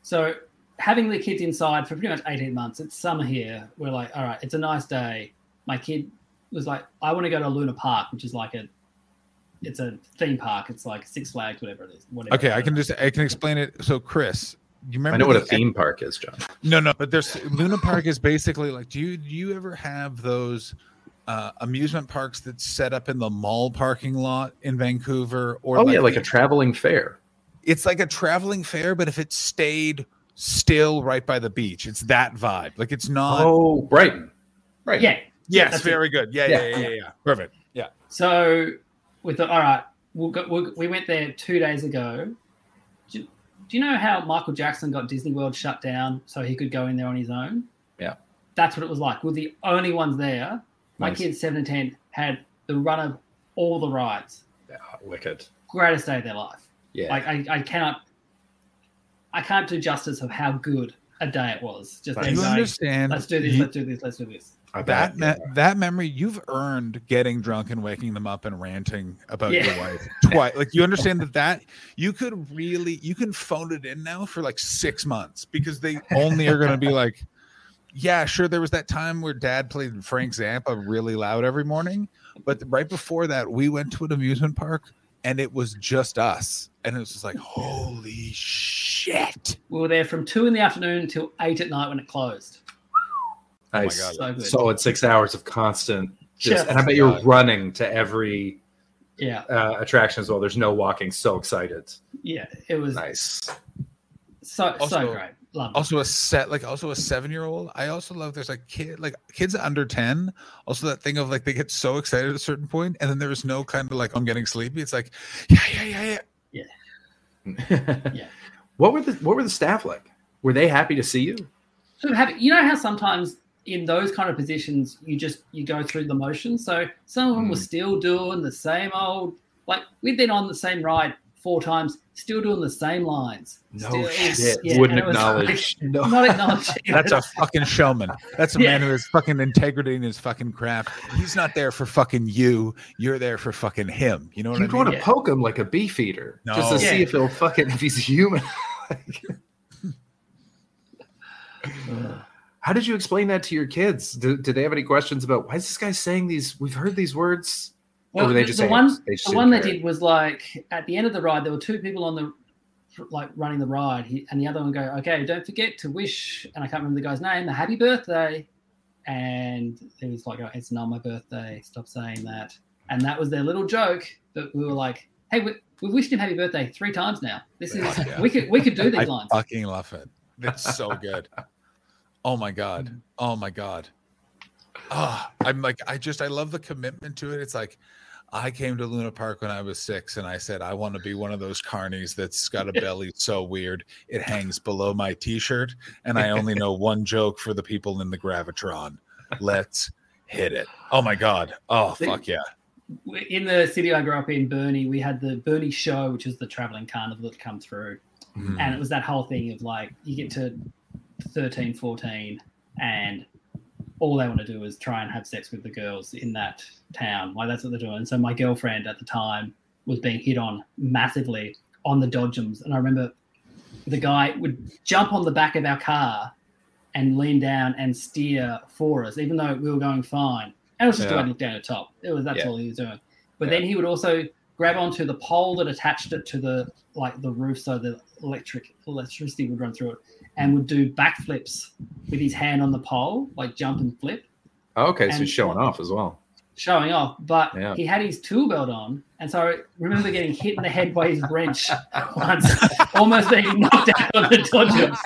So having the kids inside for pretty much 18 months, it's summer here. We're like, all right, it's a nice day. My kid was like, I want to go to Luna Park, which is like a, it's a theme park. It's like Six Flags, whatever it is. Whatever. Okay, I can just I can explain it. So Chris, you remember? I know what a theme park is, John. No, no, but there's Luna Park is basically like. Do you do you ever have those uh, amusement parks that set up in the mall parking lot in Vancouver? Or Oh yeah, like a traveling fair. it's like a traveling fair, but if it stayed still right by the beach, it's that vibe. Like it's not. Oh, Brighton. Right. Yeah. Yes, that's very good. Yeah, yeah, Yeah. yeah, yeah, yeah. Perfect. Yeah. So we thought, all right, we'll go, we'll, we went there two days ago. Do, do you know how Michael Jackson got Disney World shut down so he could go in there on his own? Yeah. That's what it was like. We're the only ones there. My Nice. kids, seven and ten, had the run of all the rides. Yeah, wicked. Greatest day of their life. Yeah. Like I, I cannot, I can't do justice of how good a day it was. Just Right. You understand? let's do this, you- let's do this, let's do this. I that me- that memory you've earned getting drunk and waking them up and ranting about Yeah. your wife twice like you understand that that you could really you can phone it in now for like six months because they only are going to be like yeah sure there was that time where dad played frank zappa really loud every morning but right before that we went to an amusement park and it was just us and it was just like holy shit We were there from two in the afternoon until eight at night when it closed. Nice. God. So good. Solid six hours of constant. Just, Yeah. and I bet you're running to every Yeah, uh, attraction as well. There's no walking. So excited. yeah, it was Nice. so Also- so great. Love it. also a set like also a seven year old i also love there's like kid like kids under 10 also that thing of like they get so excited at a certain point and then there's no kind of like i'm getting sleepy it's like yeah yeah yeah yeah yeah Yeah. What were the What were the staff like? Were they happy to see you? So have you know how sometimes in those kind of positions you just you go through the motions. So some of them were Mm. still doing the same old like we've been on the same ride four times, still doing the same lines. No Still- shit. yeah, Wouldn't and it was acknowledge. like- no. not acknowledging. That's a fucking showman. That's a Yeah. man who has fucking integrity in his fucking craft. He's not there for fucking you. You're there for fucking him. You know what You'd I mean? want to Yeah. poke him like a beef eater, just to No. see if he'll fucking if he's human. How did you explain that to your kids? Did, did they have any questions about why is this guy saying these? We've heard these words. Well, or were they the- just the saying one, they the didn't one they did was like at the end of the ride, there were two people on the like running the ride, he, and the other one go, "Okay, don't forget to wish," and I can't remember the guy's name, a happy birthday, and he was like, oh, "It's not my birthday. Stop saying that." And that was their little joke. But we were like, "Hey, we, we wished him happy birthday three times now. This is yeah. we could we could do I these lines." fucking love it. It's so good. Oh my god. Oh my god. Oh, I'm like, I just, I love the commitment to it. It's like, I came to Luna Park when I was six, and I said I want to be one of those carnies that's got a belly so weird it hangs below my t-shirt, and I only know one joke for the people in the gravitron. Let's hit it. Oh my god. Oh fuck yeah. in the city I grew up in, Burnie, we had the Burnie show, which is the traveling carnival that come through. Mhm. And it was that whole thing of like, you get to 13, 14, and all they want to do is try and have sex with the girls in that town. Like, that's what they're doing. So, my girlfriend at the time was being hit on massively on the Dodgems. And I remember the guy would jump on the back of our car and lean down and steer for us, even though we were going fine. And it was just Yeah. the to look down the top. It was that's Yeah. all he was doing. But Yeah. then he would also grab onto the pole that attached it to the like the roof, so the electric electricity would run through it, and would do backflips with his hand on the pole, like jump and flip, Okay, so he's showing off as well. showing off. But Yeah. he had his tool belt on, and so I remember getting hit in the head by his wrench once, almost being knocked out on the Dodgems.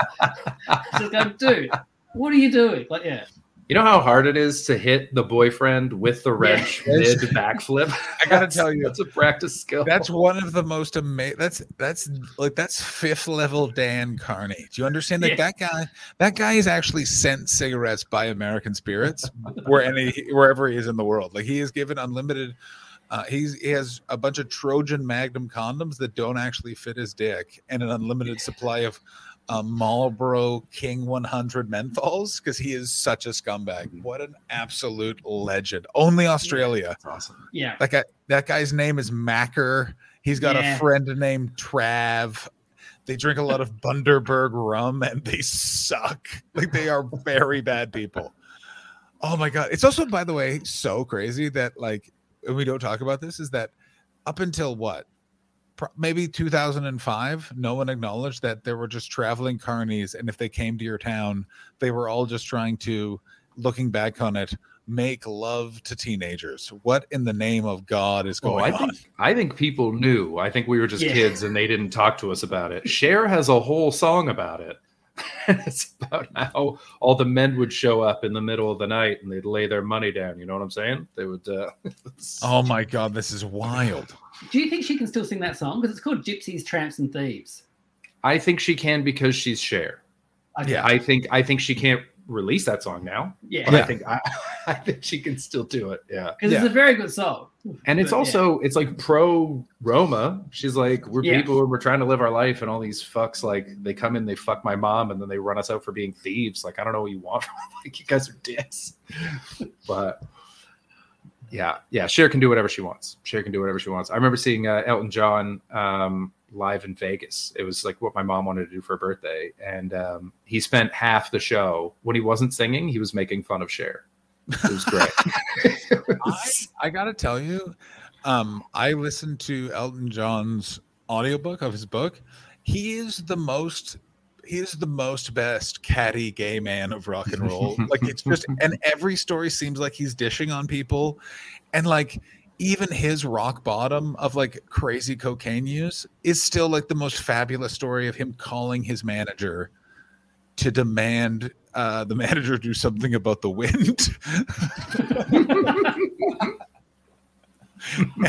Just go, dude, what are you doing? Like, yeah. You know how hard it is to hit the boyfriend with the wrench mid backflip. I gotta tell you, that's a practice skill. That's one of the most amazing. That's that's like that's fifth level Dan Carney. Do you understand that Yeah. that guy? That guy is actually sent cigarettes by American Spirits where any wherever he is in the world. Like he is given unlimited. Uh, he's he has a bunch of Trojan Magnum condoms that don't actually fit his dick, and an unlimited supply of um, Marlboro King 100 menthols because he is such a scumbag. What an absolute legend! Only Australia. That's awesome. Yeah. That guy, that guy's name is Macker. He's got Yeah. a friend named Trav. They drink a lot of Bundaberg rum and they suck. Like they are very bad people. Oh my god! It's also, by the way, so crazy that like and we don't talk about this is that up until what Pro- maybe 2005 no one acknowledged that there were just traveling carnies and if they came to your town they were all just trying to looking back on it make love to teenagers what in the name of god is Oh, going I on think I think people knew. I think we were just Yeah. kids and they didn't talk to us about it. Cher has a whole song about it. it's about how all the men would show up in the middle of the night and they'd lay their money down. You know what I'm saying? They would. Uh, oh my god this is wild Do you think she can still sing that song? Because it's called Gypsies, Tramps, and Thieves. I think she can because she's Cher. Okay. Yeah. I think I think she can't release that song now. Yeah. But Yeah. I think I, I think she can still do it. Yeah. Because Yeah. it's a very good song. And it's But, yeah. also it's like pro Roma. She's like, we're Yeah. people and we're trying to live our life, and all these fucks like they come in, they fuck my mom, and then they run us out for being thieves. Like I don't know what you want from like you guys are dicks. but yeah, yeah, Cher can do whatever she wants. Cher can do whatever she wants. I remember seeing uh, Elton John um, live in Vegas. It was like what my mom wanted to do for her birthday, and um, he spent half the show when he wasn't singing, he was making fun of Cher. It was great. It was- I gotta tell you, um, I listened to Elton John's audiobook of his book. He is the most he is the most best catty gay man of rock and roll. like it's just and every story seems like he's dishing on people. And like even his rock bottom of like crazy cocaine use is still like the most fabulous story of him calling his manager to demand uh, the manager do something about the wind.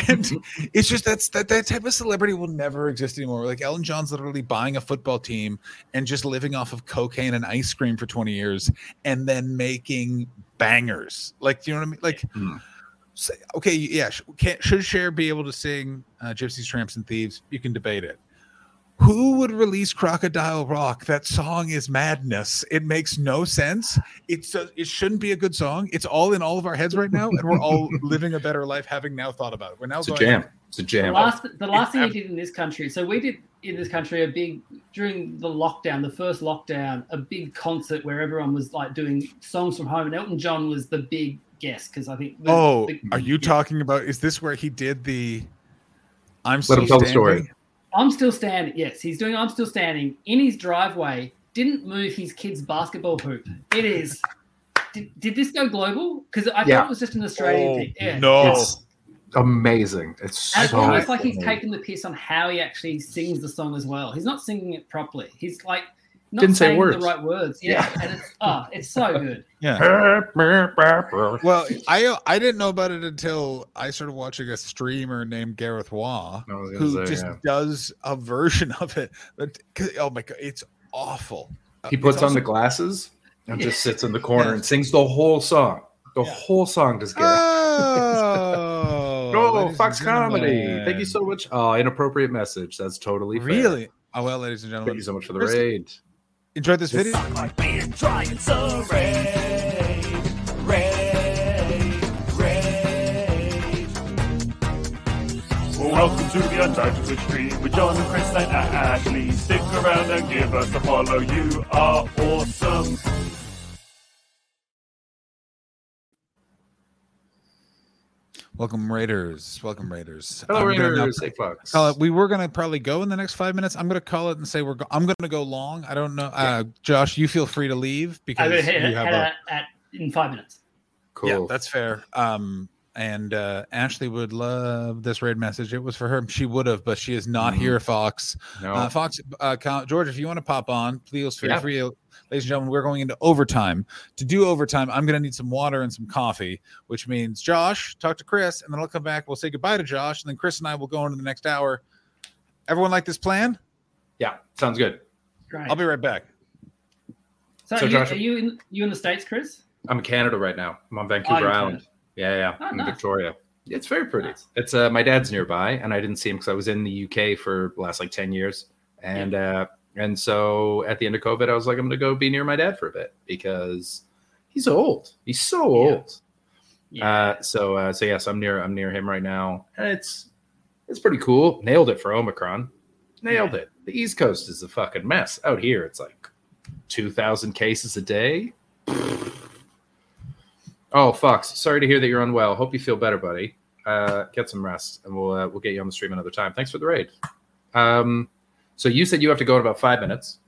and it's just that's that that type of celebrity will never exist anymore. Like Elton John's literally buying a football team and just living off of cocaine and ice cream for 20 years and then making bangers. Like, do you know what I mean? Like, Hmm. say- okay, yeah, should Cher be able to sing uh, Gypsies, Tramps, and Thieves? You can debate it. Who would release Crocodile Rock? That song is madness. It makes no sense. It's a, it shouldn't be a good song. It's all in all of our heads right now, and we're all living a better life having now thought about it. We're now It's a jam. It's a The jam. last, the last thing we did in this country. So we did in this country a big during the lockdown, the first lockdown, a big concert where everyone was like doing songs from home, and Elton John was the big guest because I think. the- Oh, the- are you talking about? Is this where he did the? I'm Let still him tell the story. Standing? I'm still standing. Yes, he's doing. I'm still standing in his driveway. Didn't move his kid's basketball hoop. It is. Did, did this go global? Because I Yeah. thought it was just an Australian Oh, thing. Yeah. no. It's amazing. It's And it's so almost like he's funny. taken the piss on how he actually sings the song as well. He's not singing it properly. He's like not Didn't say words. the right words. Yeah, and it's oh, it's so good. Yeah. well, Well, I I didn't know about it until I started watching a streamer named Gareth Waugh I was gonna who say, just yeah. does a version of it. But 'cause- oh my god, it's awful. Uh, he it's puts on also- the glasses and Yeah. just sits in the corner Yeah. and sings the whole song. The Yeah. whole song does Gareth. Oh, Oh, Fox Comedy. gentlemen. Thank you so much. Oh, inappropriate message. That's totally fair. Really? Oh well, ladies and gentlemen. Thank you so much for the Chris- raid. Enjoyed this video. Welcome to the Untitled Extreme with John and Chris and Ashley. Stick around and give us a follow. You are awesome. Welcome Raiders. Welcome Raiders. Hello, I'm gonna Raiders. Hey, Fox. Call it. We were gonna probably go in the next five minutes. I'm gonna call it and say we're. Go- I'm gonna go long. I don't know. Uh, Josh, you feel free to leave because I'm hit you have at, a. a, at in five minutes. Cool. Yeah, that's fair. Um, and uh, Ashley would love this raid message. It was for her. She would have, but she is not Mhm. here. Fox. no. Uh, Fox. Uh, George, if you want to pop on, please feel Yeah. free. Ladies and gentlemen, we're going into overtime. To do overtime, I'm going to need some water and some coffee, which means Josh, talk to Chris, and then I'll come back. We'll say goodbye to Josh, and then Chris and I will go into the next hour. Everyone like this plan? yeah, sounds good. Great. I'll be right back. so, so are, you, Josh- are you in you in the states, Chris? I'm in Canada right now. I'm on Oh, Vancouver you're Island. Canada. Yeah, yeah. Oh, in nice. Victoria. It's very pretty. Nice. It's uh my dad's nearby, and I didn't see him because I was in the UK for the last like ten years, and uh and so at the end of COVID, I was like, I'm gonna go be near my dad for a bit because he's old. He's so old. Yeah. Uh, so uh, so yes, I'm near I'm near him right now, and it's it's pretty cool. Nailed it for Omicron. Nailed it. The East Coast is a fucking mess. Out here, it's like two thousand cases a day. Oh, Fox. Sorry to hear that you're unwell. Hope you feel better, buddy. Uh, get some rest, and we'll uh, we'll get you on the stream another time. Thanks for the raid. Um, so you said you have to go in about five minutes.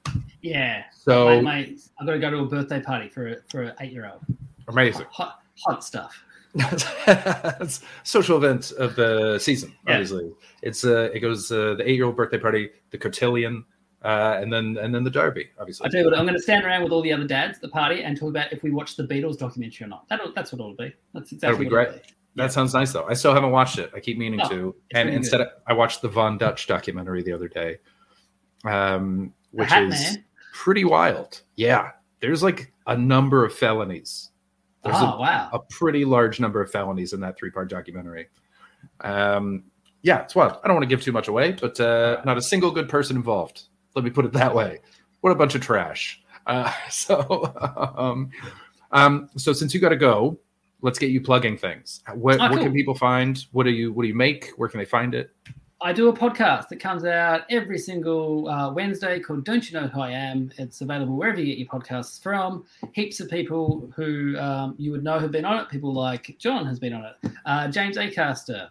yeah. So my, my, I've got to go to a birthday party for a, for an eight year old. amazing. Hot, hot stuff. Social event of the season. Yeah. Obviously, it's uh, it goes uh, the eight year old birthday party, the cotillion, uh, and then and then the derby. Obviously, I tell you what, I'm going to stand around with all the other dads at the party and talk about if we watch the Beatles documentary or not. That'll, that's what it'll be. That's exactly That'll be what it'll great. That sounds nice though. I still haven't watched it. I keep meaning Oh, to. And instead, of, I watched the Von Dutch documentary the other day, um, which Hat is Man. pretty wild. Yeah, there's like a number of felonies. There's Oh a, wow! a pretty large number of felonies in that three part documentary. Um, yeah, it's wild. I don't want to give too much away, but uh, not a single good person involved. Let me put it that way. What a bunch of trash. Uh, so, um, um, so since you got to go, let's get you plugging things. What, Oh, what cool. can people find? What do you What do you make? Where can they find it? I do a podcast that comes out every single uh, Wednesday called Don't You Know Who I Am? It's available wherever you get your podcasts from. Heaps of people who um, you would know have been on it. People like John has been on it, uh, James Acaster,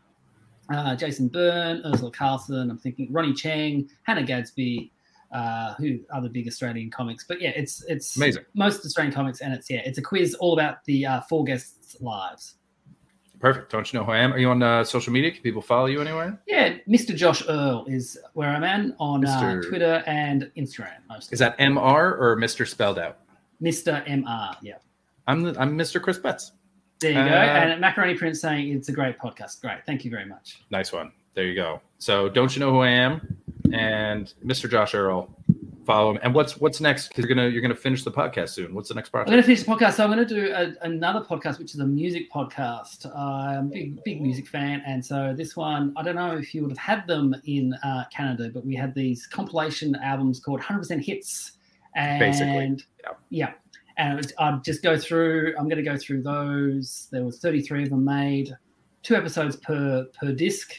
uh, Jason Byrne, Urzila Carlson. I'm thinking Ronny Chieng, Hannah Gadsby, uh, who are the big Australian comics. But yeah, it's it's Amazing. most Australian comics, and it's yeah, it's a quiz all about the uh, four guests' lives. Perfect. Don't you know who I am? Are you on uh, social media? Can people follow you anywhere? Yeah, Mr. Josh Earl is where I'm at on uh, Twitter and Instagram mostly. Is that Mr or Mr spelled out? Mr. MR? Yeah. I'm the, I'm Mr. Chris Betts. There you go. Uh, And Macaroni Prince saying it's a great podcast. Great. Thank you very much. Nice one. There you go. So don't you know who I am? And Mr. Josh Earl, follow him. And what's what's next? Because you're gonna you're gonna finish the podcast soon. What's the next part? I'm to finish the podcast. So I'm going to do a, another podcast, which is a music podcast. I'm a big, big music fan. And so this one, I don't know if you would have had them in uh, Canada, but we had these compilation albums called 100% Hits. And Basically, yeah. yeah. And was, I'd just go through, I'm going to go through those. There was 33 of them made, two episodes per per disc.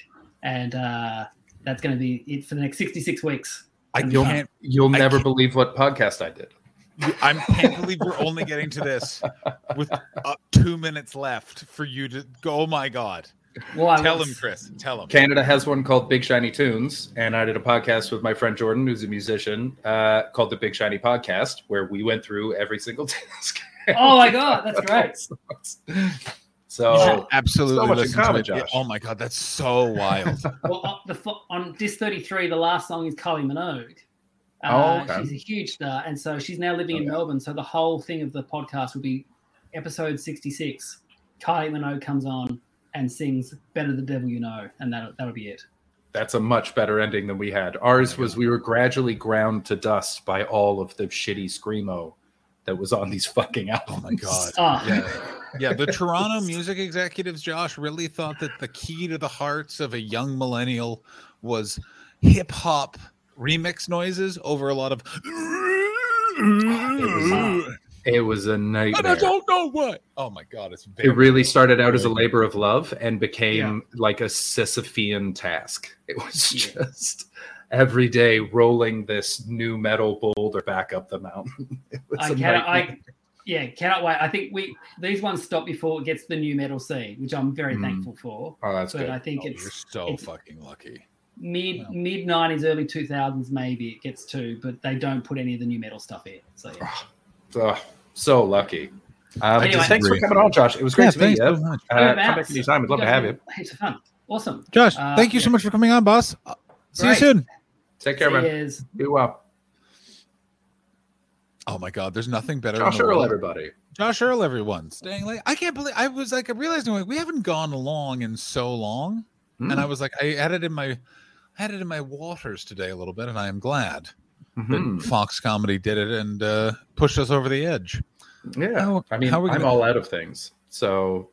And uh, that's going to be it for the next 66 weeks. I You'll- can't. You'll I never can't- believe what podcast I did. I can't believe we're only getting to this with uh, two minutes left for you to go. Oh my god! Well, Tell was- him, Chris. Tell him. Canada has one called Big Shiny Tunes, and I did a podcast with my friend Jordan, who's a musician, uh, called the Big Shiny Podcast, where we went through every single disc. Oh my God, that's great. so Yeah. Absolutely. So much in to common, it. Yeah, Josh. Oh my god, that's so wild. well, on, the, on disc 33, the last song is Kylie Minogue. Oh, Uh, okay. She's a huge star, and so she's now living in Melbourne. So the whole thing of the podcast will be episode sixty-six. Kylie Minogue comes on and sings "Better the Devil You Know," and that'll that'll be it. That's a much better ending than we had. Ours was we were gradually ground to dust by all of the shitty screamo that was on these fucking albums. Oh my god. Ah, Yeah. Yeah, the Toronto music executives, Josh, really thought that the key to the hearts of a young millennial was hip hop remix noises over a lot of. was- It was a and I don't know what. Oh my god, it's very. It really started out as a labor of love and became like a Sisyphean task. It was just every day rolling this nu metal boulder back up the mountain. It was I a cannot. I nightmare. Yeah, cannot wait. I think we these ones stop before it gets the nu metal scene, which I'm very Mm. thankful for. Oh, that's But good. I think Oh, it's you're so it's- fucking lucky. mid Wow. mid nineties, early two thousands, maybe it gets to, but they don't put any of the nu metal stuff in. So yeah. Oh, so lucky. Um, Anyway. thanks for coming on, Josh. It was great Yeah, to meet thanks you. so much. Uh, come Whereabouts? back anytime. We'd love to have you. Heaps of fun. Awesome. Josh, Uh, thank you so much for coming on, boss. See Great. you soon. Take care, man. Cheers. Do well. Oh my god, there's nothing better. Josh Earl, everybody. Josh Earl, everyone, staying late. I can't believe I was like, I realized like, we haven't gone along in so long, Hmm. and I was like, I added in my, I it in my waters today a little bit, and I am glad that Mhm. Fox Comedy did it and uh, pushed us over the edge. Yeah. How- I mean, how we I'm gonna- all out of things. So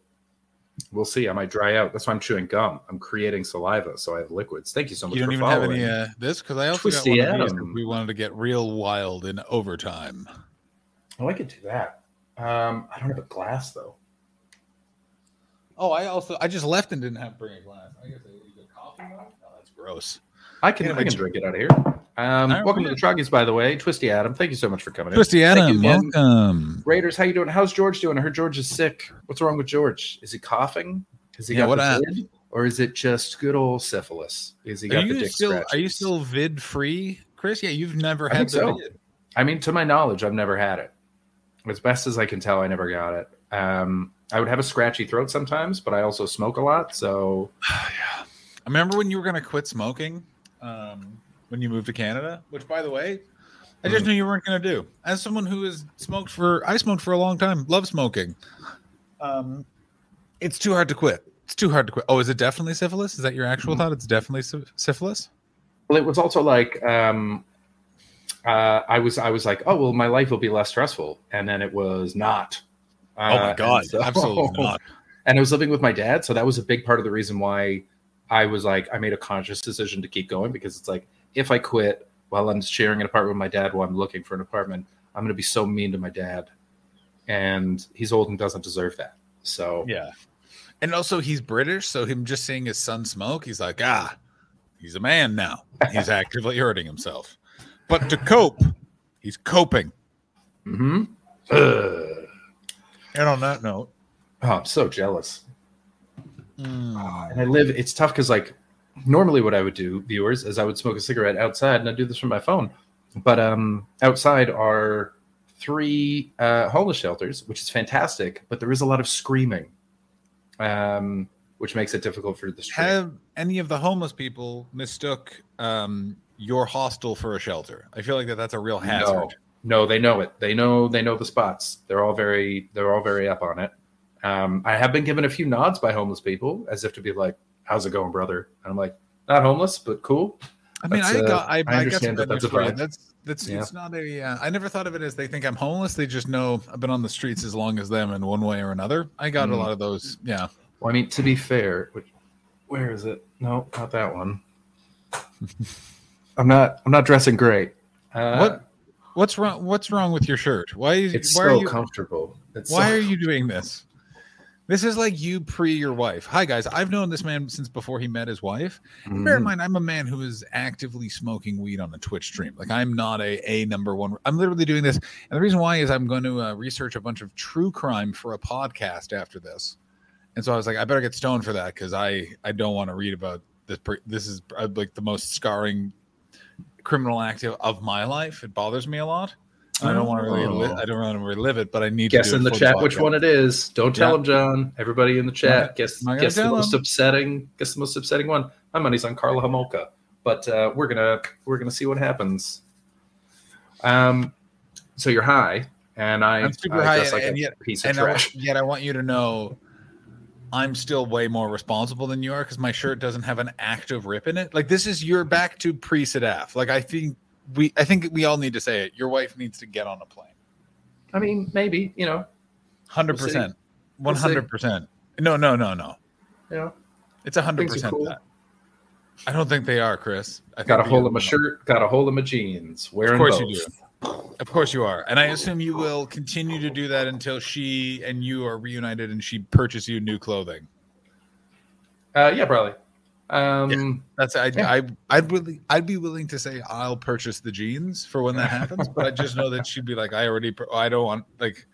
we'll see. I might dry out. That's why I'm chewing gum. I'm creating saliva, so I have liquids. Thank you so much You don't for even have any uh, this because I also Twisty got one of these we wanted to get real wild in overtime. oh, I could do that. Um, I don't have a glass though. Oh, I also I just left and didn't have bring a glass. I guess I you get coffee. though? Oh, that's gross. I can Yeah, I can drink it out of here. Um, right, welcome to the Troggies, by the way. Twisty Adam, thank you so much for coming Twisty in. Thank you Adam, again. welcome. Raiders, how you doing? How's George doing? I heard George is sick. What's wrong with George? Is he coughing? Has he Yeah, got what the hap- vid? Or is it just good old syphilis? Is he Are got the you dick still are you still vid free, Chris? Yeah, you've never had think the so. vid. I mean, to my knowledge, I've never had it. As best as I can tell, I never got it. Um, I would have a scratchy throat sometimes, but I also smoke a lot. So I remember when you were going to quit smoking um, when you moved to Canada, which, by the way, I just Mm. knew you weren't going to do. As someone who has smoked for, I smoked for a long time, love smoking. Um, it's too hard to quit. It's too hard to quit. Oh, is it definitely syphilis? Is that your Mm. actual thought? It's definitely syphilis. well, it was also like um, uh, I was I was like, oh well, my life will be less stressful, and then it was not. oh my Uh, god, so- absolutely not. and I was living with my dad, so that was a big part of the reason why I was like, I made a conscious decision to keep going because it's like if I quit while I'm sharing an apartment with my dad while I'm looking for an apartment, I'm going to be so mean to my dad, and he's old and doesn't deserve that. So Yeah. And also, he's British, so him just seeing his son smoke, he's like, ah, he's a man now. He's actively hurting himself. But to cope, he's coping. hmm Ugh. And on that note, Oh, I'm so jealous. mm, And I live, it's tough because, like, normally what I would do, viewers, is I would smoke a cigarette outside and I do this from my phone. But um, outside are three uh, homeless shelters, which is fantastic, but there is a lot of screaming, um, which makes it difficult for the stream. have any of the homeless people mistook um, your hostel for a shelter? I feel like that that's a real hazard. No, no, they know it. They know they know the spots. They're all very they're all very up on it. Um, I have been given a few nods by homeless people as if to be like, "How's it going, brother?" And I'm like, "Not homeless, but cool." I mean, That's, I uh, got, I, I I, got understand some that that's a vibe. That's that's Yeah. it's not a. Uh, I never thought of it as they think I'm homeless. They just know I've been on the streets as long as them in one way or another. I got a Mm. lot of those. Yeah. Well, I mean, to be fair, which, where is it? No, not that one. I'm not. I'm not dressing great. Uh, What? What's wrong? What's wrong with your shirt? Why? Is, It's why so are you? comfortable. It's Why so- are you doing this? This is like you pre your wife. Hi guys, I've known this man since before he met his wife. Bear in Mhm. mind, I'm a man who is actively smoking weed on a Twitch stream. Like I'm not a a number one. I'm literally doing this, and the reason why is I'm going to uh, research a bunch of true crime for a podcast after this. And so I was like, I better get stoned for that because I I don't want to read about this. per- This is uh, like the most scarring criminal act of- of my life. It bothers me a lot. I don't want to. Li- Oh. I don't want to relive it, but I need Guess to in the chat which one it is. Don't tell Yeah. him, John. Everybody in the chat. Not- guess not guess the tell most him. upsetting. Guess the most upsetting one. My money's on Karla Homolka, but uh, we're gonna we're gonna see what happens. Um, so you're high, and I, I'm super I high, and- like and yet- piece and I, trash. want- yet I want you to know I'm still way more responsible than you are because my shirt doesn't have an active rip in it. Like this is you're back to pre Sadaf. Like I think we I think we all need to say it. Your wife needs to get on a plane. I mean, maybe you know, Hundred percent. We'll One see. hundred percent. No, no, no, no. Yeah, It's a hundred percent cool. that. I don't think they are, Chris. I got a we hold of my shirt, got a hold of my jeans. Wearing Of course both. you do. Of course you are. And I assume you will continue to do that until she and you are reunited and she purchases you new clothing. Uh, yeah, probably. Um, That's I Yeah. I I'd really I'd be willing to say I'll purchase the jeans for when that happens, but I just know that she'd be like, I already I don't want like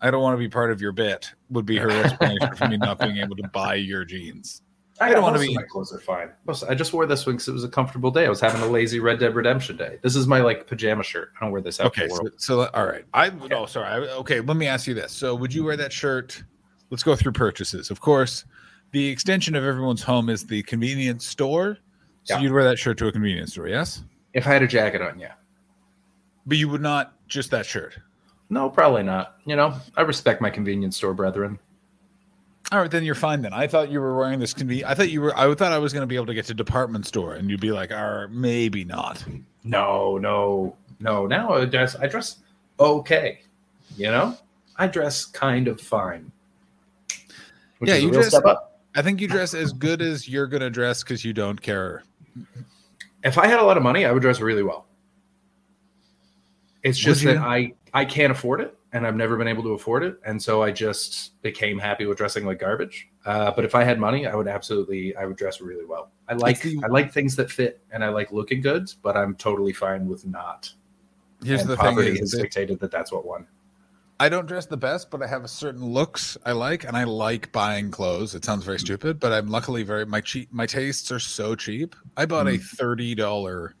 I don't want to be part of your bit. Would be her explanation for me not being able to buy your jeans. I, don't don't wanna be- My clothes are fine. Most- I just wore this one because it was a comfortable day. I was having a lazy Red Dead Redemption day. This is my like pajama shirt. I don't wear this out Okay, the so, world. so all right. I no sorry. I, okay, let me ask you this. So would you wear that shirt? Let's go through purchases. Of course, the extension of everyone's home is the convenience store. So Yeah. you'd wear that shirt to a convenience store, yes? If I had a jacket on, yeah. But you would not just that shirt. No, probably not. You know, I respect my convenience store brethren. All right, then you're fine. Then I thought you were wearing this. Conven- I thought you were. I thought I was going to be able to get to department store, and you'd be like, "Or maybe not." No, no, no. Now I dress. I dress okay. You know, I dress kind of fine. Yeah, you dress- step up. I think you dress as good as you're going to dress because you don't care. If I had a lot of money, I would dress really well. It's just that? I I can't afford it, and I've never been able to afford it, and so I just became happy with dressing like garbage. Uh, but if I had money, I would absolutely I would dress really well. I like the- I like things that fit, and I like looking good, but I'm totally fine with not. Here's and the thing: poverty is has dictated that that's what won. I don't dress the best, but I have a certain looks I like, and I like buying clothes. It sounds very mm. stupid, but I'm luckily very my cheap. My tastes are so cheap. I bought a mm. thirty dollar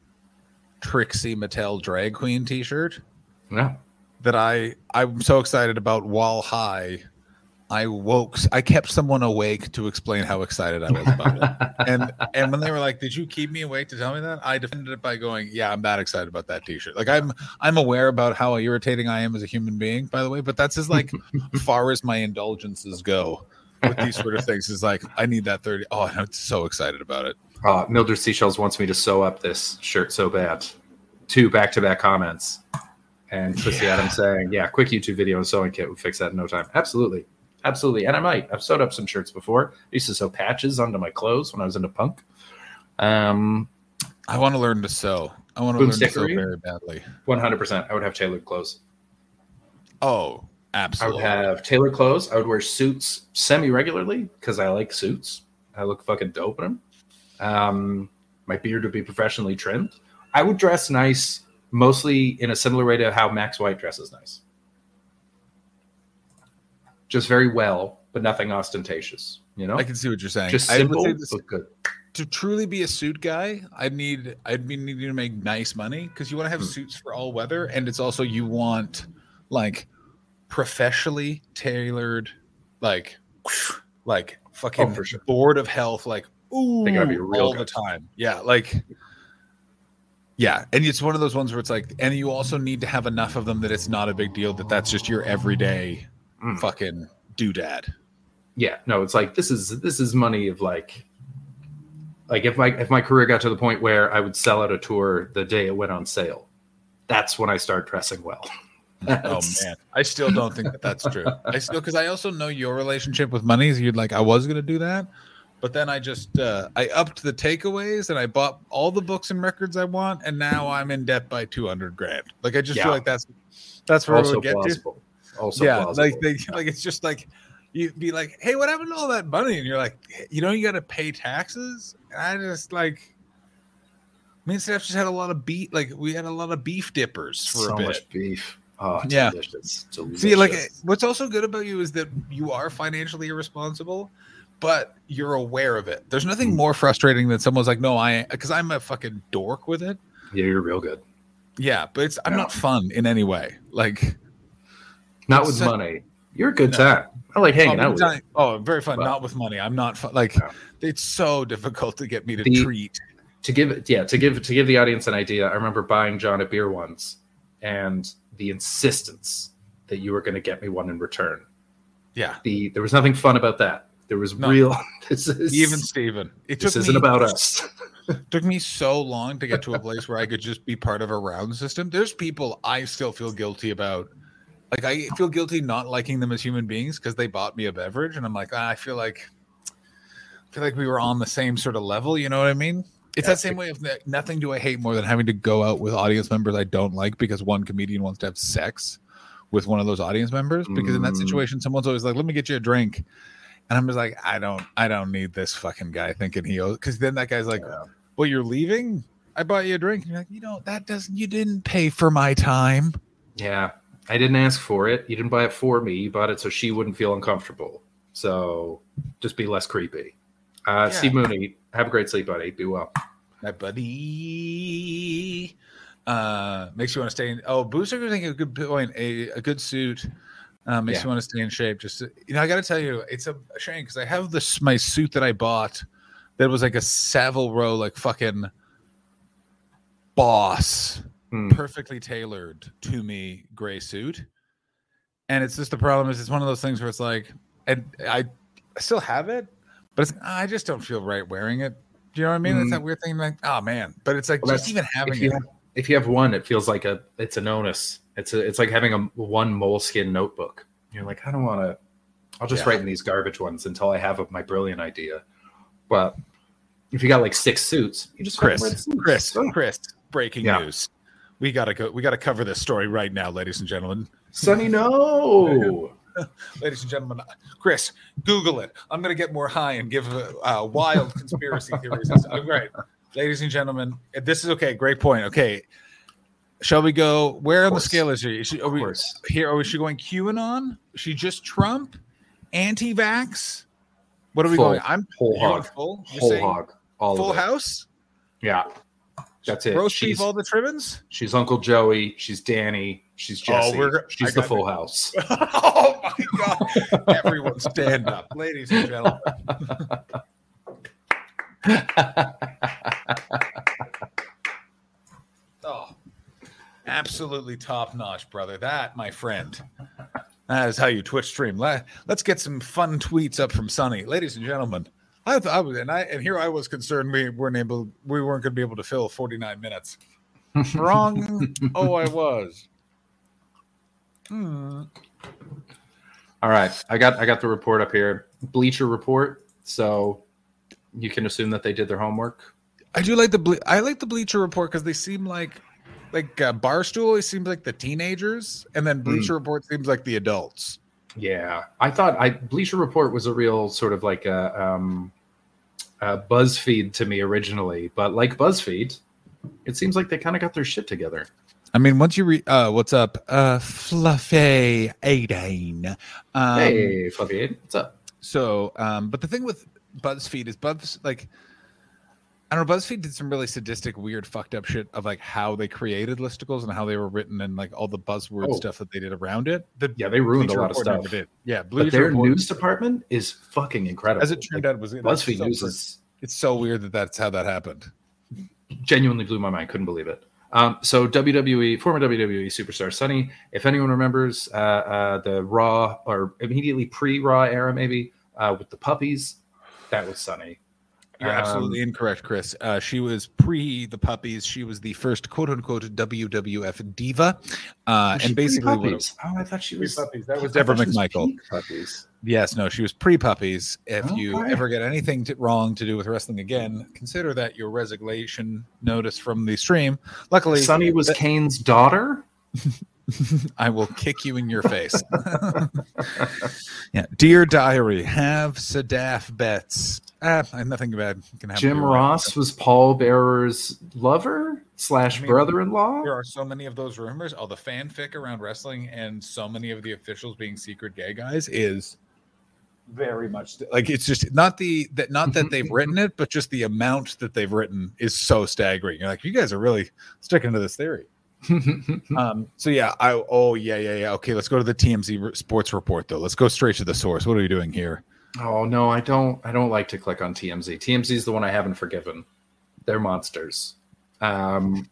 Trixie Mattel drag queen T-shirt. Yeah. that I I'm so excited about while high. I woke I kept someone awake to explain how excited I was about it. And and when they were like, "Did you keep me awake to tell me that?" I defended it by going, "Yeah, I'm that excited about that t-shirt." Like I'm I'm aware about how irritating I am as a human being, by the way, but that's as like far as my indulgences go with these sort of things is like I need that 30. Oh, I'm so excited about it. Uh, Mildred Seashells wants me to sew up this shirt so bad. Two back to back comments. And Chrissy Yeah. Adams saying, yeah, quick YouTube video and sewing kit would fix that in no time. Absolutely. Absolutely. And I might. I've sewed up some shirts before. I used to sew patches onto my clothes when I was into punk. Um, I want to learn to sew. I want to learn to sew very badly. 100%. I would have tailored clothes. Oh, absolutely. I would have tailored clothes. I would wear suits semi regularly because I like suits. I look fucking dope in them. Um, my beard would be professionally trimmed. I would dress nice, mostly in a similar way to how Max White dresses nice. Just very well, but nothing ostentatious. You know, I can see what you're saying. just I simple, this- but good. to truly be a suit guy, I'd need I'd be needing to make nice money because you want to have Hmm. suits for all weather, and it's also you want like professionally tailored, like like fucking Oh, sure. board of health, like ooh, They gotta be real all the good. time. Yeah, like yeah, and it's one of those ones where it's like, and you also need to have enough of them that it's not a big deal that that's just your everyday Mm. fucking doodad. yeah no it's like this is this is money of like like if my if my career got to the point where i would sell out a tour the day it went on sale that's when i start dressing well Oh man, I still don't think that that's true. I still because I also know your relationship with money. Is you'd like I was gonna do that, but then I just uh, I upped the takeaways and I bought all the books and records I want, and now I'm in debt by two hundred grand. Like I just Yeah. feel like that's that's where also we get to. Also yeah, plausible. like they, like it's just like you'd be like, hey, what happened to all that money? And you're like, you know, you got to pay taxes. And I just like. Me and Steph just had a lot of beef. Like we had a lot of beef dippers for so a bit. much beef oh Yeah. delicious, delicious. See, like, what's also good about you is that you are financially irresponsible, but you're aware of it. There's nothing Mm. more frustrating than someone's like, "No, I," because I'm a fucking dork with it. yeah you're real good Yeah, but it's I'm not fun in any way. Like, not It's with such- money you're a good No. time i like oh, hanging oh, out with you. oh, very fun. But- not with money. I'm not fun. Like, Yeah. it's so difficult to get me to The- treat. to give it yeah to give to give the audience an idea i remember buying john a beer once and the insistence that you were going to get me one in return. Yeah. The there was nothing fun about that. There was No. real. This is Even Steven. It this isn't me, about us. took me so long to get to a place where I could just be part of a round system. There's people I still feel guilty about. Like I feel guilty not liking them as human beings because they bought me a beverage, and I'm like, ah, I feel like, I feel like we were on the same sort of level. You know what I mean? It's Yeah, that same way of nothing do I hate more than having to go out with audience members I don't like because one comedian wants to have sex with one of those audience members. Because in that Mm. situation, someone's always like, "Let me get you a drink," and I'm just like, "I don't, I don't need this fucking guy thinking he owes." Because then that guy's like, Yeah. well, you're leaving. I bought you a drink. And you're like, you know, that doesn't. You didn't pay for my time. Yeah, I didn't ask for it. You didn't buy it for me. You bought it so she wouldn't feel uncomfortable. So just be less creepy. Uh, Yeah. Steve Mooney, have a great sleep, buddy. Be well. My buddy. Uh, makes you want to stay in. Oh, Booster was making a good point. A, a good suit uh, makes Yeah. you want to stay in shape. Just to- you know, I got to tell you, it's a shame because I have this my suit that I bought that was like a Savile Row, like fucking boss Hmm. perfectly tailored to me gray suit. And it's just the problem is it's one of those things where it's like, and I, I still have it, but it's, I just don't feel right wearing it. Do you know what I mean? It's Mm. that weird thing, like, oh man. But it's like Well, just even having If you it. have, if you have one, it feels like a it's an onus. It's a it's like having a one moleskin notebook. You're like, I don't want to. I'll just Yeah. write in these garbage ones until I have my brilliant idea. But if you got like six suits, you just fucking wear the Chris, suits. Chris. Chris, breaking Yeah. news. We gotta go. We gotta cover this story right now, ladies and gentlemen. Sunny, no. Ladies and gentlemen, Chris, Google it. I'm gonna get more high and give uh, wild conspiracy theories. Oh, great, ladies and gentlemen, this is okay. Great point. Okay, shall we go? Where on the scale is she? Is she are we here? Are we she going QAnon? Is she just Trump? Anti-vax? What are we Full. going? I'm Whole you're hog. Full, You're Whole hog. All full of it. house. Yeah. That's it. Roast beef, She's, all the trimmings. she's Uncle Joey. She's Danny. She's oh, Jesse. Oh, we're- I she's the full house. oh my god! Everyone stand up, ladies and gentlemen. oh, absolutely top notch, brother. That, my friend, that is how you Twitch stream. Let, us get some fun tweets up from Sunny, ladies and gentlemen. I thought I was, and I, and here I was concerned we weren't able, we weren't going to be able to fill 49 minutes. Wrong. oh, I was. Hmm. All right, I got I got the report up here. Bleacher report. So you can assume that they did their homework. I do like the ble- I like the Bleacher Report because they seem like like uh, Barstool always seems like the teenagers, and then Bleacher Report seems like the adults. Yeah, I thought I Bleacher Report was a real sort of like a, um, a BuzzFeed to me originally, but like BuzzFeed, it seems like they kind of got their shit together. I mean, once you read, uh, what's up, uh, Fluffy Aidane. Um, hey, Fluffy, what's up? So, um, but the thing with BuzzFeed is Buzz like I don't know. BuzzFeed did some really sadistic, weird, fucked up shit of like how they created listicles and how they were written and like all the buzzword Oh. stuff that they did around it. The Yeah, they ruined Bleacher a lot of stuff. did. Yeah, But their Report, news department is fucking incredible. as it turned out, was BuzzFeed so News is It's so weird that that's how that happened. genuinely blew my mind. Couldn't believe it. Um, so WWE, former WWE superstar Sunny, if anyone remembers uh, uh, the Raw or immediately pre-Raw era, maybe uh, with the puppies, that was Sunny. You're Um, absolutely incorrect, Chris. Uh, she was pre the puppies. She was the first quote unquote WWF diva. Uh, and basically, oh, I thought she was Pre-puppies. That was Deborah McMichael. Puppies. yes, no, she was pre puppies. If you ever get anything to, wrong to do with wrestling again, consider that your resignation notice from the stream. Luckily, Sunny was that- Kane's daughter. I will kick you in your face. yeah, dear diary, have Sadaf bets. Ah, nothing bad can happen. Jim. Ross was Paul Bearer's lover slash I mean, brother-in-law. There are so many of those rumors. All the fanfic around wrestling and so many of the officials being secret gay guys is very much like it's just not the that not that they've written it, but just the amount that they've written is so staggering. You're like, you guys are really sticking to this theory. Um, so yeah, I oh yeah yeah yeah. Okay, let's go to the TMZ sports report though. Let's go straight to the source. What are we doing here? oh no, I don't. I don't like to click on TMZ. TMZ is the one I haven't forgiven. They're monsters. Um,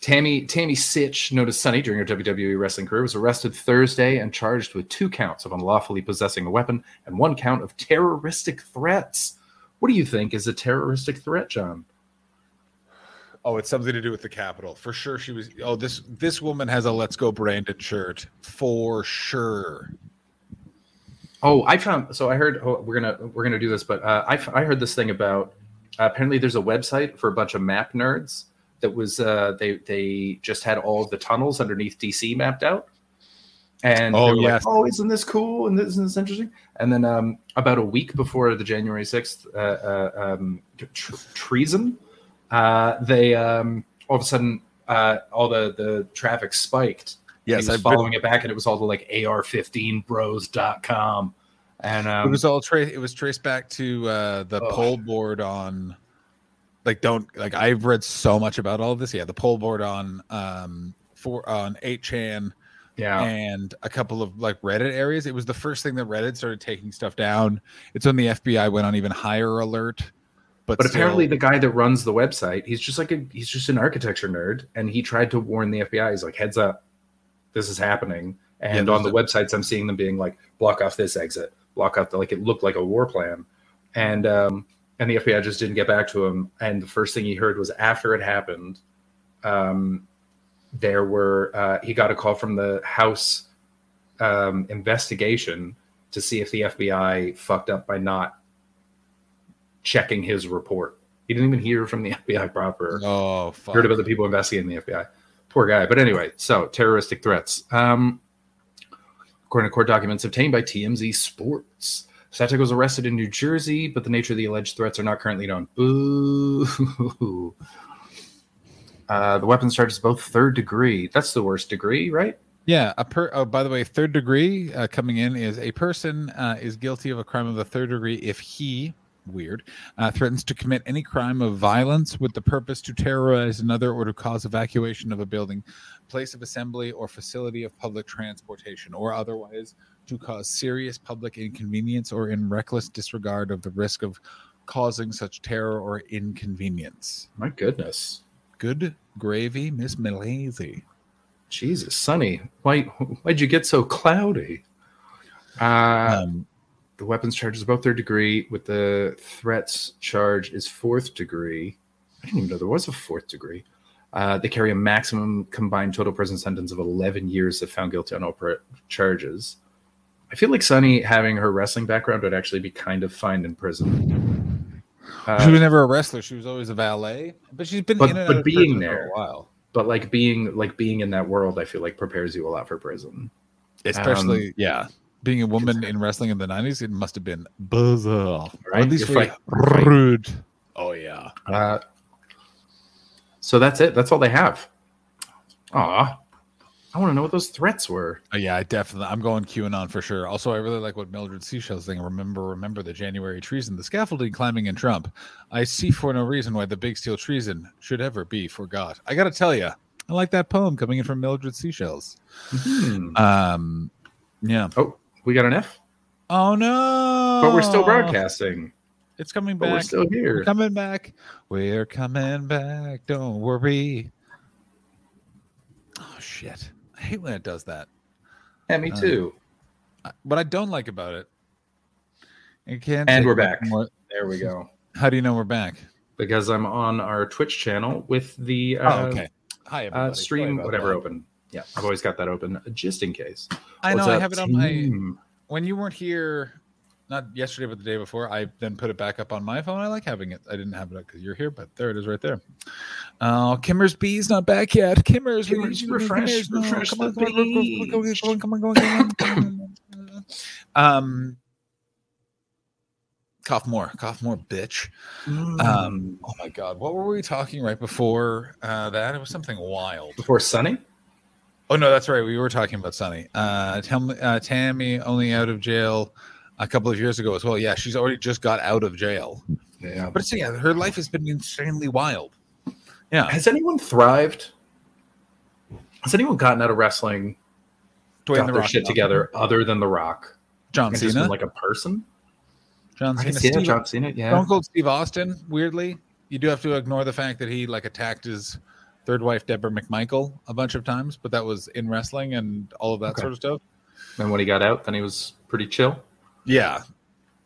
Tammy Tammy Sytch, known as Sunny during her WWE wrestling career, was arrested Thursday and charged with two counts of unlawfully possessing a weapon and one count of terroristic threats. What do you think is a terroristic threat, John? Oh, it's something to do with the Capitol. For sure she was oh this this woman has a Let's Go Brandon shirt. For sure. Oh, I found. So I heard oh, we're gonna we're gonna do this, but uh, I heard this thing about. Uh, apparently, there's a website for a bunch of map nerds that was uh, they they just had all of the tunnels underneath DC mapped out. And Oh, were like, yes. oh, isn't this cool? And isn't this interesting? And then um, about a week before the January sixth uh, uh, um, tr- treason, uh, they um, all of a sudden uh, all the the traffic spiked Yes, I've been- following it back, and it was all the like AR15bros.com. And um, it was all traced. It was traced back to uh, the Oh. poll board on, like, don't like. I've read so much about all of this. Yeah, the poll board on um for on eight chan yeah, and a couple of like Reddit areas. It was the first thing that Reddit started taking stuff down. It's when the FBI went on even higher alert. But, but apparently the guy that runs the website, he's just like a he's just an architecture nerd, and he tried to warn the FBI. He's like, heads up, this is happening. And Yeah, on the there's websites, I'm seeing them being like, block off this exit, block off the like it looked like a war plan, and um, and the FBI just didn't get back to him. And the first thing he heard was after it happened, um, there were uh, he got a call from the House um, investigation to see if the FBI fucked up by not checking his report. He didn't even hear from the FBI proper. oh fuck. Heard about the people investigating the FBI. Poor guy. But anyway, so terroristic threats. Um, according to court documents obtained by TMZ Sports, Sytch was arrested in New Jersey, but the nature of the alleged threats are not currently known. Boo. Uh, the weapons charge is both third degree. That's the worst degree, right? Yeah, a per. Oh, by the way, third degree uh, coming in is a person uh, is guilty of a crime of the third degree if he weird uh, threatens to commit any crime of violence with the purpose to terrorize another or to cause evacuation of a building, place of assembly, or facility of public transportation, or otherwise to cause serious public inconvenience or in reckless disregard of the risk of causing such terror or inconvenience. My goodness. Good gravy, Miss Malazy. Jesus, Sunny, why why'd you get so cloudy? Uh, Um, the weapons charge is about third degree, with the threats charge is fourth degree. I didn't even know there was a fourth degree. Uh, they carry a maximum combined total prison sentence of 11 years if found guilty on all per- charges. I feel like Sunny, having her wrestling background, would actually be kind of fine in prison. she Uh, was never a wrestler. She was always a valet, but she's been But- in and but out of being prison there- for a while, but like being like being in that world, I feel like prepares you a lot for prison. especially Um, yeah, being a woman in wrestling in the nineties, it must have been bizarre, Right? at least fight- rude. Oh yeah, Uh, so that's it. That's all they have. Aw. I want to know what those threats were. oh, yeah. I definitely, I'm going QAnon for sure. Also, I really like what Mildred Seashell's saying. Remember, remember the January treason, the scaffolding climbing in Trump. I see for no reason why the big steel treason should ever be forgot. I got to tell you, I like that poem coming in from Mildred Seashells. Hmm. Um, yeah. Oh, we got an F, Oh no! but we're still broadcasting. It's coming But we're back. still here. We're coming back. We're coming back. Don't worry. Oh shit! I hate when it does that. Yeah, me Uh, too. What I don't like about it, it can't. And we're back. more- There we go. How do you know we're back? Because I'm on our Twitch channel with the uh, oh, okay. Hi, everybody. uh, stream, whatever, that. open. Yeah, I've always got that open just in case. I know. What's I have it on my. team? When you weren't here, not yesterday, but the day before, I then put it back up on my phone. I like having it. I didn't have it up because you're here, but there it is, right there. Oh, Kimmer's Bee's not back yet. Kimmer's, we Kimmer's, you refresh- Kimmer's. Refresh come on, come on, come on, come on, come on, come on, come on, come on, come on. Um, cough more, cough more, bitch. Mm. Um, oh my god, what were we talking right before uh, that? It was something wild. Before Sunny? Oh no, that's right. We were talking about Sunny. Uh, Tam- uh, Tammy only out of jail a couple of years ago as well. Yeah, she's already just got out of jail. Yeah. But it's, yeah, her life has been insanely wild. Yeah, Has anyone thrived? Has anyone gotten out of wrestling, Dwayne got the their Rock shit together other than The Rock? John Cena. been like a person? John Cena. Steve, John Cena. Yeah. Stone Cold Steve Austin. Weirdly, you do have to ignore the fact that he like attacked his third wife Deborah McMichael a bunch of times, but that was in wrestling and all of that Okay. sort of stuff. And when he got out, then he was pretty chill. Yeah,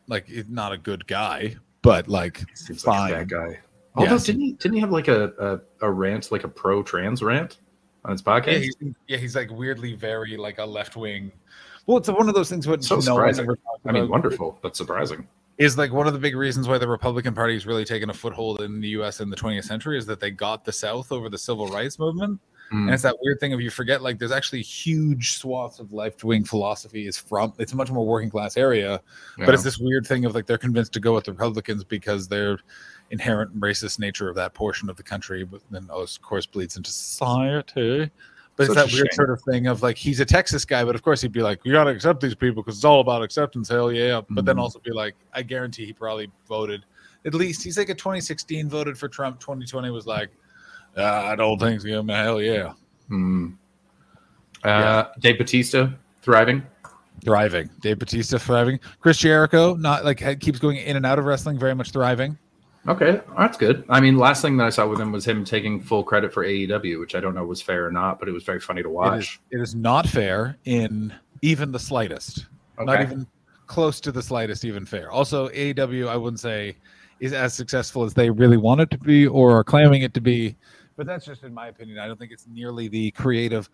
like not a good guy, but like Seems fine. like a bad guy. Although Yes. didn't he didn't he have like a, a, a rant, like a pro trans rant on his podcast? Yeah, he's, yeah, he's like weirdly very like a left wing. Well, it's one of those things. What So no surprising. I mean, wonderful, but surprising. Is like one of the big reasons why the Republican Party has really taken a foothold in the U.S. in the 20th century is that they got the South over the civil rights movement, Mm. and it's that weird thing of you forget like there's actually huge swaths of left wing philosophy is from it's a much more working class area, Yeah. but it's this weird thing of like they're convinced to go with the Republicans because their inherent racist nature of that portion of the country, but then of course bleeds into society. But it's that weird shame. sort of thing of like he's a Texas guy, but of course he'd be like, "You got to accept these people because it's all about acceptance." Hell yeah! But then Mhm. also be like, "I guarantee he probably voted at least he's like a 2016 voted for Trump. 2020 was like, ah, I don't think so. Hell yeah, Mm. Uh, Dave Batista thriving. thriving. Dave Batista thriving. Chris Jericho not like keeps going in and out of wrestling, very much thriving. Okay, that's good. I mean, last thing that I saw with him was him taking full credit for AEW, which I don't know was fair or not, but it was very funny to watch. it is not fair in even the slightest. Not even close to the slightest even fair. Also, AEW, I wouldn't say is as successful as they really want it to be or are claiming it to be. But that's just in my opinion. I don't think it's nearly the creative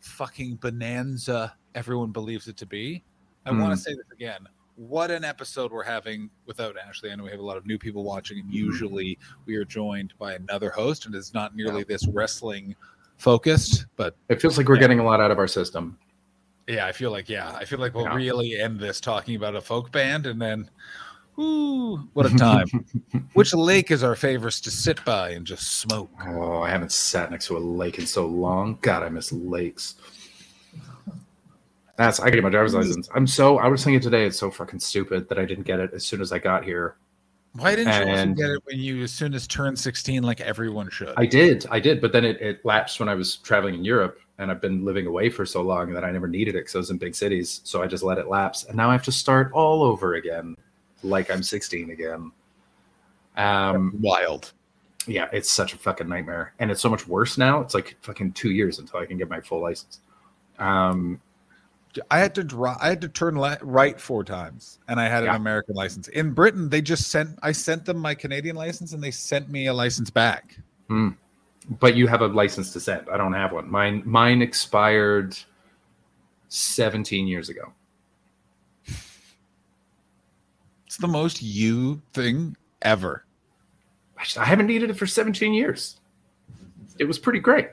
fucking bonanza everyone believes it to be. I want Hmm. to say this again. What an episode we're having without Ashley. I know we have a lot of new people watching, and mm-hmm. usually we are joined by another host, and it's not nearly this wrestling focused, but It feels like we're Yeah. getting a lot out of our system. yeah, I feel like yeah, I feel like we'll Yeah. really end this talking about a folk band, and then, ooh, what a time! Which lake is our favorites to sit by and just smoke? Oh, I haven't sat next to a lake in so long. God, I miss lakes. That's I get my driver's license. I'm so I was thinking today it's so fucking stupid that I didn't get it as soon as I got here. Why didn't you get it when you as soon as turned sixteen, like everyone should? I did, I did, but then it, it lapsed when I was traveling in Europe, and I've been living away for so long that I never needed it because I was in big cities. So I just let it lapse, and now I have to start all over again, like I'm 16 again. Um, Wild. yeah, it's such a fucking nightmare, and it's so much worse now. It's like fucking two years until I can get my full license. Um, I had to draw. I had to turn le- right four times, and I had Yeah. an American license. In Britain, they just sent. I sent them my Canadian license, and they sent me a license back. Hmm. but you have a license to send. I don't have one. Mine mine expired 17 years ago. It's the most you thing ever. I haven't needed it for 17 years. It was pretty great.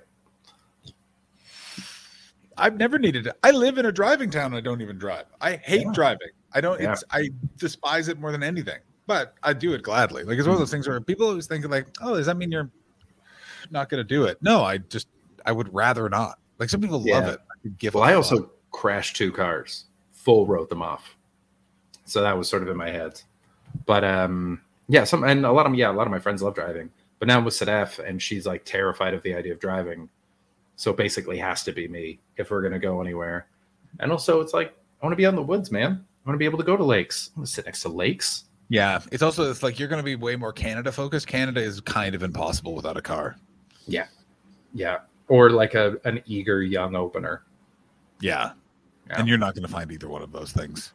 I've never needed it. I live in a driving town. And I don't even drive. I hate Yeah. driving. I don't. Yeah. It's. I despise it more than anything. But I do it gladly. Like it's one of those things where people always think like, "Oh, does that mean you're not going to do it?" No, I just. I would rather not. Like some people love it. I give. Well, I also crashed two cars, full wrote them off. So that was sort of in my head. But um yeah, some and a lot of yeah, a lot of my friends love driving. But now with Sadaf and she's like terrified of the idea of driving. So it basically has to be me if we're gonna go anywhere. And also it's like I want to be out in the woods, man. I want to be able to go to lakes. I want to sit next to lakes. Yeah, it's also it's like you're going to be way more Canada focused. Canada is kind of impossible without a car. Yeah, yeah. Or like a an eager young opener. Yeah, Yeah. and you're not going to find either one of those things.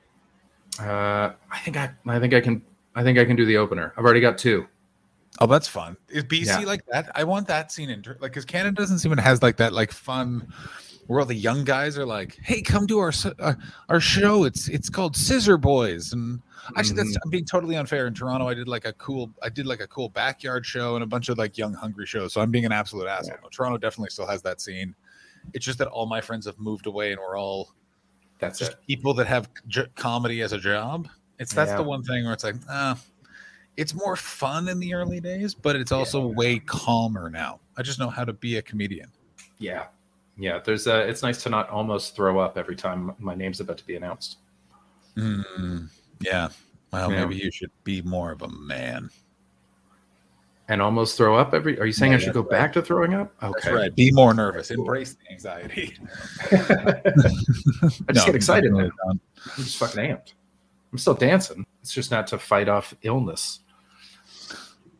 Uh I think I I think I can I think I can do the opener. I've already got two. Oh, that's fun. Is BC Yeah. like that? I want that scene in like because Canada doesn't seem to has like that like fun where all the young guys are like, "Hey, come to our uh, our show. It's it's called Scissor Boys." And actually, that's I'm being totally unfair. In Toronto, I did like a cool I did like a cool backyard show and a bunch of like young hungry shows. So I'm being an absolute asshole. No, Toronto definitely still has that scene. It's just that all my friends have moved away and we're all That's just it. people that have j- comedy as a job. It's that's Yeah. the one thing where it's like, ah, it's more fun in the early days, but it's also way calmer now. I just know how to be a comedian. Yeah, yeah. There's a, It's nice to not almost throw up every time my name's about to be announced. Mm, yeah. Well, Yeah. maybe you should be more of a man. And almost throw up every. Are you saying Yeah, I should go right. back to throwing up? Okay. That's right. Be more nervous. Embrace the anxiety. I just No, get excited. I'm just fucking amped. I'm still dancing. It's just not to fight off illness.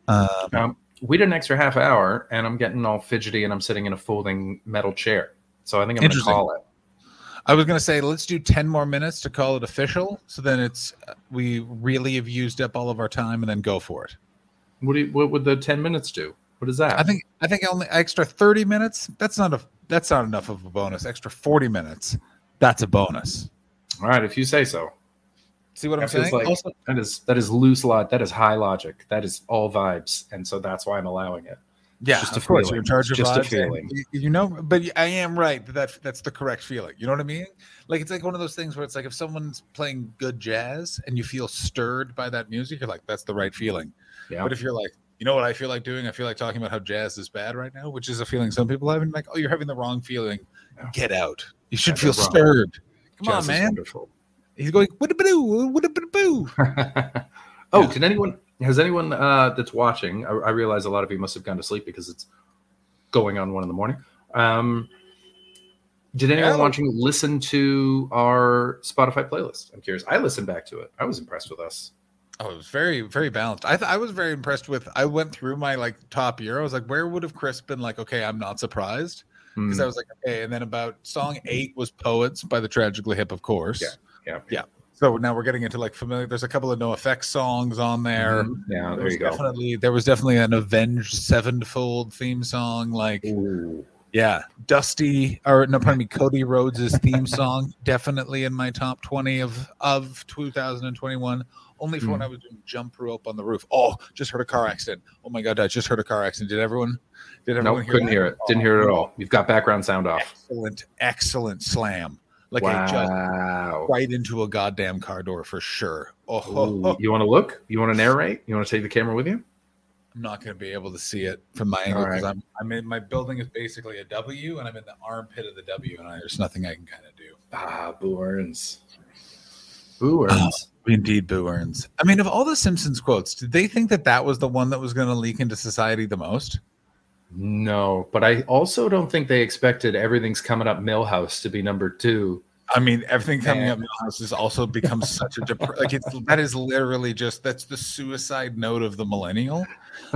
Um, Um, we did an extra half hour, and I'm getting all fidgety, and I'm sitting in a folding metal chair. So I think I'm going to call it. I was gonna say let's do ten more minutes to call it official. So then it's we really have used up all of our time, and then go for it. What do you, what would the ten minutes do? What is that? I think I think only extra thirty minutes. That's not a that's not enough of a bonus. Extra forty minutes. That's a bonus. All right, if you say so. See what I'm saying? like- also, That is that is loose lot. That is high logic. That is all vibes, and so that's why I'm allowing it. yeah, just a of course feeling. you're in charge of Just a vibes, and feeling. You, you know, but I am right that, that that's the correct feeling. You know what I mean? Like it's like one of those things where it's like if someone's playing good jazz and you feel stirred by that music, you're like, that's the right feeling. Yeah. But if you're like, you know what I feel like doing? I feel like talking about how jazz is bad right now, which is a feeling some people have. And like, oh, you're having the wrong feeling. Yeah. Get out. You should Yeah, feel wrong. stirred. Come Jazz on, is man. wonderful. He's going, what a boo, what a boo. oh, Yeah. did anyone has anyone uh, that's watching? I, I realize a lot of you must have gone to sleep because it's going on one in the morning. Um, did anyone Yeah. watching listen to our Spotify playlist? I'm curious. I listened back to it. I was impressed with us. Oh, it was very, very balanced. I th- I was very impressed with. I went through my like top year. I was like, where would have Chris been? Like, okay, I'm not surprised because Hmm. I was like, okay. And then about song eight was "Poets" by the Tragically Hip, of course. Yeah, yeah. yeah. So now we're getting into like familiar. There's a couple of NOFX songs on there. Mhm. Yeah, There there was you go. definitely there was definitely an Avenged Sevenfold theme song. Like, Ooh. yeah, Dusty or no, pardon me, Cody Rhodes' theme song definitely in my top twenty of of 2021. Only for when Hmm. I was doing jump rope on the roof. Oh, just heard a car accident. Oh my god, I just heard a car accident. Did everyone? Did everyone Nope, couldn't that? hear it. Didn't hear it at all. You've got background sound off. Excellent, excellent slam. Like I just right into a goddamn car door for sure. Oh, Ooh, you want to look? You want to narrate? You want to take the camera with you? I'm not going to be able to see it from my angle All right. because I'm I'm in my building is basically a W and I'm in the armpit of the W and I, there's nothing I can kind of do. Ah, Boo-urns. Boo Earns. Indeed, Boo-urns. I mean, of all the Simpsons quotes, did they think that that was the one that was going to leak into society the most? No, but I also don't think they expected everything's coming up Milhouse to be number two. I mean, everything coming Man. up Milhouse has also become such a dep- like it's that is literally just that's the suicide note of the millennial.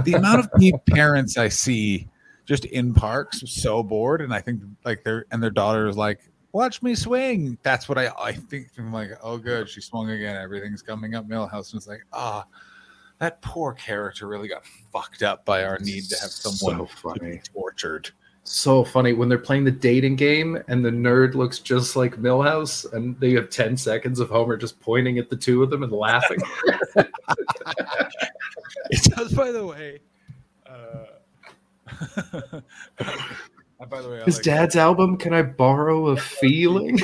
The amount of parents I see just in parks so bored, and I think like their and their daughter is like, "Watch me swing." That's what I I think. I'm like, "Oh, good, she swung again. Everything's coming up Milhouse." And it's like, ah, that poor character really got fucked up by our need to have someone So to funny. tortured. So funny when they're playing the dating game and the nerd looks just like Milhouse, and they have 10 seconds of Homer just pointing at the two of them and laughing. It does, by the way. Uh, by the way, I His like- dad's album, Can I Borrow a Feeling?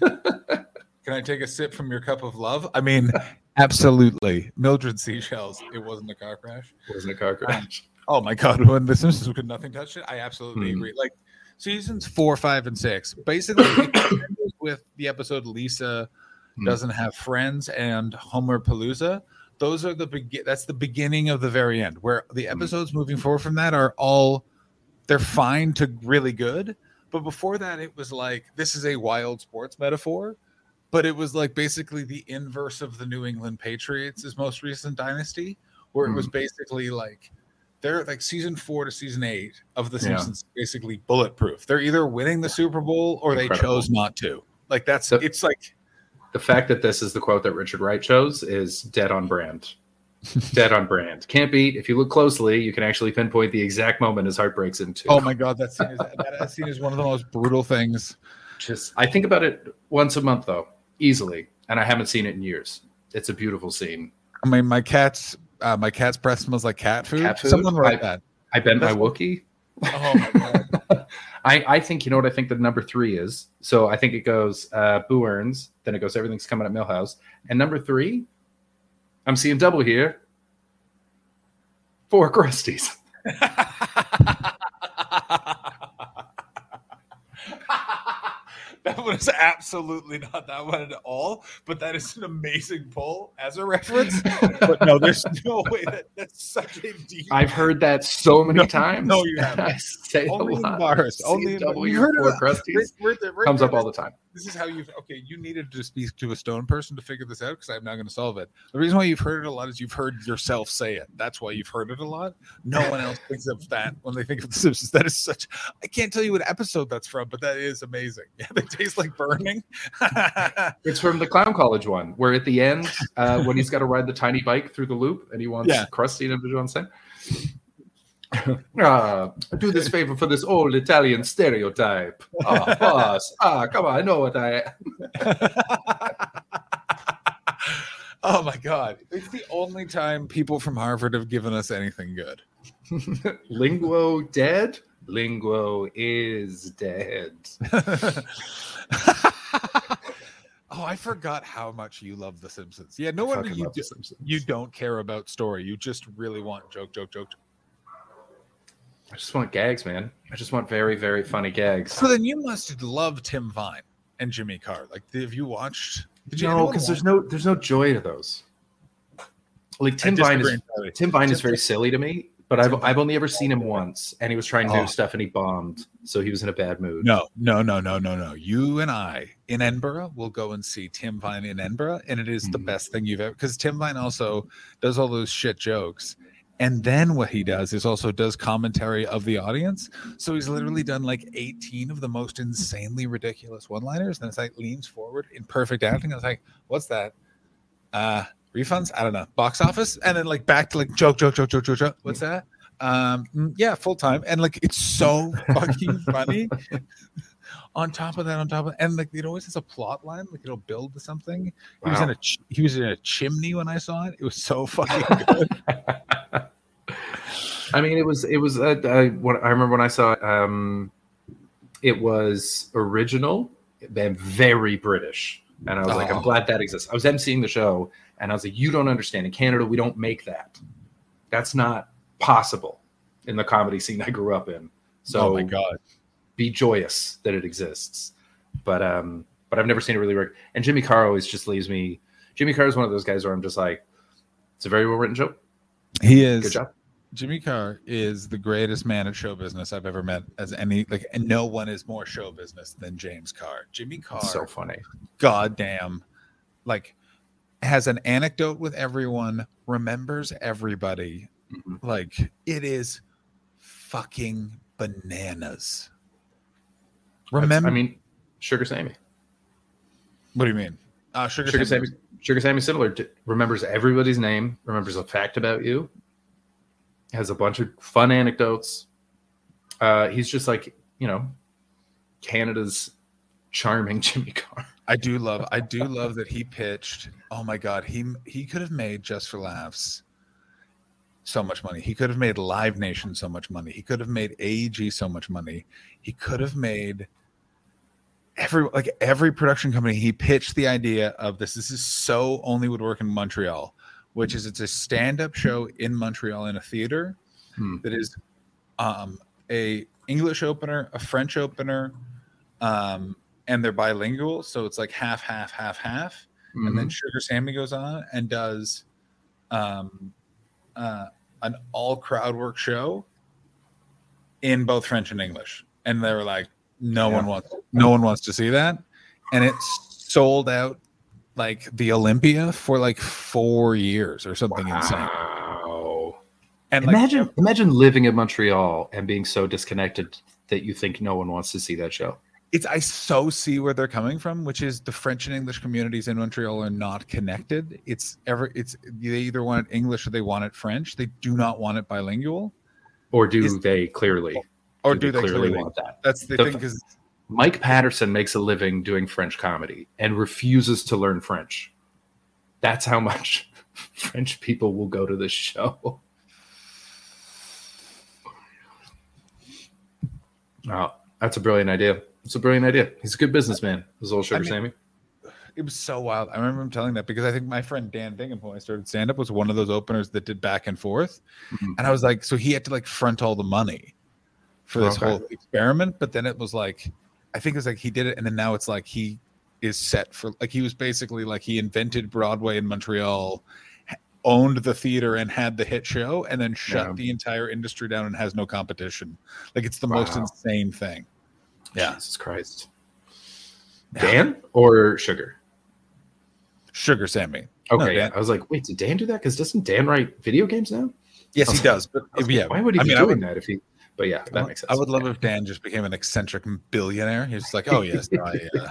Can I take a sip from your cup of love? I mean, absolutely. Mildred Seashells. It wasn't a car crash. Wasn't a car crash. Oh my god, when the Simpsons could nothing touch it. I absolutely Hmm. agree. Like seasons four, five, and six. Basically, with the episode Lisa Hmm. doesn't have friends and Homerpalooza. Those are the begin. That's the beginning of the very end, where the episodes moving forward from that are all they're fine to really good. But before that, it was like this is a wild sports metaphor, but it was like basically the inverse of the New England Patriots' most recent dynasty, where it was mm. basically like they're like season four to season eight of The Yeah. Simpsons, basically bulletproof. They're either winning the Super Bowl or they chose not to. Like that's So- it's like The fact that this is the quote that Richard Wright chose is dead on brand. dead on brand. Can't beat. If you look closely, you can actually pinpoint the exact moment his heart breaks into. oh my god, that scene is that scene is one of the most brutal things. just I think about it once a month though, easily, and I haven't seen it in years. It's a beautiful scene. I mean, my cat's uh, my cat's breath smells like cat food. Cat food? Someone write I- that. I bet my Wookie. Oh my god. I, I think you know what I think the number three is. So I think it goes uh Boo-urns, then it goes everything's coming at Milhouse. And number three, I'm seeing double here. Four Krusties. That one is absolutely not that one at all. But that is an amazing pull as a reference. but no, there's no way that that's such a deep. I've heard that so many No, times. no, you haven't. I say Only a in bars. Only in CW you heard it. Right- right there- right comes there, up all the time. This is how you've okay you needed to speak to a stone person to figure this out because i'm not going to solve it. The reason why you've heard it a lot is you've heard yourself say it. That's why you've heard it a lot. No one else thinks of that when they think of the simpsons. That is such i can't tell you what episode that's from but that is amazing. Yeah they taste like burning. It's from the Clown College one, where at the end, uh, when he's got to ride the tiny bike through the loop, and he wants Yeah. Krusty to do on set. Ah, do this favor for this old Italian stereotype. Ah, boss. Ah, come on, I know what I. oh my god it's the only time people from harvard have given us anything good Linguo dead. Linguo is dead. oh i forgot how much you love the simpsons yeah no wonder you, do, you don't care about story you just really want joke joke joke I just want gags, man. I just want very, very funny gags. So then you must love Tim Vine and Jimmy Carr. Like, have you watched? Did you No, because there's no there's no joy to those. Like Tim Vine is entirely. Tim Vine is very silly to me, but I've I've only ever seen him once, and he was trying Oh. new stuff and he bombed, so he was in a bad mood. No, no, no, no, no, no. You and I in Edinburgh will go and see Tim Vine in Edinburgh, and it is the Mhm. best thing you've ever. Because Tim Vine also does all those shit jokes, and then what he does is also does commentary of the audience. So he's literally done like 18 of the most insanely ridiculous one-liners, and it's like leans forward in perfect acting. I was like, "What's that? Uh, refunds? I don't know. Box office?" And then like back to like joke, joke, joke, joke, joke, joke. What's that? Um, mm, yeah, full time, and like it's so fucking funny on top of that, on top of and like it always has a plot line, like it'll build to something. He was in a ch- he was in a chimney when I saw it. It was so fucking good. I mean, it was it was uh, uh, what I remember when I saw it, um, it was original and very British, and I was like, Oh. I'm glad that exists. I was emceeing the show, and I was like, you don't understand. In Canada, we don't make that. That's not possible in the comedy scene I grew up in. So oh my god, be joyous that it exists. But um, but I've never seen it really work. And Jimmy Carr always just leaves me. Jimmy Carr is one of those guys where I'm just like, it's a very well written joke. he is. Good job. Jimmy Carr is the greatest man at show business I've ever met. As any like, and no one is more show business than James Carr. Jimmy Carr, So funny. goddamn, like has an anecdote with everyone, remembers everybody. Mhm. Like it is fucking bananas. Remember? I mean, Sugar Sammy. what do you mean? Uh, Sugar, Sugar Sammy. Sammy. Sugar Sammy Similar remembers everybody's name, remembers a fact about you, has a bunch of fun anecdotes. Uh, he's just like you know, Canada's charming Jimmy Carr. I do love I do love that he pitched. Oh my god, he he could have made just for laughs so much money. He could have made Live Nation so much money. He could have made AEG so much money. He could have made every like every production company he pitched the idea of this this is so only would work in Montreal, which is it's a stand-up show in Montreal in a theater Hmm. that is um a English opener, a French opener, um, and they're bilingual, so it's like half, half, half, half. And Mm-hmm. then Sugar Sammy goes on and does um, uh, an all crowd work show in both French and English, and they were like, no one wants, no one wants to see that, and it sold out like the Olympia for like four years or something insane. Wow. And like, imagine imagine living in Montreal and being so disconnected that you think no one wants to see that show. it's I so see where they're coming from, which is the French and English communities in Montreal are not connected. It's ever it's they either want it English or they want it French. They do not want it bilingual, Or do Is- they clearly? or do, they clearly, want that? That's the, The thing because Mike Patterson makes a living doing French comedy and refuses to learn French. That's how much French people will go to this show. Oh, that's a brilliant idea. It's a brilliant idea. He's a good businessman. This old Sugar I mean- Sammy. it was so wild. I remember him telling that because I think my friend Dan Bingham, when I started stand up, was one of those openers that did back and forth. Mhm. And I was like, so he had to like front all the money for this Okay. whole experiment. But then it was like, I think it's like he did it, and then now it's like he is set for like he was basically like he invented Broadway in Montreal, owned the theater and had the hit show, and then shut Yeah. the entire industry down and has no competition. Like it's the most insane thing. Yeah. Jesus Christ. Dan or Sugar? Sugar Sammy. No, Okay, Dan- I was like, wait, did Dan do that? Because doesn't Dan write video games now? Yes, he Okay. does. But was like, yeah, Why would he I be mean, doing would, that if he? But yeah, that makes sense. I would love if Dan just became an eccentric billionaire. He's like, oh yes, I, uh,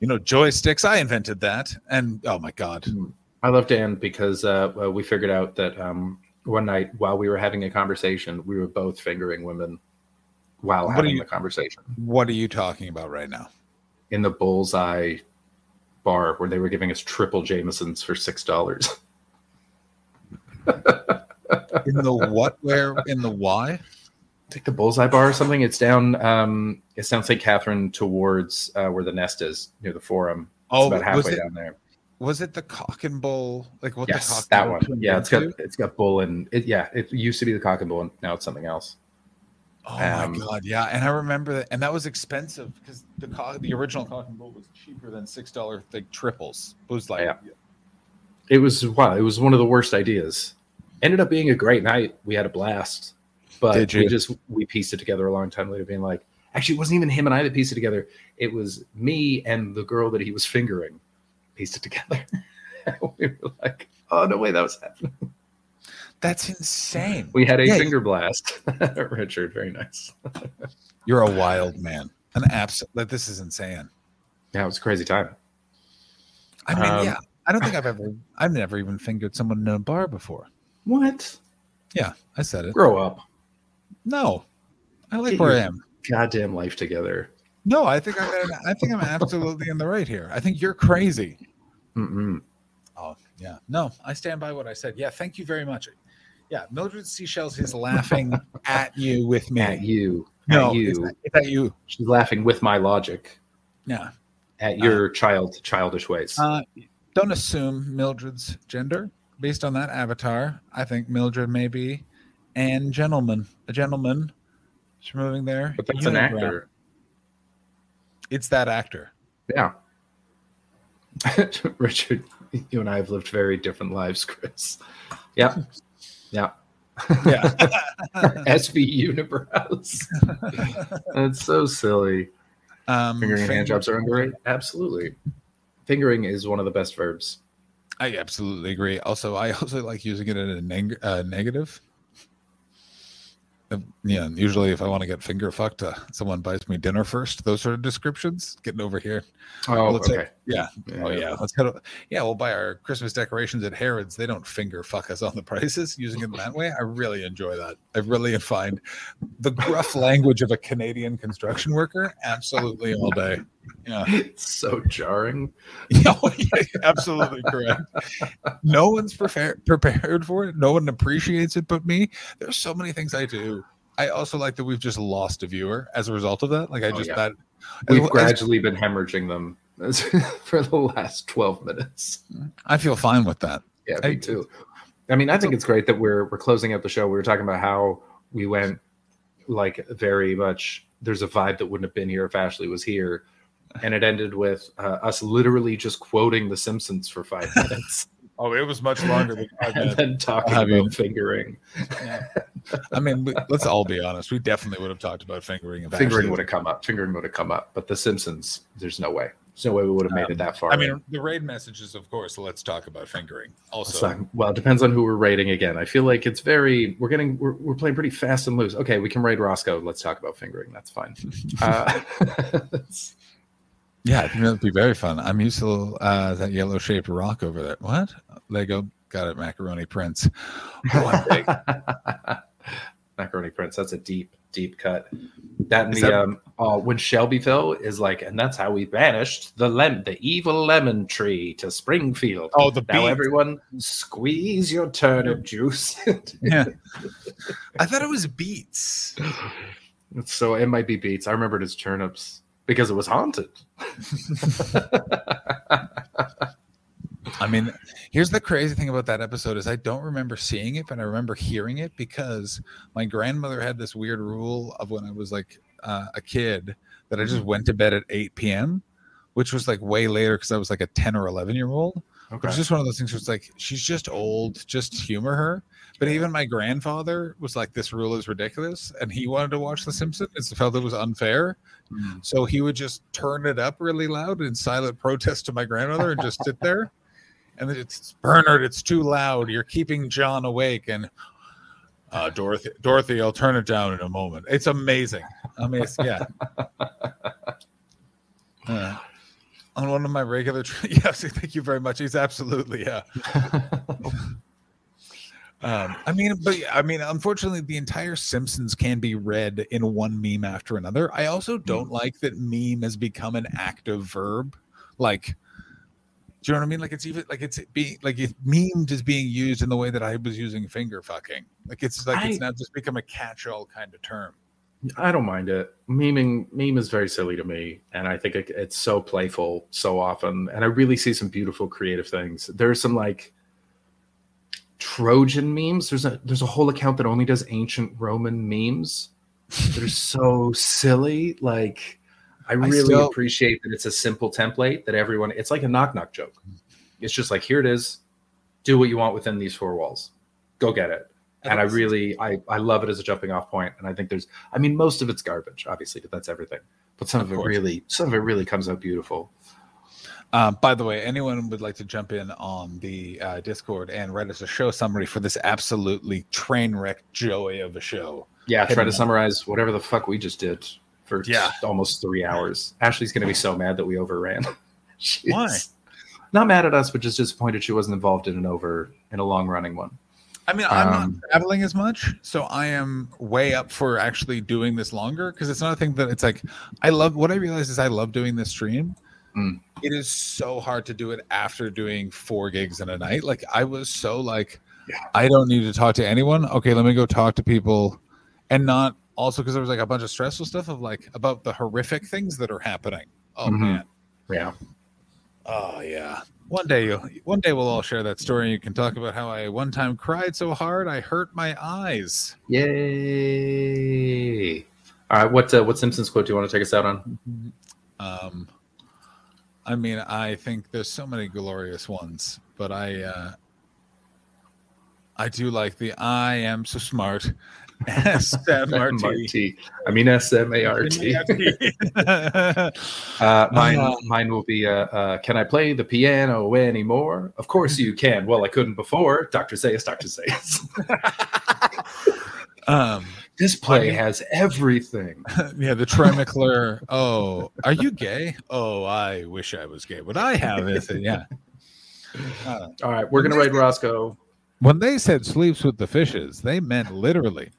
you know, joysticks. I invented that, and oh my god, I love Dan because uh, we figured out that um, one night while we were having a conversation, we were both fingering women while What having you- the conversation what are you talking about right now? in the Bullseye bar where they were giving us triple Jamesons for six dollars. In the what? Where? In the why? Take the Bullseye bar or something. It's down. Um, it's down St. Catherine towards uh, where the nest is near the Forum. It's Oh, about halfway it down there. was it the cock and bull? Like what? the yes, cock that one. Yeah, it's got into? it's got bull and it. Yeah, it used to be the cock and bull, and now it's something else. Oh my um, god, yeah, and I remember that, and that was expensive because the co- the original cock and bull was cheaper than six dollar like triples. It was like Yeah. It was wow. It was one of the worst ideas. Ended up being a great night. We had a blast, but Did we just we pieced it together a long time later, being like, actually, it wasn't even him and I that pieced it together. It was me and the girl that he was fingering pieced it together. we were like, oh no way, that was happening. that's insane. We had a Yeah. finger blast. Richard, very nice. You're a wild man. An absolute. Like this is insane. Yeah, it was a crazy time. I mean, Um, yeah. I don't think I've ever. I've never even fingered someone in a bar before. What? Yeah, I said it. Grow up. No, I like Get where I am. Goddamn life together. No, I think I'm. I think I'm absolutely in the right here. I think you're crazy. Mm-mm. Oh yeah, no, I stand by what I said. Yeah, thank you very much. Yeah, Mildred Seashells is laughing at you with me. At you. No, at it's, you. at- it's at you. She's laughing with my logic. Yeah. at your child childish ways. Uh, don't assume Mildred's gender based on that avatar. I think Mildred may be an gentleman, a gentleman. She's moving there. but that's an unibrow. actor. It's that actor. Yeah. Richard, you and I have lived very different lives, Chris. Yeah. Yeah. Yeah. SV Unibrows. That's so silly. um, Fingering and fing- hand jobs are underrated. Absolutely. Fingering is one of the best verbs. I absolutely agree. Also, I also like using it in a neg- uh, negative. Yeah, usually if I want to get finger fucked, uh, someone buys me dinner first. Those sort of descriptions. Getting over here. Oh, okay. Yeah. Oh yeah. Let's head. o- Yeah, we'll buy our Christmas decorations at Harrods. They don't finger fuck us on the prices using it that way. I really enjoy that. I really find the gruff language of a Canadian construction worker absolutely all day. Yeah. It's so jarring. Oh, yeah, yeah, absolutely correct. No one's prepared prepared for it. No one appreciates it but me. There's so many things I do. I also like that we've just lost a viewer as a result of that. Like I Oh, just yeah. that We've as- gradually been hemorrhaging them for the last 12 minutes. I feel fine with that. Yeah, I- me too. I mean, I think it's great that we're we're closing out the show. We were talking about how we went like very much. There's a vibe that wouldn't have been here if Ashley was here, and it ended with uh, us literally just quoting The Simpsons for five minutes Oh, it was much longer than five and then talking Have you- about fingering. I mean, we, let's all be honest. We definitely would have talked about fingering. Fingering Ashley- would have come up. Fingering would have come up, but The Simpsons, there's no way. There's no way we would have made it that far. I mean, the raid messages, of course. Let's talk about fingering. Also, not- well, it depends on who we're raiding again. I feel like it's very we're getting we're, we're playing pretty fast and loose. Okay, we can raid Roscoe. Let's talk about fingering. That's fine. Uh, yeah, I think that'd be very fun. I'm used to uh, that yellow shaped rock over there. What? Lego got it. Macaroni Prince. Oh, I'm big. Macaroni Prince. That's a deep, deep cut. That and Is the that- um uh, when Shelbyville is like, and that's how we banished the lem the evil lemon tree to Springfield. Oh, the now beat. everyone squeeze your turnip juice. yeah. I thought it was beets. so it might be beets. I remember it as turnips because it was haunted. I mean, here's the crazy thing about that episode is I don't remember seeing it, but I remember hearing it because my grandmother had this weird rule of when I was like uh, a kid that I Mm-hmm. just went to bed at 8 p.m., which was like way later because I was like a 10 or 11 year old. Okay. It's just one of those things where it's like she's just old, just humor her. But even my grandfather was like, "This rule is ridiculous," and he wanted to watch The Simpsons. and felt it was unfair, Mm. so he would just turn it up really loud in silent protest to my grandmother and just sit there. And it's Bernard, it's too loud. You're keeping John awake. And uh, Dorothy, Dorothy, I'll turn it down in a moment. It's amazing. Amazing. Yeah. Uh, on one of my regular, tra- yes, thank you very much. He's absolutely yeah. Um, I mean, but I mean, unfortunately, the entire Simpsons can be read in one meme after another. I also don't like that meme has become an active verb. Like, do you know what I mean? Like, it's even like it's being like it memed is being used in the way that I was using finger fucking. Like, it's like it's I- now just become a catch-all kind of term. I don't mind it. Memeing meme is very silly to me, and I think it, it's so playful so often. And I really see some beautiful creative things. There's some like Trojan memes. There's a there's a whole account that only does ancient Roman memes. They're so silly. Like I really still- appreciate that it's a simple template that everyone. It's like a knock knock joke. It's just like here it is. Do what you want within these four walls. Go get it and I really I I love it as a jumping off point. And I think there's I mean most of it's garbage, obviously, but that's everything. But some Of of, it really some of it really comes out beautiful. Um, by the way, anyone would like to jump in on the uh, Discord and write us a show summary for this absolutely train wreck joy of a show. Yeah, try to summarize whatever the fuck we just did for Yeah. almost three hours. Ashley's gonna be so mad that we overran. Why? Not mad at us, but just disappointed she wasn't involved in an over in a long running one. I mean, I'm Um, not traveling as much, so I am way up for actually doing this longer because it's not a thing that it's like I love. What I realize is I love doing this stream. Mm. It is so hard to do it after doing four gigs in a night. Like I was so like, Yeah. I don't need to talk to anyone. Okay, let me go talk to people, and not also because there was like a bunch of stressful stuff of like about the horrific things that are happening. Oh Mhm. man. Yeah. Oh yeah. One day you'll one day we'll all share that story and you can talk about how I one time cried so hard I hurt my eyes. Yay. All right, what uh, what Simpsons quote do you want to take us out on? Um I mean I think there's so many glorious ones, but I uh I do like the I am so smart. S-M-R-T. I mean S M A R T. Uh, mine, Uh, mine will be. Uh, uh, can I play the piano anymore? Of course you can. Well, I couldn't before. Doctor Zaius, Doctor Zaius. um this play mean- has everything. yeah, the Troy McClure. Oh, are you gay? Oh, I wish I was gay. but I have is yeah. All right, we're gonna raid Roscoe. When they said sleeps with the fishes, they meant literally.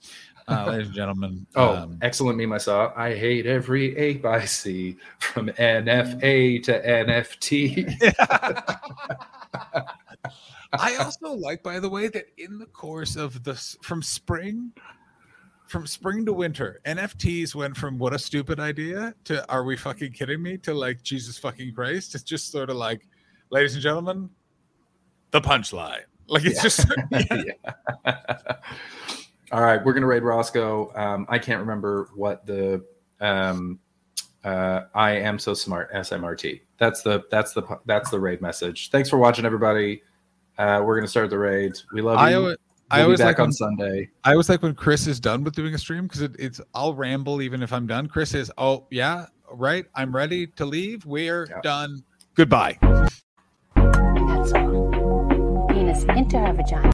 Uh, ladies and gentlemen. Oh, um, excellent meme I saw. I hate every ape I see, from NFA to NFT. I also like, by the way, that in the course of this from spring, from spring to winter, NFTs went from what a stupid idea to are we fucking kidding me to like Jesus fucking Christ. It's just sort of like, ladies and gentlemen, the punchline. Like it's just Yeah. All right, we're gonna raid Roscoe. Um, I can't remember what the um, uh, I am so smart SMRT. That's the that's the that's the raid message. Thanks for watching, everybody. Uh, we're gonna start the raid. We love I you. always, I We'll always be back like on when, Sunday. I always like when Chris is done with doing a stream because it, it's I'll ramble even if I'm done. Chris is oh yeah right I'm ready to leave. We're Yeah. done. Goodbye. Penis into her vagina.